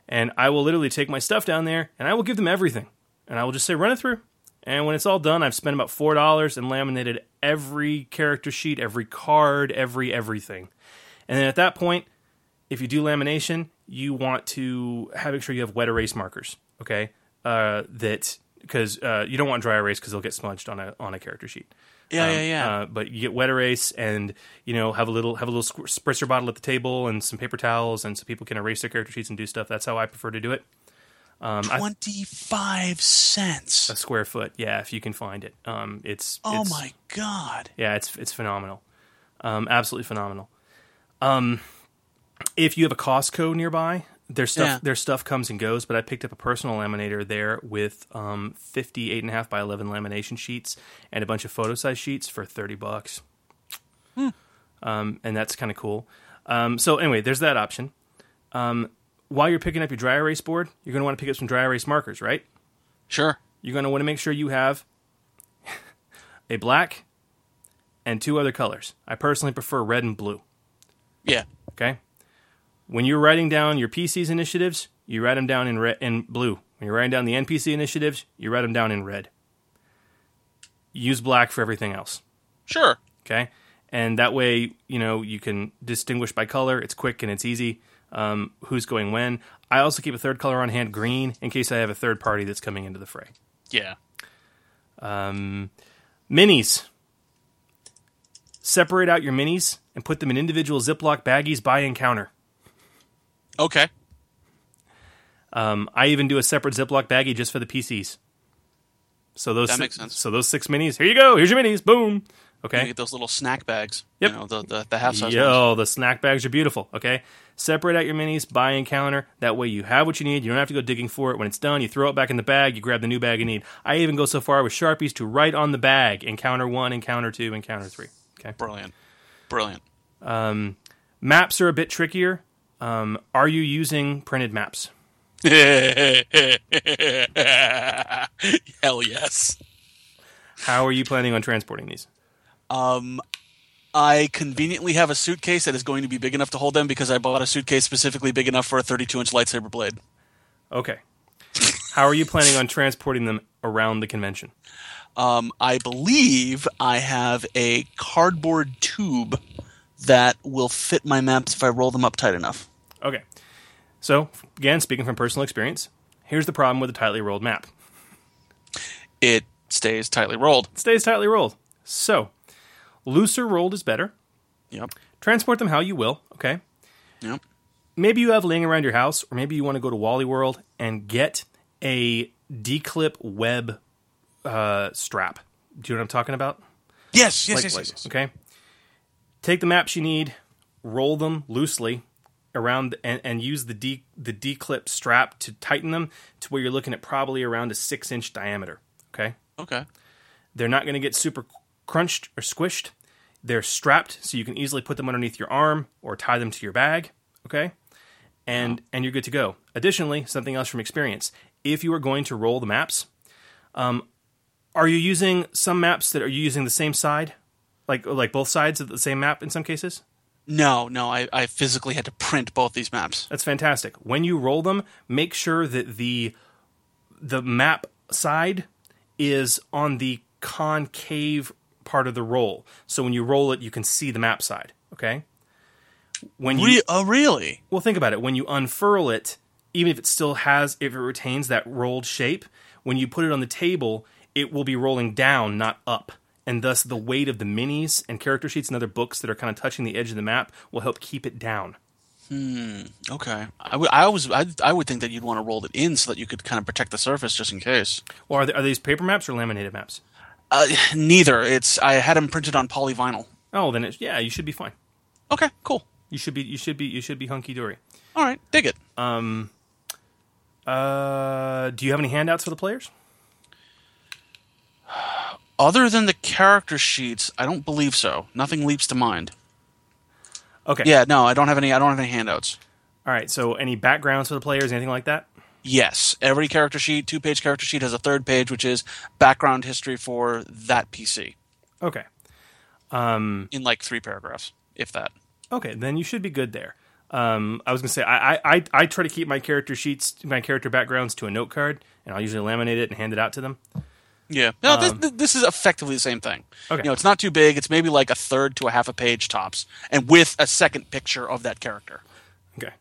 And I will literally take my stuff down there and I will give them everything. And I will just say run it through And when it's all done, I've spent about four dollars and laminated every character sheet, every card, every everything. And then at that point, if you do lamination, you want to have make sure you have wet erase markers. Okay, uh, that because uh, you don't want dry erase because they'll get smudged on a on a character sheet. Yeah, Um, yeah, yeah. Uh, but you get wet erase, and you know have a little have a little spritzer bottle at the table, and some paper towels, and so people can erase their character sheets and do stuff. That's how I prefer to do it. Um, Twenty-five cents. a square foot, yeah, if you can find it. Um, it's Oh it's- my god. yeah, it's it's phenomenal, um, absolutely phenomenal. Um, if you have a Costco nearby, their stuff Yeah. their stuff comes and goes. But I picked up a personal laminator there with um, 50 eight and a half by eleven lamination sheets and a bunch of photo size sheets for thirty bucks. Um, and that's kind of cool. Um, so anyway, there's that option. Um, while you're picking up your dry erase board, you're going to want to pick up some dry erase markers, right? Sure. You're going to want to make sure you have a black and two other colors. I personally prefer red and blue. Yeah. Okay. When you're writing down your PC's initiatives, you write them down in red in blue. When you're writing down the NPC initiatives, you write them down in red. Use black for everything else. Sure. Okay. And that way, you know, you can distinguish by color. It's quick and it's easy. Um, who's going when? I also keep a third color on hand, green, in case I have a third party that's coming into the fray. Yeah. Um, minis. Separate out your minis and put them in individual Ziploc baggies by encounter. Okay. Um, I even do a separate Ziploc baggie just for the PCs. So those That makes sense. So those six minis. Here you go. Here's your minis. Boom. You Okay. get those little snack bags. Yep. You know, the the, the half size ones. Yo, the snack bags are beautiful. Okay. Separate out your minis, buy and counter. That way you have what you need. You don't have to go digging for it. When it's done, you throw it back in the bag. You grab the new bag you need. I even go so far with Sharpies to write on the bag encounter one, encounter two, encounter three. Okay. Brilliant. Brilliant. Um, maps are a bit trickier. Um, are you using printed maps? Hell yes. How are you planning on transporting these? Um, I conveniently have a suitcase that is going to be big enough to hold them because I bought a suitcase specifically big enough for a 32 inch lightsaber blade. Okay. How are you planning on transporting them around the convention? Um, I believe I have a cardboard tube that will fit my maps if I roll them up tight enough. Okay. So, again, speaking from personal experience, here's the problem with a tightly rolled map. It stays tightly rolled. It stays tightly rolled. So, looser rolled is better. Yep. Transport them how you will, okay? Yep. Maybe you have laying around your house, or maybe you want to go to Wally World and get a declip web uh, strap. Do you know what I'm talking about? Yes, yes, Like- yes, yes, yes. Okay. Take the maps you need, roll them loosely around, and, and use the D the declip strap to tighten them to where you're looking at probably around a six inch diameter. Okay. Okay. They're not going to get super crunched or squished. They're strapped, so you can easily put them underneath your arm or tie them to your bag. Okay, and and you're good to go. Additionally, something else from experience: if you are going to roll the maps, um, are you using some maps that are you using the same side, like like both sides of the same map in some cases? No, no, I, I physically had to print both these maps. That's fantastic. When you roll them, make sure that the the map side is on the concave part of the roll. So when you roll it, you can see the map side. Okay. When you Re- oh, really? well, think about it. When you unfurl it, even if it still has, if it retains that rolled shape, when you put it on the table, it will be rolling down, not up. And thus, the weight of the minis and character sheets and other books that are kind of touching the edge of the map will help keep it down. Hmm. Okay. I would. I always. I, I would think that you'd want to roll it in so that you could kind of protect the surface just in case. Well, are, are these paper maps or laminated maps? Uh, neither. It's. I had them printed on polyvinyl. Oh, then it's, yeah, you should be fine. Okay. Cool. You should be you should be you should be hunky dory. All right. Dig it. Um. Uh, do you have any handouts for the players? Other than the character sheets, I don't believe so. Nothing leaps to mind. Okay. Yeah. No, I don't have any. I don't have any handouts. All right. So, any backgrounds for the players? Anything like that? Yes. Every character sheet, two page character sheet, has a third page, which is background history for that PC Okay. Um. in like three paragraphs, if that. Okay. Then you should be good there. Um. I was gonna say I I I, I try to keep my character sheets, my character backgrounds to a note card, and I'll usually laminate it and hand it out to them. Yeah. No, this, Um, th- this is effectively the same thing. Okay. You know, it's not too big. It's maybe like a third to a half a page tops, and with a second picture of that character. Okay.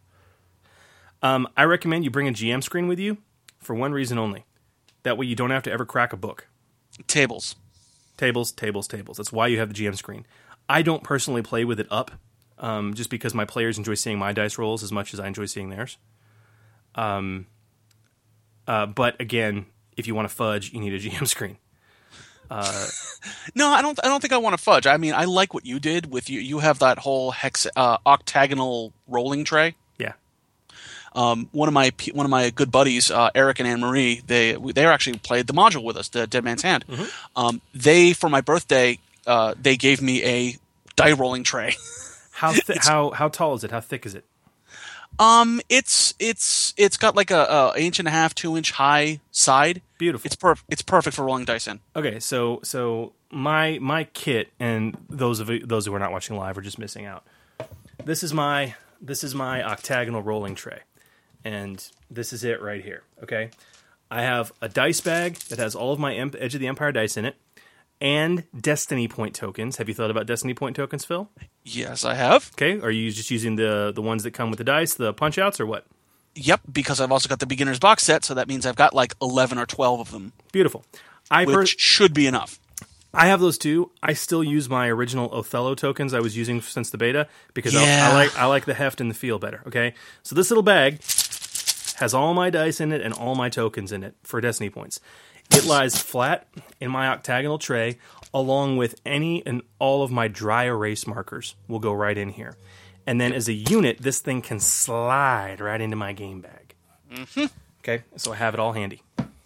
Um, I recommend you bring a GM screen with you for one reason only. That way you don't have to ever crack a book. Tables. Tables, tables, tables. That's why you have the GM screen. I don't personally play with it up, um, just because my players enjoy seeing my dice rolls as much as I enjoy seeing theirs. Um, uh, but again, if you want to fudge, you need a GM screen. Uh, No, I don't. I don't think I want to fudge. I mean, I like what you did with you. You have that whole hex uh, octagonal rolling tray. yeah. Um, one of my one of my good buddies, uh, Eric and Anne Marie, they they actually played the module with us, the Dead Man's Hand. Um, they for my birthday, uh, they gave me a die rolling tray. How thi- how how tall is it? How thick is it? Um, it's it's it's got like a, a inch and a half, two inch high side. Beautiful. It's perf- It's perfect for rolling dice in. Okay, so so my my kit and those of you- those who are not watching live are just missing out. This is my this is my octagonal rolling tray, and this is it right here. Okay, I have a dice bag that has all of my Edge of the Empire dice in it, and Destiny Point tokens. Have you thought about Destiny Point tokens, Phil? Yes, I have. Okay, are you just using the the ones that come with the dice, the punch outs, or what? Yep, because I've also got the beginner's box set, so that means I've got like eleven or twelve of them, Beautiful. I per- which should be enough. I have those too. I still use my original Othello tokens I was using since the beta because I, Yeah. I like I like the heft and the feel better. Okay, so this little bag has all my dice in it and all my tokens in it for Destiny points. It lies flat in my octagonal tray, along with any and all of my dry erase markers will go right in here. And then as a unit, this thing can slide right into my game bag. Mm-hmm. Okay, so I have it all handy.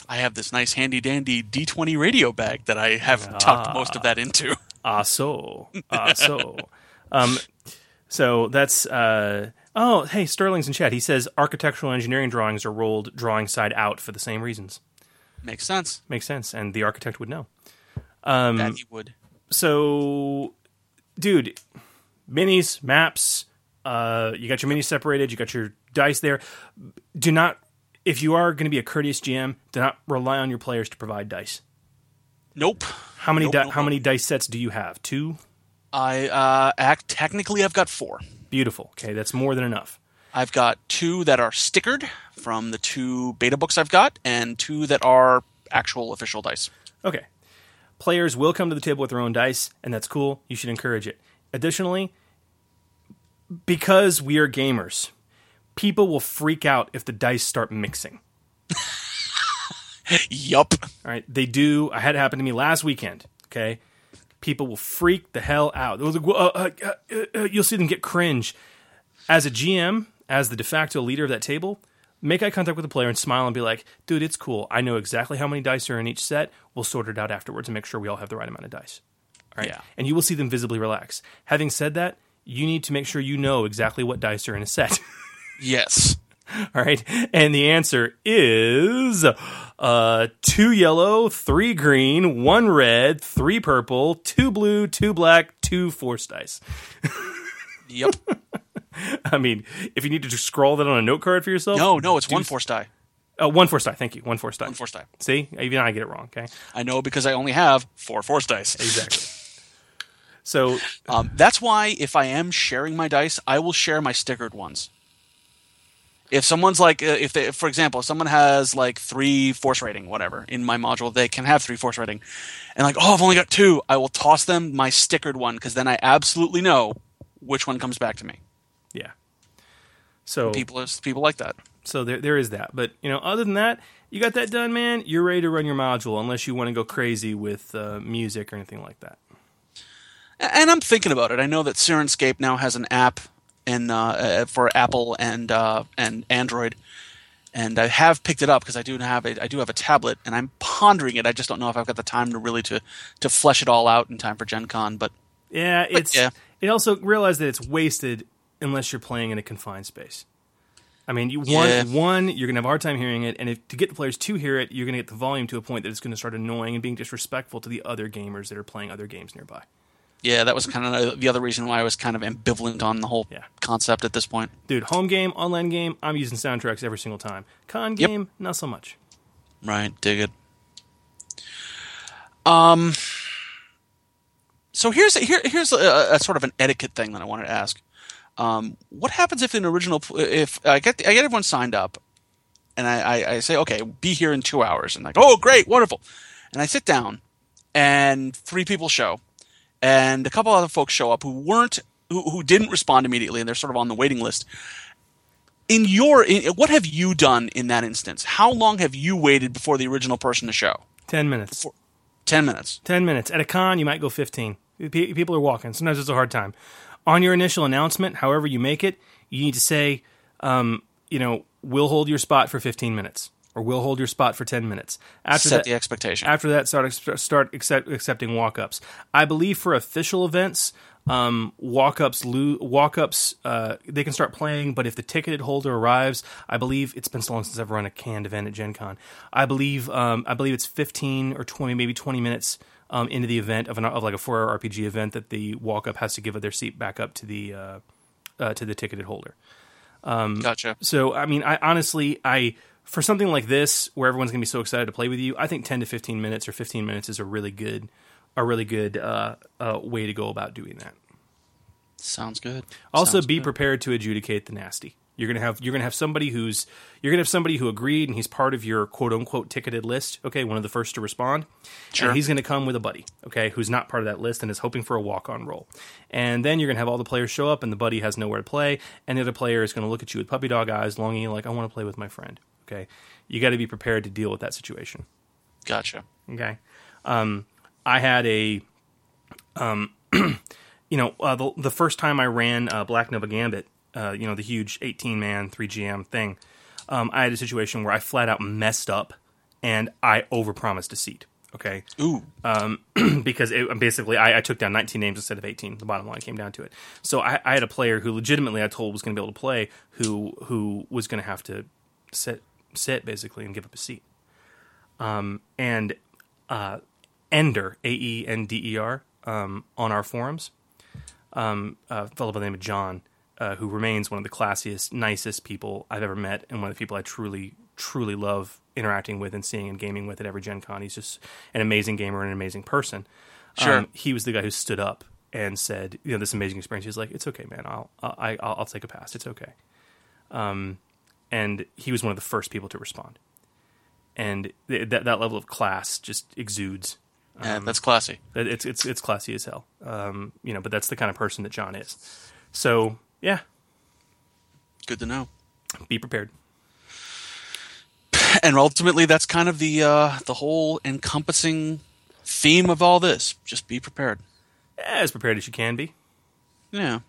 I have this nice handy dandy D20 radio bag that I have tucked most of that into. Ah, so, ah, so. um, so that's. Uh, oh, hey, Sterling's in chat. He says architectural engineering drawings are rolled drawing side out for the same reasons. Makes sense. Makes sense, and the architect would know. Um, that he would. so, dude, minis, maps. Uh, you got your minis separated. You got your dice there. Do not, if you are going to be a courteous GM, do not rely on your players to provide dice. Nope. How many Nope, di- nope, how nope. many dice sets do you have? Two. I uh, act technically I've got four. Beautiful. Okay, that's more than enough. I've got two that are stickered from the two beta books I've got, and two that are actual official dice. Okay. Players will come to the table with their own dice, and that's cool. You should encourage it. Additionally, because we are gamers, people will freak out if the dice start mixing. yup. All right. They do. I had it happen to me last weekend. Okay. People will freak the hell out. They'll, uh, uh, uh, uh, you'll see them get cringe. As a GM, as the de facto leader of that table, make eye contact with the player and smile and be like, dude, it's cool. I know exactly how many dice are in each set. We'll sort it out afterwards and make sure we all have the right amount of dice. All right. Yeah. And you will see them visibly relax. Having said that, you need to make sure you know exactly what dice are in a set. Yes. All right. And the answer is uh, two yellow, three green, one red, three purple, two blue, two black, two force dice. Yep. I mean, if you need to just scroll that on a note card for yourself. No, no, it's one force die. Uh, one force die. Thank you. One force die. One force die. See, even I get it wrong. Okay. I know because I only have four force dice. Exactly. So Um, that's why if I am sharing my dice, I will share my stickered ones. If someone's like, uh, if they, for example, if someone has like three force rating, whatever, in my module, they can have three force rating, and like, oh, I've only got two, I will toss them my stickered one because then I absolutely know which one comes back to me. So People is people like that. So there, there is that. But you know, other than that, you got that done, man. You're ready to run your module, unless you want to go crazy with uh, music or anything like that. And I'm thinking about it. I know that Syrinscape now has an app in uh, uh, for Apple and uh, and Android, and I have picked it up because I do have a I do have a tablet, and I'm pondering it. I just don't know if I've got the time to really to to flesh it all out in time for Gen Con. But Yeah, it's. yeah. It also realize that it's wasted unless you're playing in a confined space. I mean, you, one, Yeah. one, you're gonna have a hard time hearing it, and if to get the players to hear it, you're gonna get the volume to a point that it's gonna start annoying and being disrespectful to the other gamers that are playing other games nearby. yeah, that was kind of the other reason why I was kind of ambivalent on the whole Yeah. concept at this point. Dude, home game, online game, I'm using soundtracks every single time. Con Yep. game, not so much. Right, dig it. Um. So here's here, here's a, a sort of an etiquette thing that I wanted to ask. Um, what happens if an original if I get I get everyone signed up, and I, I, I say okay, be here in two hours, and like oh great wonderful, and I sit down, and three people show, and a couple other folks show up who weren't who, who didn't respond immediately, and they're sort of on the waiting list. In your in, what have you done in that instance? How long have you waited before the original person to show? Ten minutes. Ten minutes. Ten minutes. At a con, you might go fifteen. People are walking. Sometimes it's a hard time. On your initial announcement, however you make it, you need to say, um, you know, we'll hold your spot for fifteen minutes, or we'll hold your spot for ten minutes. After Set that, the expectation. After that, start start accept, accepting walk-ups. I believe for official events, um, walk-ups lo- walk-ups uh, they can start playing, but if the ticketed holder arrives, I believe it's been so long since I've run a canned event at Gen Con. I believe um, I believe it's fifteen or twenty, maybe twenty minutes. Um, into the event of, an, of like a four-hour RPG event, that the walk-up has to give their seat back up to the uh, uh, to the ticketed holder. Um, gotcha. So, I mean, I honestly, I for something like this where everyone's going to be so excited to play with you, I think ten to fifteen minutes or fifteen minutes is a really good, a really good uh, uh, way to go about doing that. Sounds good. Also, Sounds be good. prepared to adjudicate the nasty. You're gonna have you're gonna have somebody who's you're gonna have somebody who agreed and he's part of your quote unquote ticketed list. Okay, one of the first to respond. Sure. And he's gonna come with a buddy. Okay, who's not part of that list and is hoping for a walk on role. And then you're gonna have all the players show up and the buddy has nowhere to play. And the other player is gonna look at you with puppy dog eyes, longing like I want to play with my friend. Okay, you got to be prepared to deal with that situation. Gotcha. Okay. Um, I had a, um, you know, uh, the, the first time I ran uh, Black Nova Gambit, uh, you know, the huge 18 man 3GM thing, um, I had a situation where I flat out messed up and I overpromised a seat. Okay. Ooh. Um, because it, basically I, I took down 19 names instead of 18. The bottom line came down to it. So I, I had a player who legitimately I told was going to be able to play, who who was going to have to sit sit basically and give up a seat. Um, and uh, Ender A E N D E R um, on our forums, um, a fellow by the name of John, uh, who remains one of the classiest, nicest people I've ever met, and one of the people I truly, truly love interacting with and seeing and gaming with at every Gen Con. He's just an amazing gamer and an amazing person. Sure. Um, he was the guy who stood up and said, "You know, this amazing experience." He's like, "It's okay, man. I'll, I, I'll, I'll take a pass. It's okay." Um, and he was one of the first people to respond. And th- that that level of class just exudes. Yeah, that's classy. It's it's it's classy as hell. Um, you know, but that's the kind of person that John is. So yeah, Good to know. be prepared. And ultimately, that's kind of the uh, the whole encompassing theme of all this. Just be prepared. As prepared as you can be. Yeah.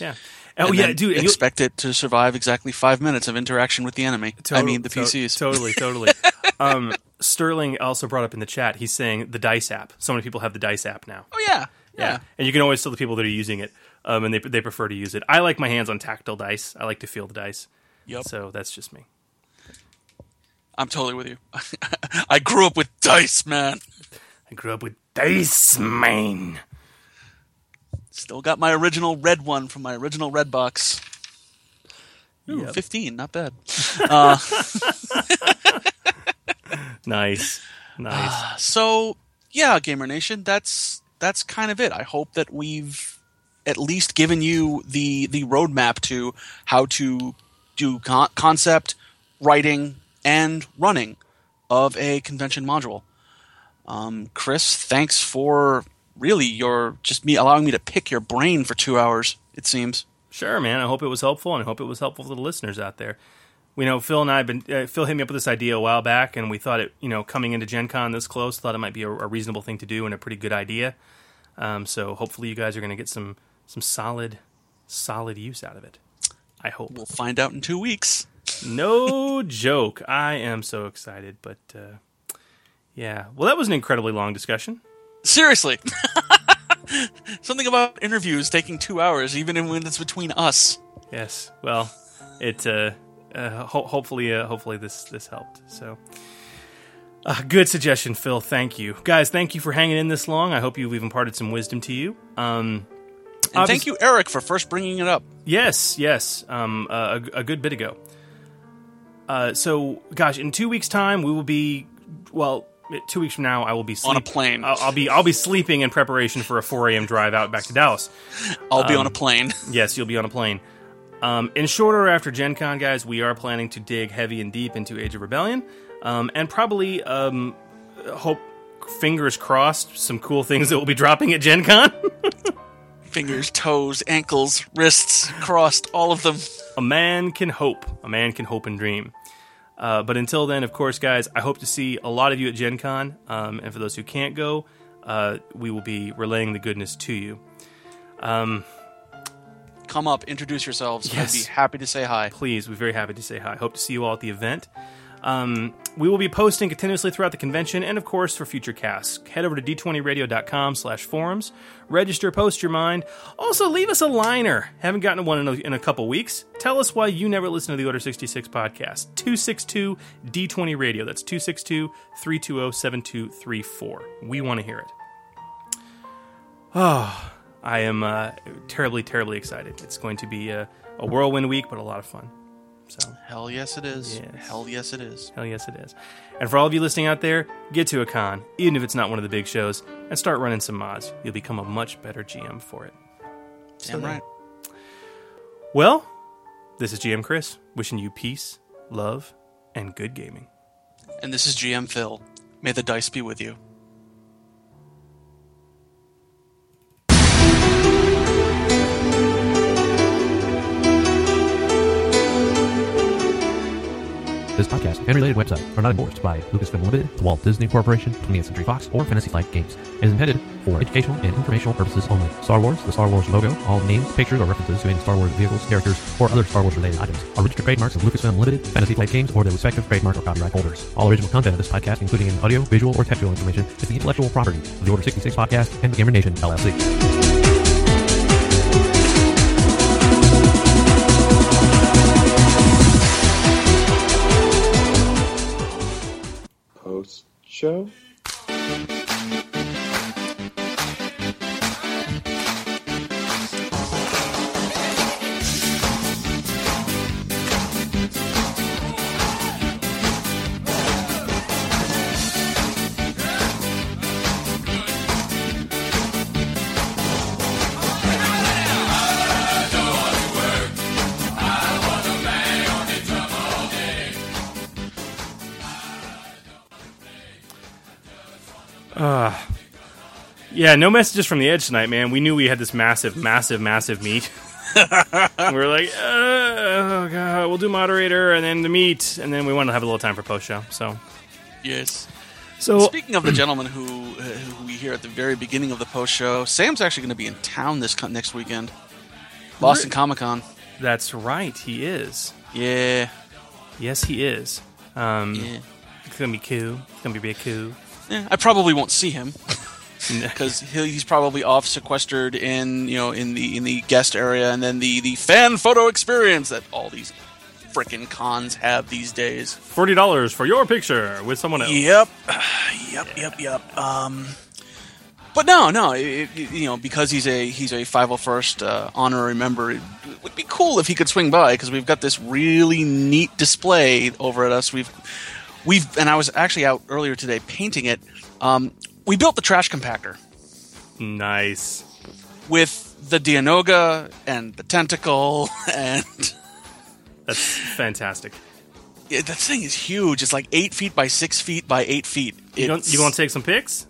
Yeah. Oh And yeah, dude. Expect it to survive exactly five minutes of interaction with the enemy. I mean, the to- PCs. totally, totally. um, Sterling also brought up in the chat. He's saying the Dice app. So many people have the Dice app now. Oh yeah. Yeah. and you can always tell the people that are using it, um, and they they prefer to use it. I like my hands on tactile dice. I like to feel the dice. Yep. So that's just me. I'm totally with you. I grew up with dice, man. I grew up with dice, man. Still got my original red one from my original red box. Ooh, Yep. 15, not bad. Uh, Nice, nice. so yeah, Gamer Nation, that's that's kind of it. I hope that we've at least given you the the roadmap to how to do con- concept, writing, and running of a convention module. Um, Chris, thanks for really your just me allowing me to pick your brain for two hours. It seems. Sure, man. I hope it was helpful, and I hope it was helpful for the listeners out there. We know Phil and I have been. Uh, Phil hit me up with this idea a while back, and we thought it, you know, coming into Gen Con this close, thought it might be a, a reasonable thing to do and a pretty good idea. Um, so hopefully, you guys are going to get some some solid, solid use out of it. I hope. We'll find out in two weeks. No joke. I am so excited, but uh, yeah. Well, that was an incredibly long discussion. Seriously. Something about interviews taking two hours, even when it's between us. Yes. Well, it uh, uh, ho- hopefully uh, hopefully this this helped. So. Uh, good suggestion, Phil. Thank you, guys. Thank you for hanging in this long. I hope you've imparted some wisdom to you. Um, And thank you, Eric, for first bringing it up. Yes, yes. Um, uh, a, a good bit ago. Uh, so, gosh, in two weeks' time, we will be. Well, two weeks from now, I will be On a plane. I'll, I'll be I'll be sleeping in preparation for a 4 a.m. drive out back to Dallas. I'll be Um, on a plane. Yes, you'll be on a plane. Um, in short order after Gen Con, guys, we are planning to dig heavy and deep into Age of Rebellion, um, and probably um, hope, fingers crossed, some cool things that will be dropping at Gen Con. Fingers, toes, ankles, wrists crossed, all of them. a man can hope. A man can hope and dream. Uh, but until then, of course, guys, I hope to see a lot of you at Gen Con. Um, and for those who can't go, uh, we will be relaying the goodness to you. Um, Come up, introduce yourselves. Yes. I'd be happy to say hi. please, we're very happy to say hi. Hope to see you all at the event. Um, we will be posting continuously throughout the convention and, of course, for future casts. Head over to d20radio.com slash forums. Register, post your mind. Also, leave us a liner. Haven't gotten one in a, in a couple weeks. Tell us why you never listen to the Order 66 podcast. 262 D20 Radio. That's 262 320 7234. We want to hear it. Oh, I am uh, terribly, terribly excited. It's going to be a, a whirlwind week, but a lot of fun. So, Hell yes, it is. Yes. Hell yes, it is. hell yes, it is. And for all of you listening out there, get to a con, even if it's not one of the big shows, and start running some mods. You'll become a much better GM for it. Damn right. Well, this is GM Chris, wishing you peace, love, and good gaming. And this is GM Phil. May the dice be with you. This podcast and related website are not endorsed by Lucasfilm Limited, the Walt Disney Corporation, 20th Century Fox, or Fantasy Flight Games. It is intended for educational and informational purposes only. Star Wars, the Star Wars logo, all names, pictures, or references to any Star Wars vehicles, characters, or other Star Wars related items are registered trademarks of Lucasfilm Limited, Fantasy Flight Games, or their respective trademark or copyright holders. All original content of this podcast, including any audio, visual, or textual information, is the intellectual property of the Order 66 podcast and the Gamer Nation LLC. Post Yeah, no messages from the edge tonight, man. We knew we had this massive, massive, massive meet. we were like, uh, oh god, we'll do moderator and then the meet, and then we want to have a little time for post show. So, Yes. so Speaking of the gentleman who, uh, who we hear at the very beginning of the post show, Sam's actually going to be in town this next weekend. Boston Comic Con. that's right, he is. Yeah. Yes, he is. Um, Yeah. It's gonna be cool. It's gonna be real cool. Yeah, I probably won't see him because he's probably off sequestered in you know in the in the guest area, and then the the fan photo experience that all these frickin' cons have these days. Forty dollars for your picture with someone else. Yep, yep, yep, yep. Um, but no, no, it- you know because he's a he's a 501st uh, honorary member. It would be cool if he could swing by because we've got this really neat display over at us. We've we've and I was actually out earlier today painting it. Um, we built the trash compactor Nice. with the Dianoga and the tentacle and. That's fantastic. Yeah, that thing is huge. It's like eight feet by six feet by eight feet. You don't, you want to take some pics?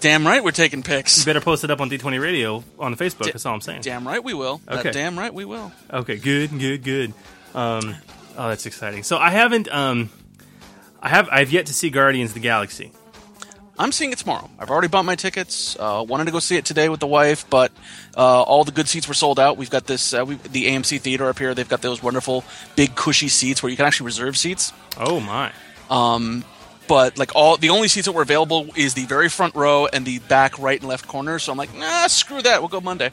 Damn right, we're taking pics. You better post it up on D20 Radio on Facebook. That's all I'm saying. Damn right, we will. That Okay. damn right, we will. Okay, good, good, good. Um, oh, that's exciting. So I haven't, um, I have, I've yet to see Guardians of the Galaxy. I'm seeing it tomorrow. I've already bought my tickets. Uh, wanted to go see it today with the wife, but uh, all the good seats were sold out. We've got this, uh, we, the AMC theater up here. They've got those wonderful big cushy seats where you can actually reserve seats. Oh my! Um, but like all, the only seats that were available is the very front row and the back right and left corner. So I'm like, nah, screw that. We'll go Monday.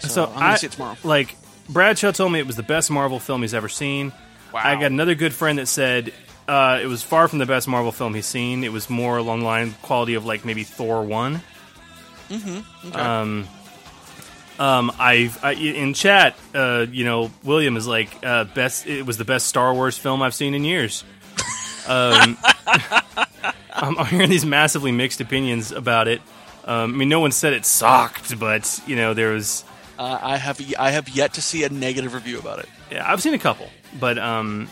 So, So I'm gonna I see it tomorrow. like Bradshaw told me it was the best Marvel film he's ever seen. Wow. I got another good friend that said uh, it was far from the best Marvel film he's seen. It was more along the line quality of like maybe Thor one. Mm-hmm. Okay. Um, um, I've I, in chat, uh, you know, William is like uh, best. It was the best Star Wars film I've seen in years. Um, I'm, hearing these massively mixed opinions about it. Um, I mean, no one said it sucked, but you know, there was. Uh, I have I have yet to see a negative review about it. Yeah, I've seen a couple, but um,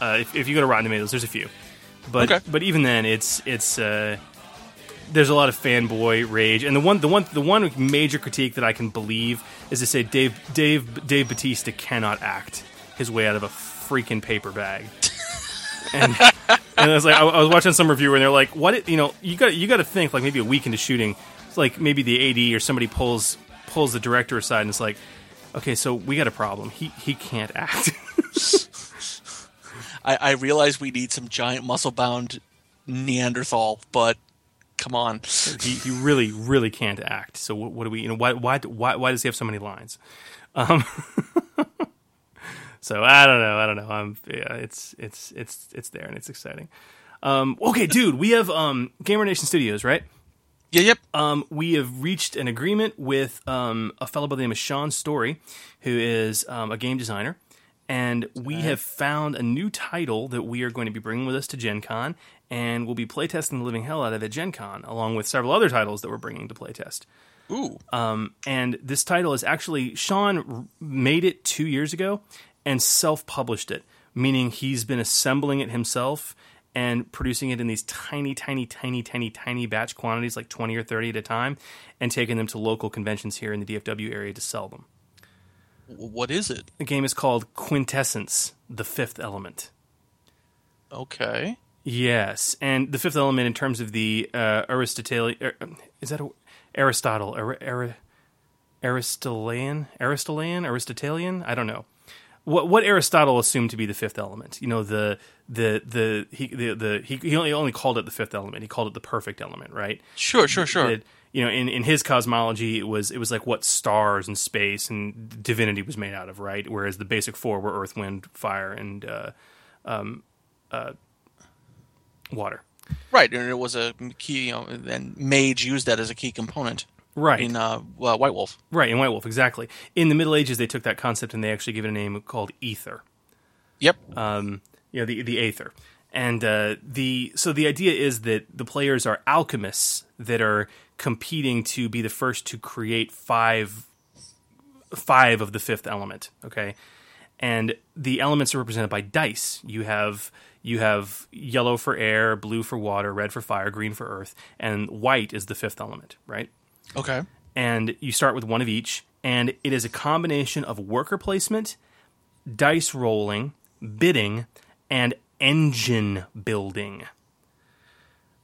uh, if, if you go to Rotten Tomatoes, there's a few. But Okay. but even then, it's it's uh, there's a lot of fanboy rage, and the one the one the one major critique that I can believe is to say Dave Dave Dave Batista cannot act his way out of a freaking paper bag. and and I was like, I, I was watching some reviewer, and they're like, "What? it- You know, you got you got to think like maybe a week into shooting, it's like maybe the AD or somebody pulls pulls the director aside, and it's like, okay, so we got a problem. He he can't act. I, I realize we need some giant muscle bound Neanderthal, but come on. he, he really really can't act. So what, what do we? You know, why why why why does he have so many lines? Um, so I don't know. I don't know. I'm yeah. It's it's it's it's there and it's exciting. Um, okay, dude, we have um, Gamer Nation Studios, right? Yeah, yep. Um, we have reached an agreement with um, a fellow by the name of Sean Story, who is um, a game designer, and we have found a new title that we are going to be bringing with us to Gen Con, and we'll be playtesting the living hell out of it at Gen Con, along with several other titles that we're bringing to playtest. Ooh. Um, and this title is actually Sean made it two years ago and self-published it, meaning he's been assembling it himself and producing it in these tiny, tiny, tiny, tiny, tiny batch quantities, like twenty or thirty at a time, and taking them to local conventions here in the DFW area to sell them. What is it? The game is called Quintessence: The Fifth Element. Okay. Yes, and the fifth element in terms of the uh, Aristotelian er, is that a, Aristotle Ar, Ar, Aristotelian Aristotelian Aristotelian I don't know what what Aristotle assumed to be the fifth element. You know the the the he the, the he, he only only called it the fifth element. He called it the perfect element, right? Sure, sure, sure. You know, in, in his cosmology, it was it was like what stars and space and divinity was made out of, right? Whereas the basic four were earth, wind, fire, and uh, um, uh, water. Right, and it was a key, you know, and Mage used that as a key component. Right. In uh, uh, White Wolf. Right, in White Wolf, exactly. In the Middle Ages, they took that concept and they actually gave it a name called ether. Yep. Um, you know, the the aether, and uh, the so the idea is that the players are alchemists that are competing to be the first to create five five of the fifth element. Okay, and the elements are represented by dice. You have you have yellow for air, blue for water, red for fire, green for earth, and white is the fifth element. Right Okay. and you start with one of each, and it is a combination of worker placement, dice rolling, bidding, and engine building.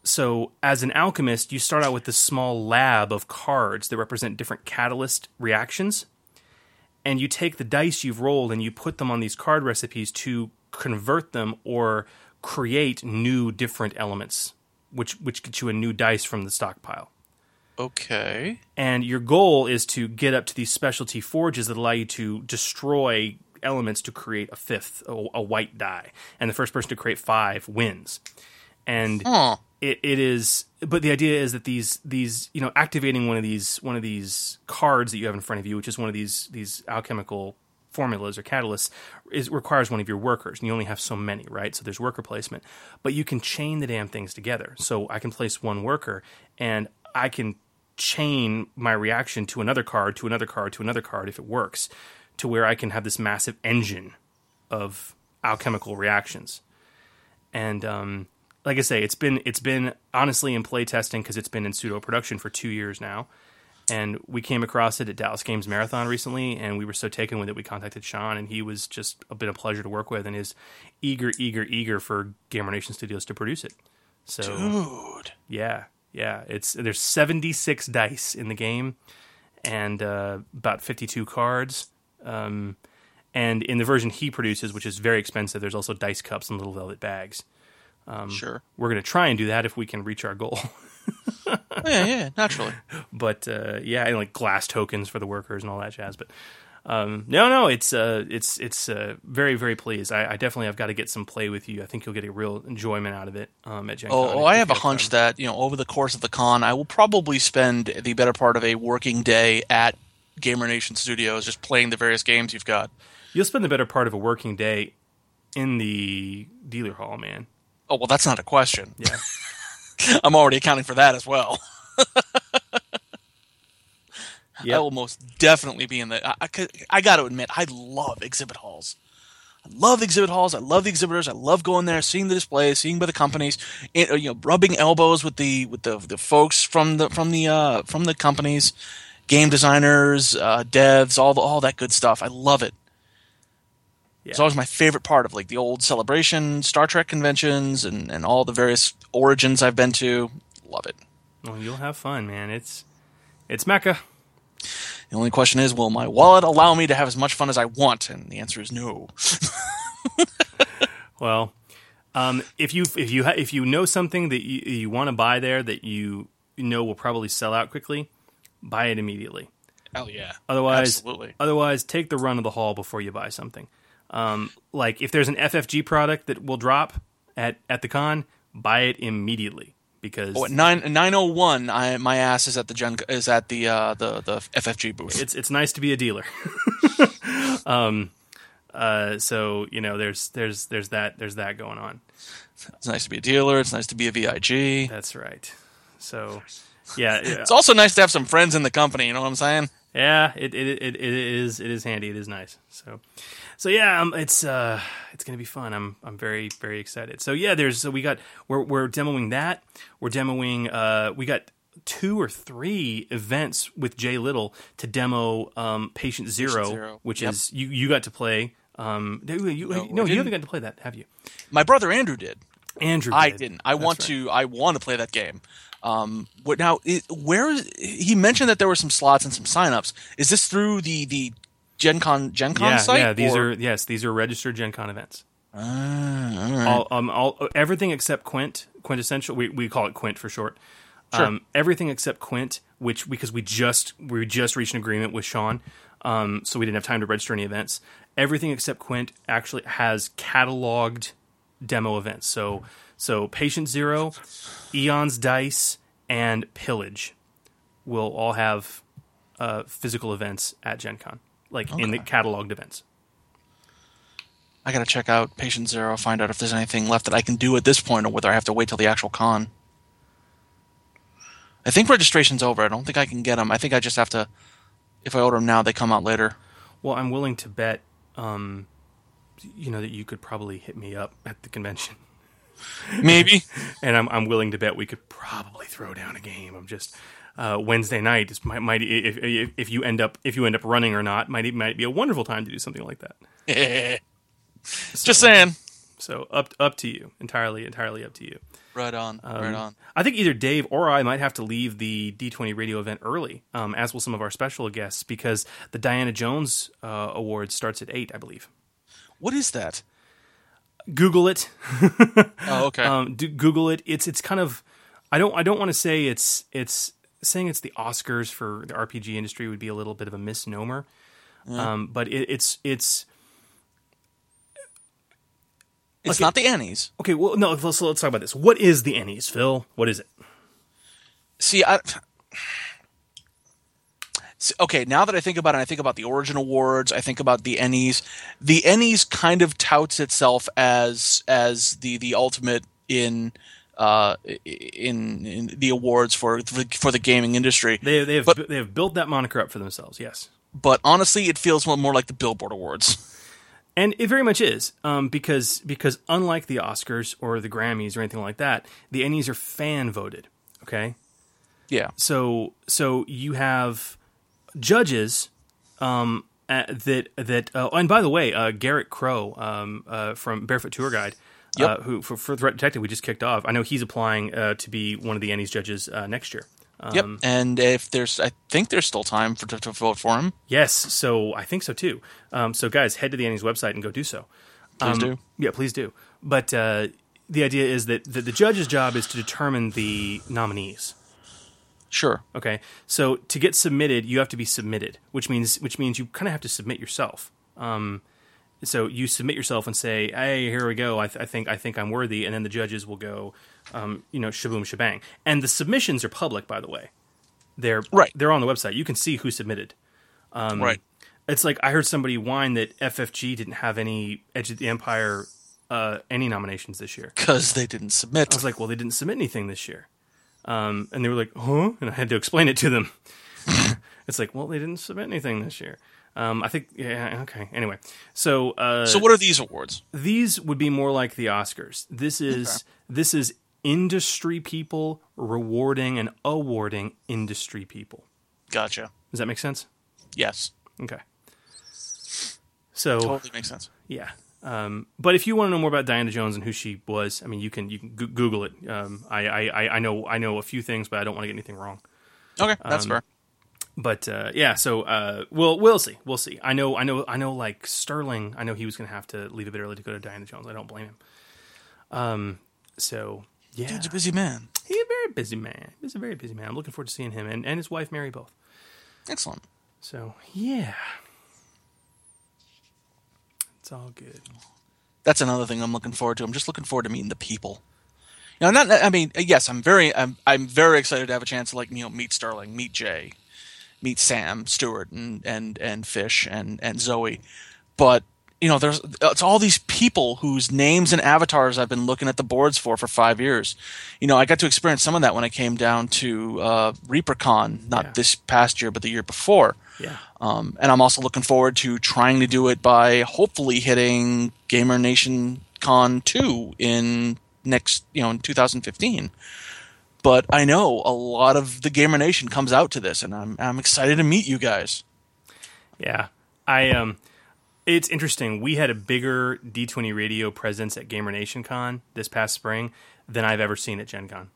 So, as an alchemist, you start out with this small lab of cards that represent different catalyst reactions, and you take the dice you've rolled and you put them on these card recipes to convert them or create new different elements, which which gets you a new dice from the stockpile Okay. and your goal is to get up to these specialty forges that allow you to destroy elements to create a fifth, a, a white die, and the first person to create five wins. And Huh. it, it is, but the idea is that these these you know activating one of these one of these cards that you have in front of you, which is one of these these alchemical formulas or catalysts is requires one of your workers. And you only have so many right? So there's worker placement. But you can chain the damn things together. So i can place one worker and i can chain my reaction to another card to another card to another card if it works to where i can have this massive engine of alchemical reactions and um, like i say it's been it's been honestly in play testing because it's been in pseudo production for two years now and we came across it at Dallas Games Marathon recently, and we were so taken with it, we contacted Sean, and he was just a bit of pleasure to work with, and is eager, eager, eager for Gamer Nation Studios to produce it. So, Dude. yeah, yeah, it's there's 76 dice in the game, and uh, about 52 cards. Um, and in the version he produces, which is very expensive, there's also dice cups and little velvet bags. Um, Sure. We're going to try and do that if we can reach our goal. yeah, yeah, naturally. but uh, yeah, and like glass tokens for the workers and all that jazz. But um, no, no, it's uh, it's it's uh, very very pleased. I, I definitely have got to get some play with you. I think you'll get a real enjoyment out of it um, at Gen Oh, oh, I have a hunch time. that you know over the course of the con, I will probably spend the better part of a working day at Gamer Nation Studios, just playing the various games you've got. you'll spend the better part of a working day in the dealer hall, man. Oh well, that's not a question. Yeah. I'm already accounting for that as well. Yep. I will most definitely be in the. I, I, I got to admit, I love exhibit halls. I love exhibit halls. I love the exhibitors. I love going there, seeing the displays, seeing by the companies, and, uh, you know, rubbing elbows with the with the the folks from the from the uh, from the companies, game designers, uh, devs, all the, all that good stuff. I love it. It's always my favorite part of like the old celebration Star Trek conventions and, and all the various origins I've been to. Love it. Well, you'll have fun, man. It's it's Mecca. The only question is, will my wallet allow me to have as much fun as I want? And the answer is no. Well, um, if you if you ha- if you know something that you, you want to buy there that you know will probably sell out quickly, buy it immediately. Hell yeah. Otherwise, Absolutely. otherwise take the run of the hall before you buy something. Um, like if there's an FFG product that will drop at at the con, buy it immediately because Oh, at nine nine oh one, I my ass is at the gen is at the uh, the the FFG booth. it's it's nice to be a dealer. um, uh, so you know, there's there's there's that there's that going on. It's nice to be a dealer. It's nice to be a VIG. That's right. So yeah, yeah. It's also nice to have some friends in the company. You know what I'm saying? Yeah, it it, it it is it is handy. It is nice. So so yeah, um, it's uh it's gonna be fun. I'm I'm very very excited. So yeah, there's so we got we're we're demoing that. We're demoing uh we got two or three events with Jay Little to demo um Patient Zero, which Yep. is you you got to play. Um, you, you, No, no, you haven't got to play that, have you? My brother Andrew did. Andrew, I did. didn't. I That's want right. to. I want to play that game. Um, what now? It, where is he mentioned that there were some slots and some signups? Is this through the the Gen Con Gen Con Yeah, site? yeah. These or- are yes, these are registered Gen Con events. Ah, all right. all, um, all everything except Quint, quintessential. We, we call it Quint for short. Sure. Um, everything except Quint, which because we just we just reached an agreement with Sean, um, so we didn't have time to register any events. Everything except Quint actually has cataloged demo events. So so Patient Zero, Eon's Dice, and Pillage will all have uh, physical events at Gen Con, like in the cataloged events. I gotta check out Patient Zero, find out if there's anything left that I can do at this point, or whether I have to wait till the actual con. I think registration's over. I don't think I can get them. I think I just have to. If I order them now, they come out later. Well, I'm willing to bet, um, you know, that you could probably hit me up at the convention, Maybe. and I'm I'm willing to bet we could probably throw down a game I'm just uh, Wednesday night. Just might, might if, if if you end up if you end up running or not, might might be a wonderful time to do something like that. just saying. So up up to you, entirely entirely up to you. Right on. right on. I think either Dave or I might have to leave the D20 radio event early, um, as will some of our special guests, because the Diana Jones uh, Award starts at eight, I believe. What is that? Google it. Oh, okay. um, do, Google it. It's it's kind of I don't I don't want to say it's it's saying it's the Oscars for the RPG industry would be a little bit of a misnomer, um, but it, it's it's it's okay. not the Ennies. okay. Well, no, let's let's talk about this. What is the Ennies, Phil? What is it? See, I. Okay, now that I think about it, I think about the Origin Awards. I think about the Ennies. The Ennies kind of touts itself as as the the ultimate in uh in, in the awards for for the gaming industry. They they have But- they have built that moniker up for themselves. Yes. But honestly, it feels more like the Billboard Awards. And it very much is, um, because because unlike the Oscars or the Grammys or anything like that, the Ennies are fan voted. Okay, Yeah. so so you have judges um, uh, that that. Uh, and by the way, uh, Garrett Crow um, uh, from Barefoot Tour Guide, uh, Yep. who for, for Threat Detective we just kicked off. I know he's applying uh, to be one of the Ennies judges uh, next year. yep. And if there's, I think there's still time for to, to vote for him. Yes, so I think so too. Um, so guys, head to the Ennies website and go do so. Please Um, do. Yeah, please do. But uh, the idea is that, that the judge's job is to determine the nominees. Sure. Okay, so to get submitted, you have to be submitted, which means which means you kind of have to submit yourself. Um, so you submit yourself and say, "Hey, here we go. I, th- I think I think I'm worthy," and then the judges will go, um, you know, shaboom shebang. And the submissions are public, by the way. They're Right. They're on the website. You can see who submitted. Um, right. It's like I heard somebody whine that FFG didn't have any Edge of the Empire uh, any nominations this year. Because they didn't submit. I was like, well, they didn't submit anything this year. Um, and they were like, huh? And I had to explain it to them. it's like, well, they didn't submit anything this year. Um, I think, yeah, okay. Anyway, so uh, so what are these awards? These would be more like the Oscars. This is okay. this is industry people rewarding and awarding industry people. Gotcha. Does that make sense? Yes. Okay. So totally makes sense. Yeah. Um, but if you want to know more about Diana Jones and who she was, I mean, you can you can g- Google it. Um, I, I I know I know a few things, but I don't want to get anything wrong. Okay, that's um, fair. But uh, yeah, so uh, we'll we'll see, we'll see. I know I know I know like Sterling. I know he was going to have to leave a bit early to go to Diana Jones. I don't blame him. Um, so yeah, dude's a busy man. He's a very busy man. He's a very busy man. I'm looking forward to seeing him and, and his wife Mary both. Excellent. So yeah, it's all good. That's another thing I'm looking forward to. I'm just looking forward to meeting the people. You know, not. I mean, yes, I'm very, I'm, I'm very excited to have a chance to like, you know, meet Sterling, meet Jay, meet Sam Stewart, and and and Fish and and Zoe. But you know, there's it's all these people whose names and avatars I've been looking at the boards for for five years. You know, I got to experience some of that when I came down to uh, ReaperCon, not yeah. this past year, but the year before. Yeah. Um, and I'm also looking forward to trying to do it by hopefully hitting Gamer Nation Con 2 in next, you know, in 2015. But I know a lot of the Gamer Nation comes out to this, and I'm I'm excited to meet you guys. Yeah, I um, it's interesting. We had a bigger D20 radio presence at Gamer Nation Con this past spring than I've ever seen at Gen Con.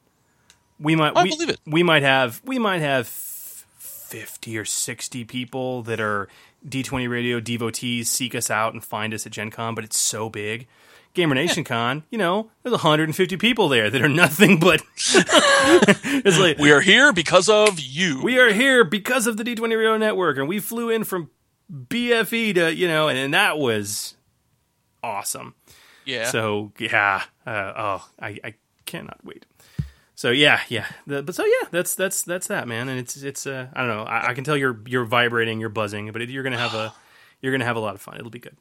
We might, I we, believe it. We might have, we might have 50 or 60 people that are D20 radio devotees seek us out and find us at Gen Con, but it's so big. Gamer Nation Con, you know, there's 150 people there that are nothing but. it's like we are here because of you. We are here because of the D20 Radio Network, and we flew in from BFE to you know, and, and that was awesome. Yeah. So yeah, uh, oh, I, I cannot wait. So yeah, yeah. The, but so yeah, that's that's that's that man, and it's it's uh, I don't know. I, I can tell you're you're vibrating, you're buzzing, but you're gonna have a you're gonna have a lot of fun. It'll be good.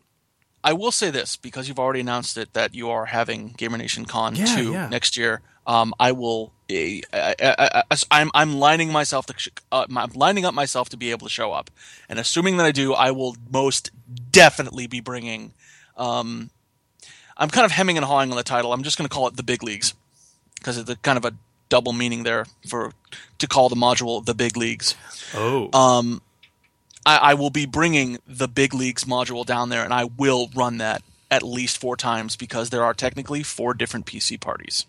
I will say this because you've already announced it that you are having Gamer Nation Con yeah, two yeah. next year. Um, I will. Uh, I, am I'm lining myself to uh, I'm lining up myself to be able to show up, and assuming that I do, I will most definitely be bringing. Um, I'm kind of hemming and hawing on the title. I'm just going to call it the Big Leagues because it's a kind of a double meaning there for to call the module the big leagues. Oh. Um, I, I will be bringing the big leagues module down there, and I will run that at least four times because there are technically four different PC parties.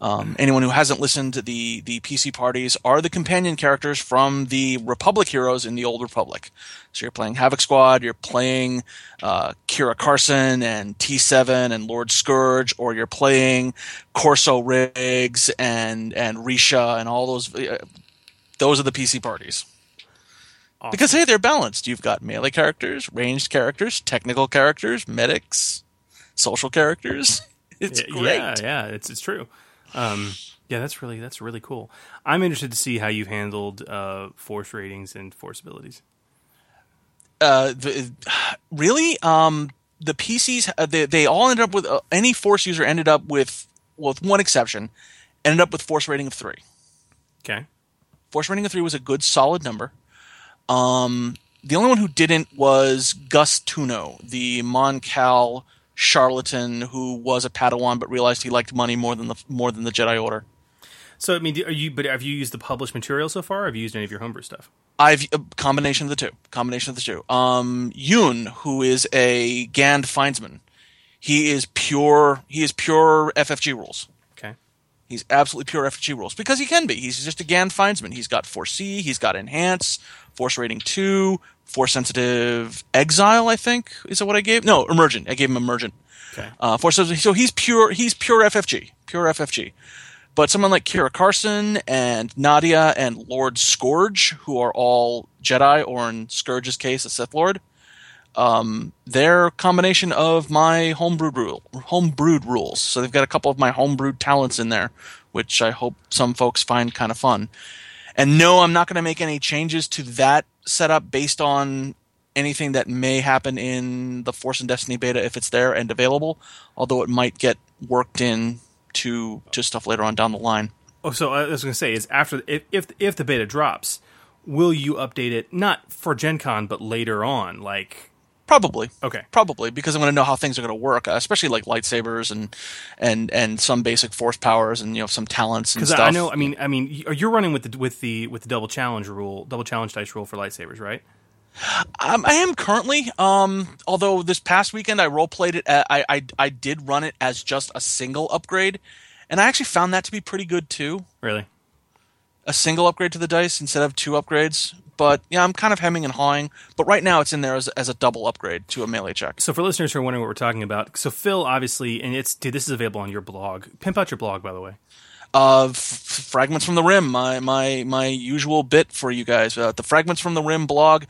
Um, anyone who hasn't listened to the the PC parties are the companion characters from the Republic heroes in the Old Republic. So you're playing Havoc Squad, you're playing uh, Kira Carsen and T7 and Lord Scourge, or you're playing Corso Riggs and and Risha and all those. Uh, those are the PC parties. Awesome. Because hey, they're balanced. You've got melee characters, ranged characters, technical characters, medics, social characters. It's yeah, great. Yeah, yeah, it's it's true. Um, yeah, that's really that's really cool. I'm interested to see how you've handled uh, force ratings and force abilities. Uh, the, really, um, the PCs uh, they, they all ended up with uh, any force user ended up with well, with one exception, ended up with force rating of three. Okay, force rating of three was a good solid number. Um, the only one who didn't was Gus Tuno, the Mon Cal charlatan who was a Padawan but realized he liked money more than the more than the Jedi Order. So I mean, are you? But have you used the published material so far? Have you used any of your homebrew stuff? I've a combination of the two. Combination of the two. Um, Yuun, who is a Gand Findsman, he is pure. He is pure FFG rules. He's absolutely pure FFG rules because he can be. He's just a Gand Findsman. He's got Foresee. He's got Enhance, Force Rating two, Force Sensitive Exile. I think is that what I gave? No, Emergent. I gave him Emergent. Okay. Uh, Force Sensitive. So he's pure. He's pure FFG. Pure FFG. But someone like Kira Carsen and Nadia and Lord Scourge, who are all Jedi, or in Scourge's case, a Sith Lord, um, they're combination of my homebrewed rule, homebrewed rules. So they've got a couple of my homebrewed talents in there, which I hope some folks find kind of fun. And no, I'm not going to make any changes to that setup based on anything that may happen in the Force and Destiny beta if it's there and available, although it might get worked in to to stuff later on down the line. Oh, so I was going to say is after if, if if the beta drops, will you update it not for Gen Con but later on, like Probably. Okay. Probably because I'm going to know how things are going to work, uh, especially like lightsabers and and and some basic force powers and you know some talents and Because stuff. I know, I mean, I mean, you're running with the with the with the double challenge rule, double challenge dice rule for lightsabers, right? Um, I am currently. Um, although this past weekend I role played it. At, I, I I did run it as just a single upgrade, and I actually found that to be pretty good too. Really? A single upgrade to the dice instead of two upgrades. But yeah, I'm kind of hemming and hawing. But right now it's in there as, as a double upgrade to a melee check. So for listeners who are wondering what we're talking about, so Phil obviously, and it's dude, this is available on your blog. Pimp out your blog, by the way. Uh, f- fragments from the rim, my my my usual bit for you guys. Uh, the fragments from the rim blog.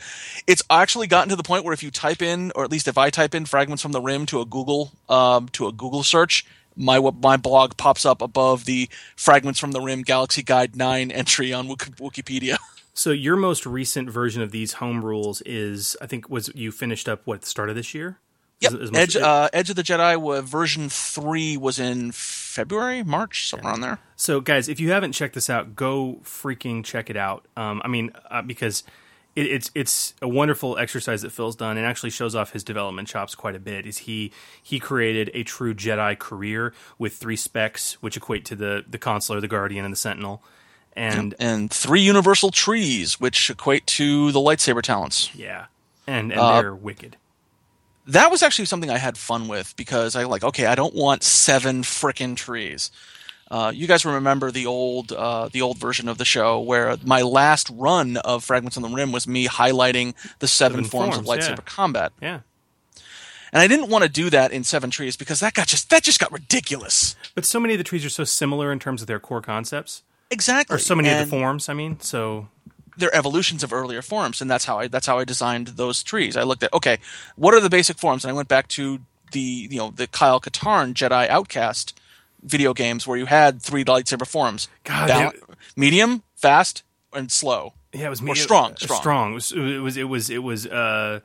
It's actually gotten to the point where if you type in, or at least if I type in fragments from the rim to a Google um, to a Google search, my my blog pops up above the fragments from the rim Galaxy Guide nine entry on Wikipedia. So your most recent version of these home rules is, I think, was you finished up what at the start of this year? Yep. Is it- is Edge uh, Edge of the Jedi version three was in February, March, somewhere around there. So, guys, if you haven't checked this out, go freaking check it out. Um, I mean, uh, because it, it's it's a wonderful exercise that Phil's done, and actually shows off his development chops quite a bit. Is he he created a true Jedi career with three specs, which equate to the the consular, the guardian, and the sentinel, and and three universal trees, which equate to the lightsaber talents. yeah, and and Uh, they're wicked. that was actually something I had fun with because I like okay, I don't want seven frickin' trees. Uh, you guys remember the old uh, the old version of the show where my last run of Fragments on the Rim was me highlighting the seven, Seven forms, of lightsaber yeah. combat, Yeah, and I didn't want to do that in Seven Trees because that got just that just got ridiculous. but so many of the trees are so similar in terms of their core concepts, Exactly, or so many of the forms. I mean, so they're evolutions of earlier forms, and that's how I that's how I designed those trees. I looked at okay, what are the basic forms, and I went back to the you know the Kyle Katarn Jedi Outcast video games where you had three lightsaber forms: God, medium, fast, and slow. Yeah, it was Or medium- strong, uh, strong. Strong. It was. It was. It was. It was. Uh,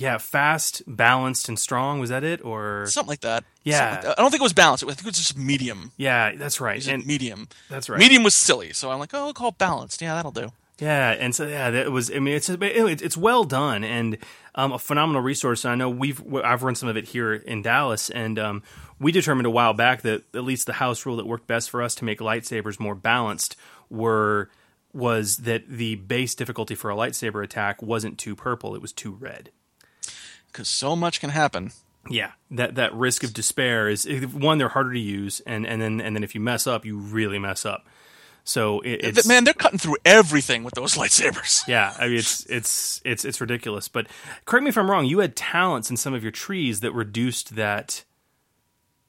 yeah, fast, balanced, and strong. Was that it, or Something like that. Yeah. Like that. I don't think it was balanced. I think it was just medium. yeah, that's right. And medium. that's right. Medium was silly, so I'm like, oh, I'll call it balanced. Yeah, that'll do. Yeah, and so yeah, that was. I mean, it's it's well done and um, a phenomenal resource. And I know we've I've run some of it here in Dallas, and um, we determined a while back that at least the house rule that worked best for us to make lightsabers more balanced were was that the base difficulty for a lightsaber attack wasn't two purple; it was two red. Because so much can happen. Yeah, that that risk of despair is one. They're harder to use, and and then and then if you mess up, you really mess up. So it, it's Man, they're cutting through everything with those lightsabers. yeah, I mean it's it's it's it's ridiculous. But correct me if I'm wrong. You had talents in some of your trees that reduced that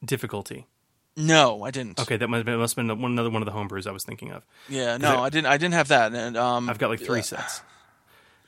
difficulty. No, I didn't. Okay, that must have been, must have been one, another one of the homebrews I was thinking of. Yeah, no, I- I didn't. I didn't have that. And um, I've got like three yeah. sets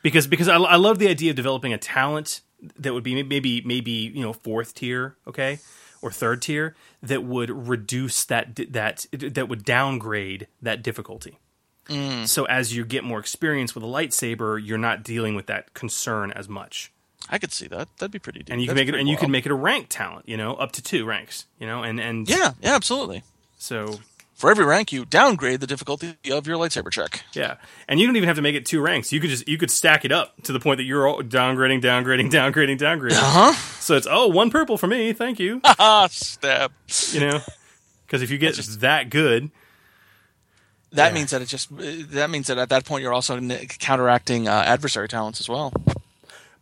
because because I, I love the idea of developing a talent that would be maybe maybe you know fourth tier, okay, or third tier that would reduce that that that would downgrade that difficulty. Mm. So as you get more experience with a lightsaber, you're not dealing with that concern as much. I could see that. That'd be pretty. Deep. and you can make it and you can make it a ranked talent you know up to two ranks you know and and Yeah, yeah, absolutely. so For every rank, you downgrade the difficulty of your lightsaber check. yeah and you don't even have to make it two ranks you could just you could stack it up to the point that you're all downgrading downgrading downgrading downgrading Uh huh. so it's oh one purple for me thank you Ah, stab. you know because if you get just, that good That Yeah. means that it just. That means that at that point you're also counteracting uh, adversary talents as well.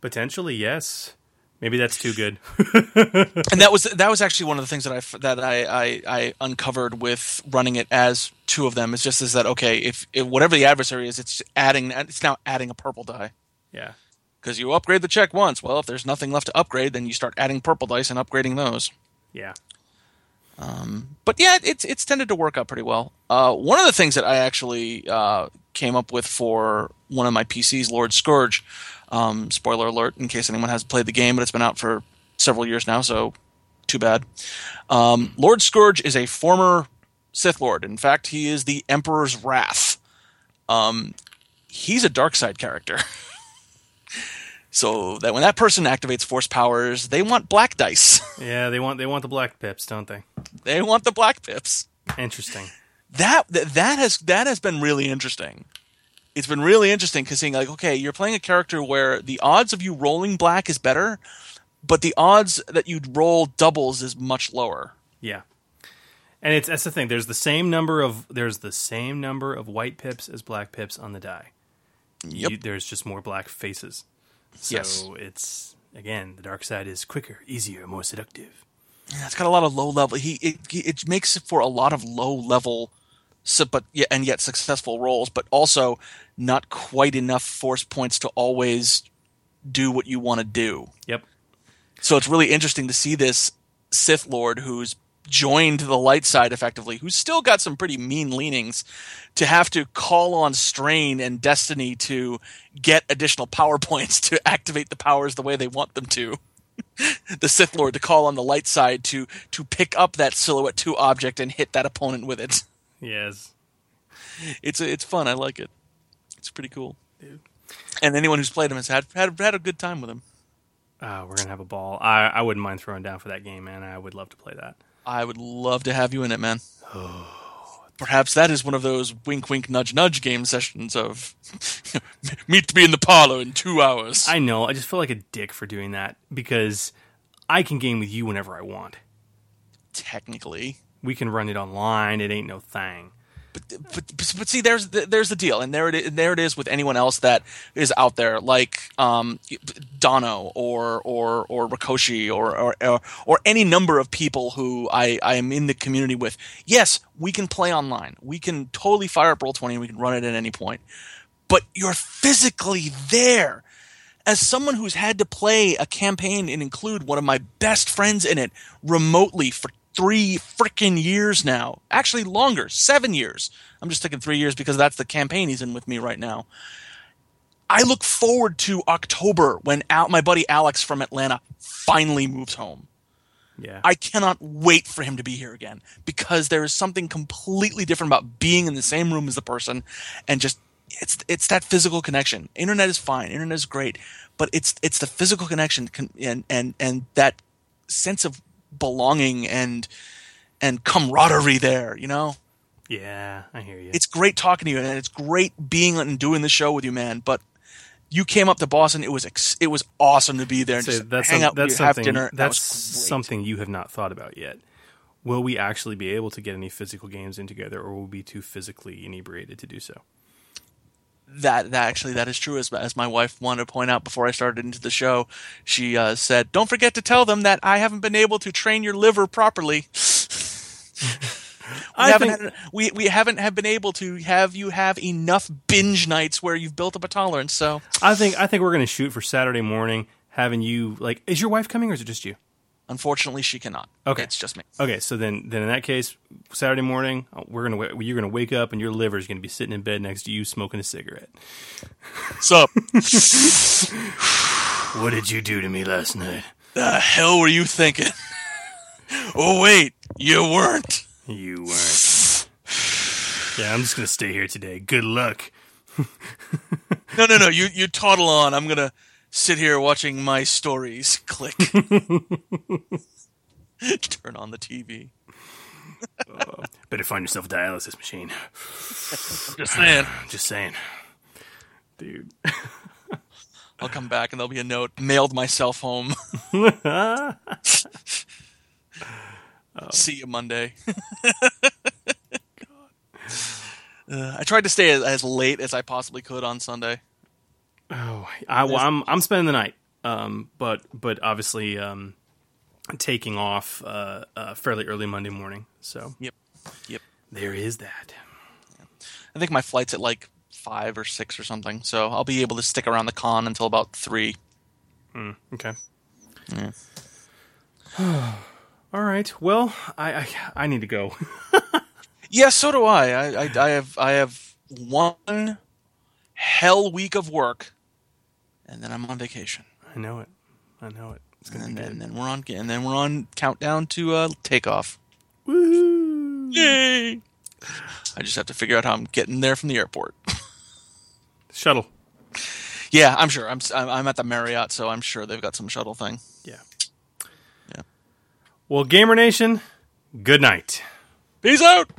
potentially yes maybe that's too good and that was that was actually one of the things that I f- that I, I I uncovered with running it as two of them. Is just is that okay? If, if whatever the adversary is, it's adding. It's now adding a purple die yeah because you upgrade the check once. Well, if there's nothing left to upgrade, then you start adding purple dice and upgrading those. yeah but yeah, it's it's tended to work out pretty well. Uh, one of the things that I actually uh, came up with for one of my PCs, Lord Scourge. Um, spoiler alert, in case anyone hasn't played the game, but it's been out for several years now, so too bad. Um, Lord Scourge is a former Sith Lord. In fact, he is the Emperor's Wrath. Um, he's a dark side character. So that when that person activates force powers, they want black dice. Yeah, they want they want the black pips, don't they? they want the black pips. Interesting. That that, that has that has been really interesting. It's been really interesting because seeing like, okay, you're playing a character where the odds of you rolling black is better, but the odds that you'd roll doubles is much lower. Yeah. And it's that's the thing. There's the same number of there's the same number of white pips as black pips on the die. Yep. You, there's just more black faces. So Yes. it's again the dark side is quicker, easier, more seductive. Yeah, it's got a lot of low level. He it, it makes for a lot of low level, but yeah, and yet successful rolls, but also not quite enough force points to always do what you want to do. Yep. So it's really interesting to see this Sith Lord who's joined the light side effectively, who's still got some pretty mean leanings, to have to call on Strain and Destiny to get additional power points to activate the powers the way they want them to. the Sith Lord to call on the light side to to pick up that silhouette two object and hit that opponent with it. Yes. It's it's fun. I like it. It's pretty cool. And anyone who's played him has had had, had a good time with him. Uh, we're gonna have a ball. I, I wouldn't mind throwing down for that game, man. I would love to play that. I would love to have you in it, man. Perhaps that is one of those wink, wink, nudge, nudge game sessions of meet me in the parlor in two hours. I know. I just feel like a dick for doing that because I can game with you whenever I want. Technically, We can run it online. It ain't no thing. But, but but see, there's the, there's the deal, and there it is, there it is with anyone else that is out there, like um, Dono or or or Rikoshi or, or or or any number of people who I I am in the community with. Yes, we can play online. We can totally fire up Roll Twenty, and we can run it at any point. But you're physically there. As someone who's had to play a campaign and include one of my best friends in it remotely for three freaking years now. Actually, longer, seven years. I'm just taking three years because that's the campaign he's in with me right now. I look forward to October when Al- my buddy Alex from Atlanta finally moves home. Yeah. I cannot wait for him to be here again because there is something completely different about being in the same room as the person and just it's it's that physical connection. Internet is fine, internet is great, but it's it's the physical connection and and and that sense of belonging and and camaraderie there, you know? yeah, I hear you. It's great talking to you and it's great being and doing the show with you, man, but you came up to Boston. It was ex- it was awesome to be there and So just that's hang some- out that's you, have dinner. That's great. something you have not thought about yet. Will we actually be able to get any physical games in together, or will we be too physically inebriated to do so? That that actually that is true as as my wife wanted to point out before I started into the show she uh, said don't forget to tell them that I haven't been able to train your liver properly we I haven't think- had, we we haven't have been able to have you have enough binge nights where you've built up a tolerance so I think I think we're going to shoot for Saturday morning, having you like. Is your wife coming, or is it just you? Unfortunately she cannot Okay. it's just me Okay, so then then in that case, Saturday morning, we're gonna wa- you're gonna wake up and your liver is gonna be sitting in bed next to you smoking a cigarette. sup What did you do to me last night? the hell were you thinking oh wait you weren't You weren't. Yeah, I'm just gonna stay here today. Good luck. no no no you you toddle on I'm gonna sit here watching my stories click turn on the TV Better find yourself a dialysis machine. just saying Just saying, dude. I'll come back and there'll be a note mailed myself home. See you Monday. Uh, I tried to stay as, as late as I possibly could on Sunday. Oh, I, well, I'm I'm spending the night, um, but but obviously um, taking off uh, uh, fairly early Monday morning. So Yep. Yep. there is that. I think my flight's at like five or six or something, so I'll be able to stick around the con until about three. Okay. Yeah. All right. Well, I I, I need to go. Yeah, so do I. I, I. I have I have one hell week of work, and then I'm on vacation. I know it. I know it. It's gonna and be then, good. then we're on and then we're on countdown to uh, takeoff. Woo! Yay! I just have to figure out how I'm getting there from the airport. Shuttle. Yeah, I'm sure. I'm I'm at the Marriott, so I'm sure they've got some shuttle thing. Yeah. Yeah. Well, Gamer Nation, good night. Peace out.